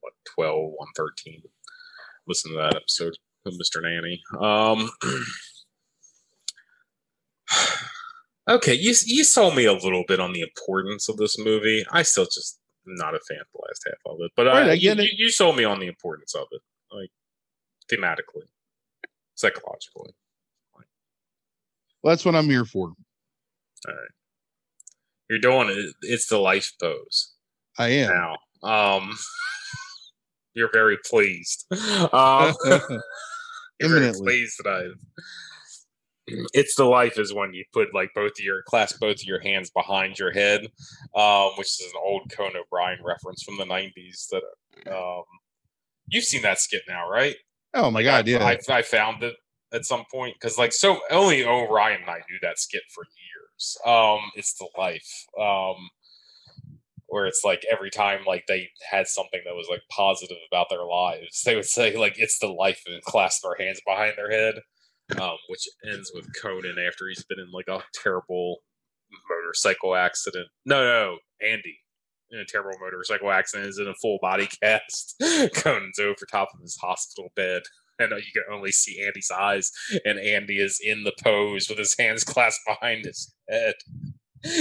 what 12, 113. Listen to that episode of Mr. Nanny. Um, okay, you you sold me a little bit on the importance of this movie. I still just not a fan of the last half of it, but Right, I, I you, get it. you- sold me on the importance of it, like thematically, psychologically. Well, that's what I'm here for. All right, you're doing it. It's the life pose I am. now. Um, you're very pleased. Um, you're very Imminently. pleased that I've. It's the life is when you put like both of your clasp both of your hands behind your head, um, which is an old Conan O'Brien reference from the '90s. That um, you've seen that skit now, right? Oh my god, I, yeah. I, I found it at some point because like so only o'brien and I knew that skit for years. Um, it's the life. Um, where it's like every time like they had something that was like positive about their lives, they would say like it's the life and clasp their hands behind their head. Um, which ends with Conan after he's been in like a terrible motorcycle accident. No, no, Andy in a terrible motorcycle accident is in a full body cast. Conan's over top of his hospital bed. And you can only see Andy's eyes, and Andy is in the pose with his hands clasped behind his head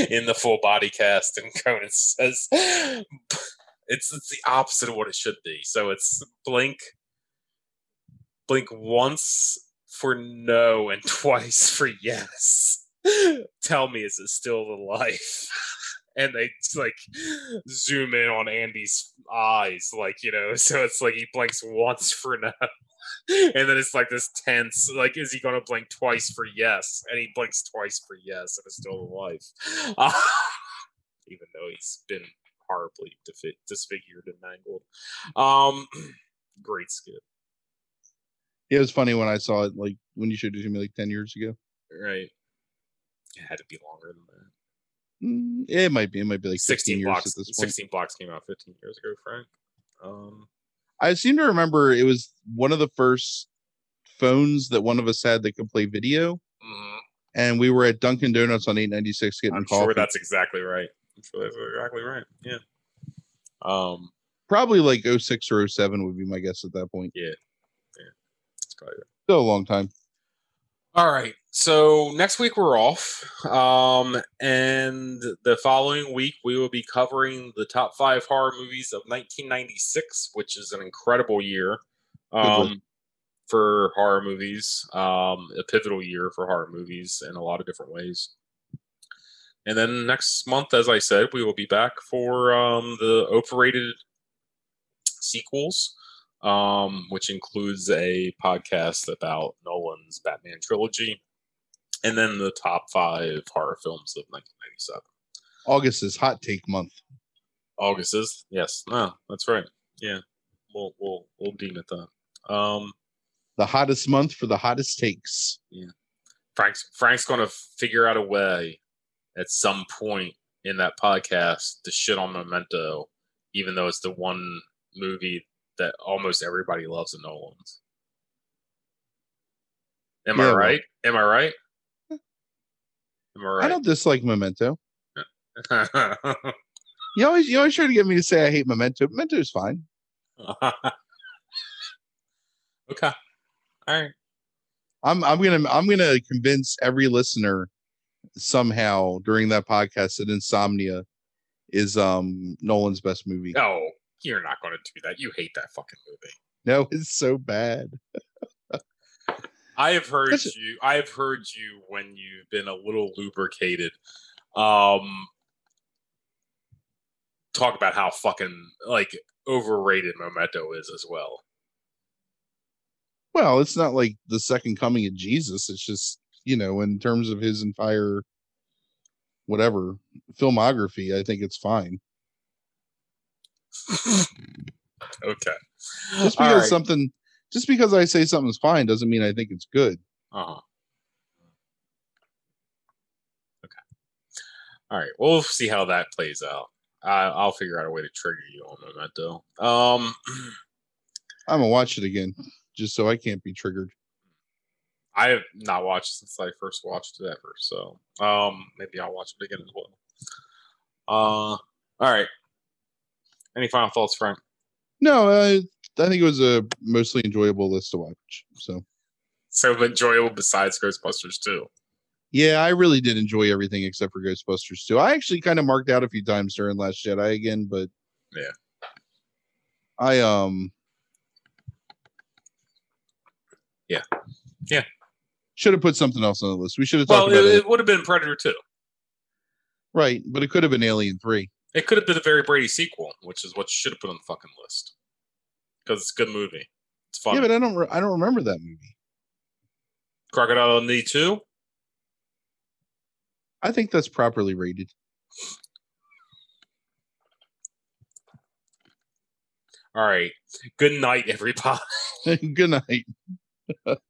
in the full body cast. And Conan says, it's, it's the opposite of what it should be. So it's blink, blink once for no, and twice for yes. Tell me, is it still the life? and they like zoom in on Andy's eyes, like you know, so it's like he blinks once for no, and then it's like this tense, like is he gonna blink twice for yes? And he blinks twice for yes, and it's still the life, even though he's been horribly defi- disfigured and mangled. Um, great skit, It was funny when I saw it, like when you showed it to me like ten years ago. right? It had to be longer than that. Mm, it might be. It might be like 16 16 years blocks. at this point. 16 blocks came out 15 years ago, Frank. Um, I seem to remember it was one of the first phones that one of us had that could play video, mhm. and we were at Dunkin' Donuts on 896 getting called. I'm coffee. sure that's exactly right. I'm sure that's exactly right. Yeah. Um, Probably like 06 or 07 would be my guess at that point. it's probably. Still a long time. All right. So next week we're off. Um, and the following week we will be covering the top five horror movies of 1996, which is an incredible year. Um, for horror movies, um, a pivotal year for horror movies in a lot of different ways. And then next month, as I said, we will be back for um, the overrated sequels, um, which includes a podcast about Nolan's Batman trilogy, and then the top five horror films of 1997. August is hot take month. August is yes, no, that's right. Yeah, we'll we'll we'll deem it that. Um, The hottest month for the hottest takes. Yeah, Frank's Frank's going to figure out a way at some point in that podcast to shit on Memento, even though it's the one movie that almost everybody loves in Nolan's. Am Yeah, I well- right? Am I right? Am I I don't dislike Memento. You always you always try to get me to say I hate Memento. Memento's fine. okay. All right. I'm I'm gonna I'm gonna convince every listener somehow during that podcast that Insomnia is um Nolan's best movie. No, you're not going to do that. You hate that fucking movie. No, it's so bad. I have heard That's- you. I have heard you when you've been a little lubricated. Um, talk about how fucking like overrated Memento is as well. Well, it's not like the second coming of Jesus. It's just you know, in terms of his entire whatever filmography, I think it's fine. Okay. Just because right. something, just because I say something's fine, doesn't mean I think it's good. Uh-huh. Okay. All right. We'll see how that plays out. I, I'll figure out a way to trigger you on Memento. Um, I'm gonna watch it again, just so I can't be triggered. I have not watched since I first watched it ever, so um, maybe I'll watch it again as well. Uh, all right. Any final thoughts, Frank? No, uh, I think it was a mostly enjoyable list to watch. So So enjoyable besides Ghostbusters 2. yeah, I really did enjoy everything except for Ghostbusters 2. I actually kind of marked out a few times during Last Jedi again, but Yeah. I um Yeah. Yeah. should have put something else on the list. We should have Well, talked about it, it. it would have been Predator 2. right, but it could have been Alien Three. It could have been a very Brady sequel, which is what you should have put on the fucking list. Because it's a good movie. It's fun. Yeah, but I don't re- I don't remember that movie. Crocodile Dundee 2. I think that's properly rated. All right. Good night, everybody. Good night.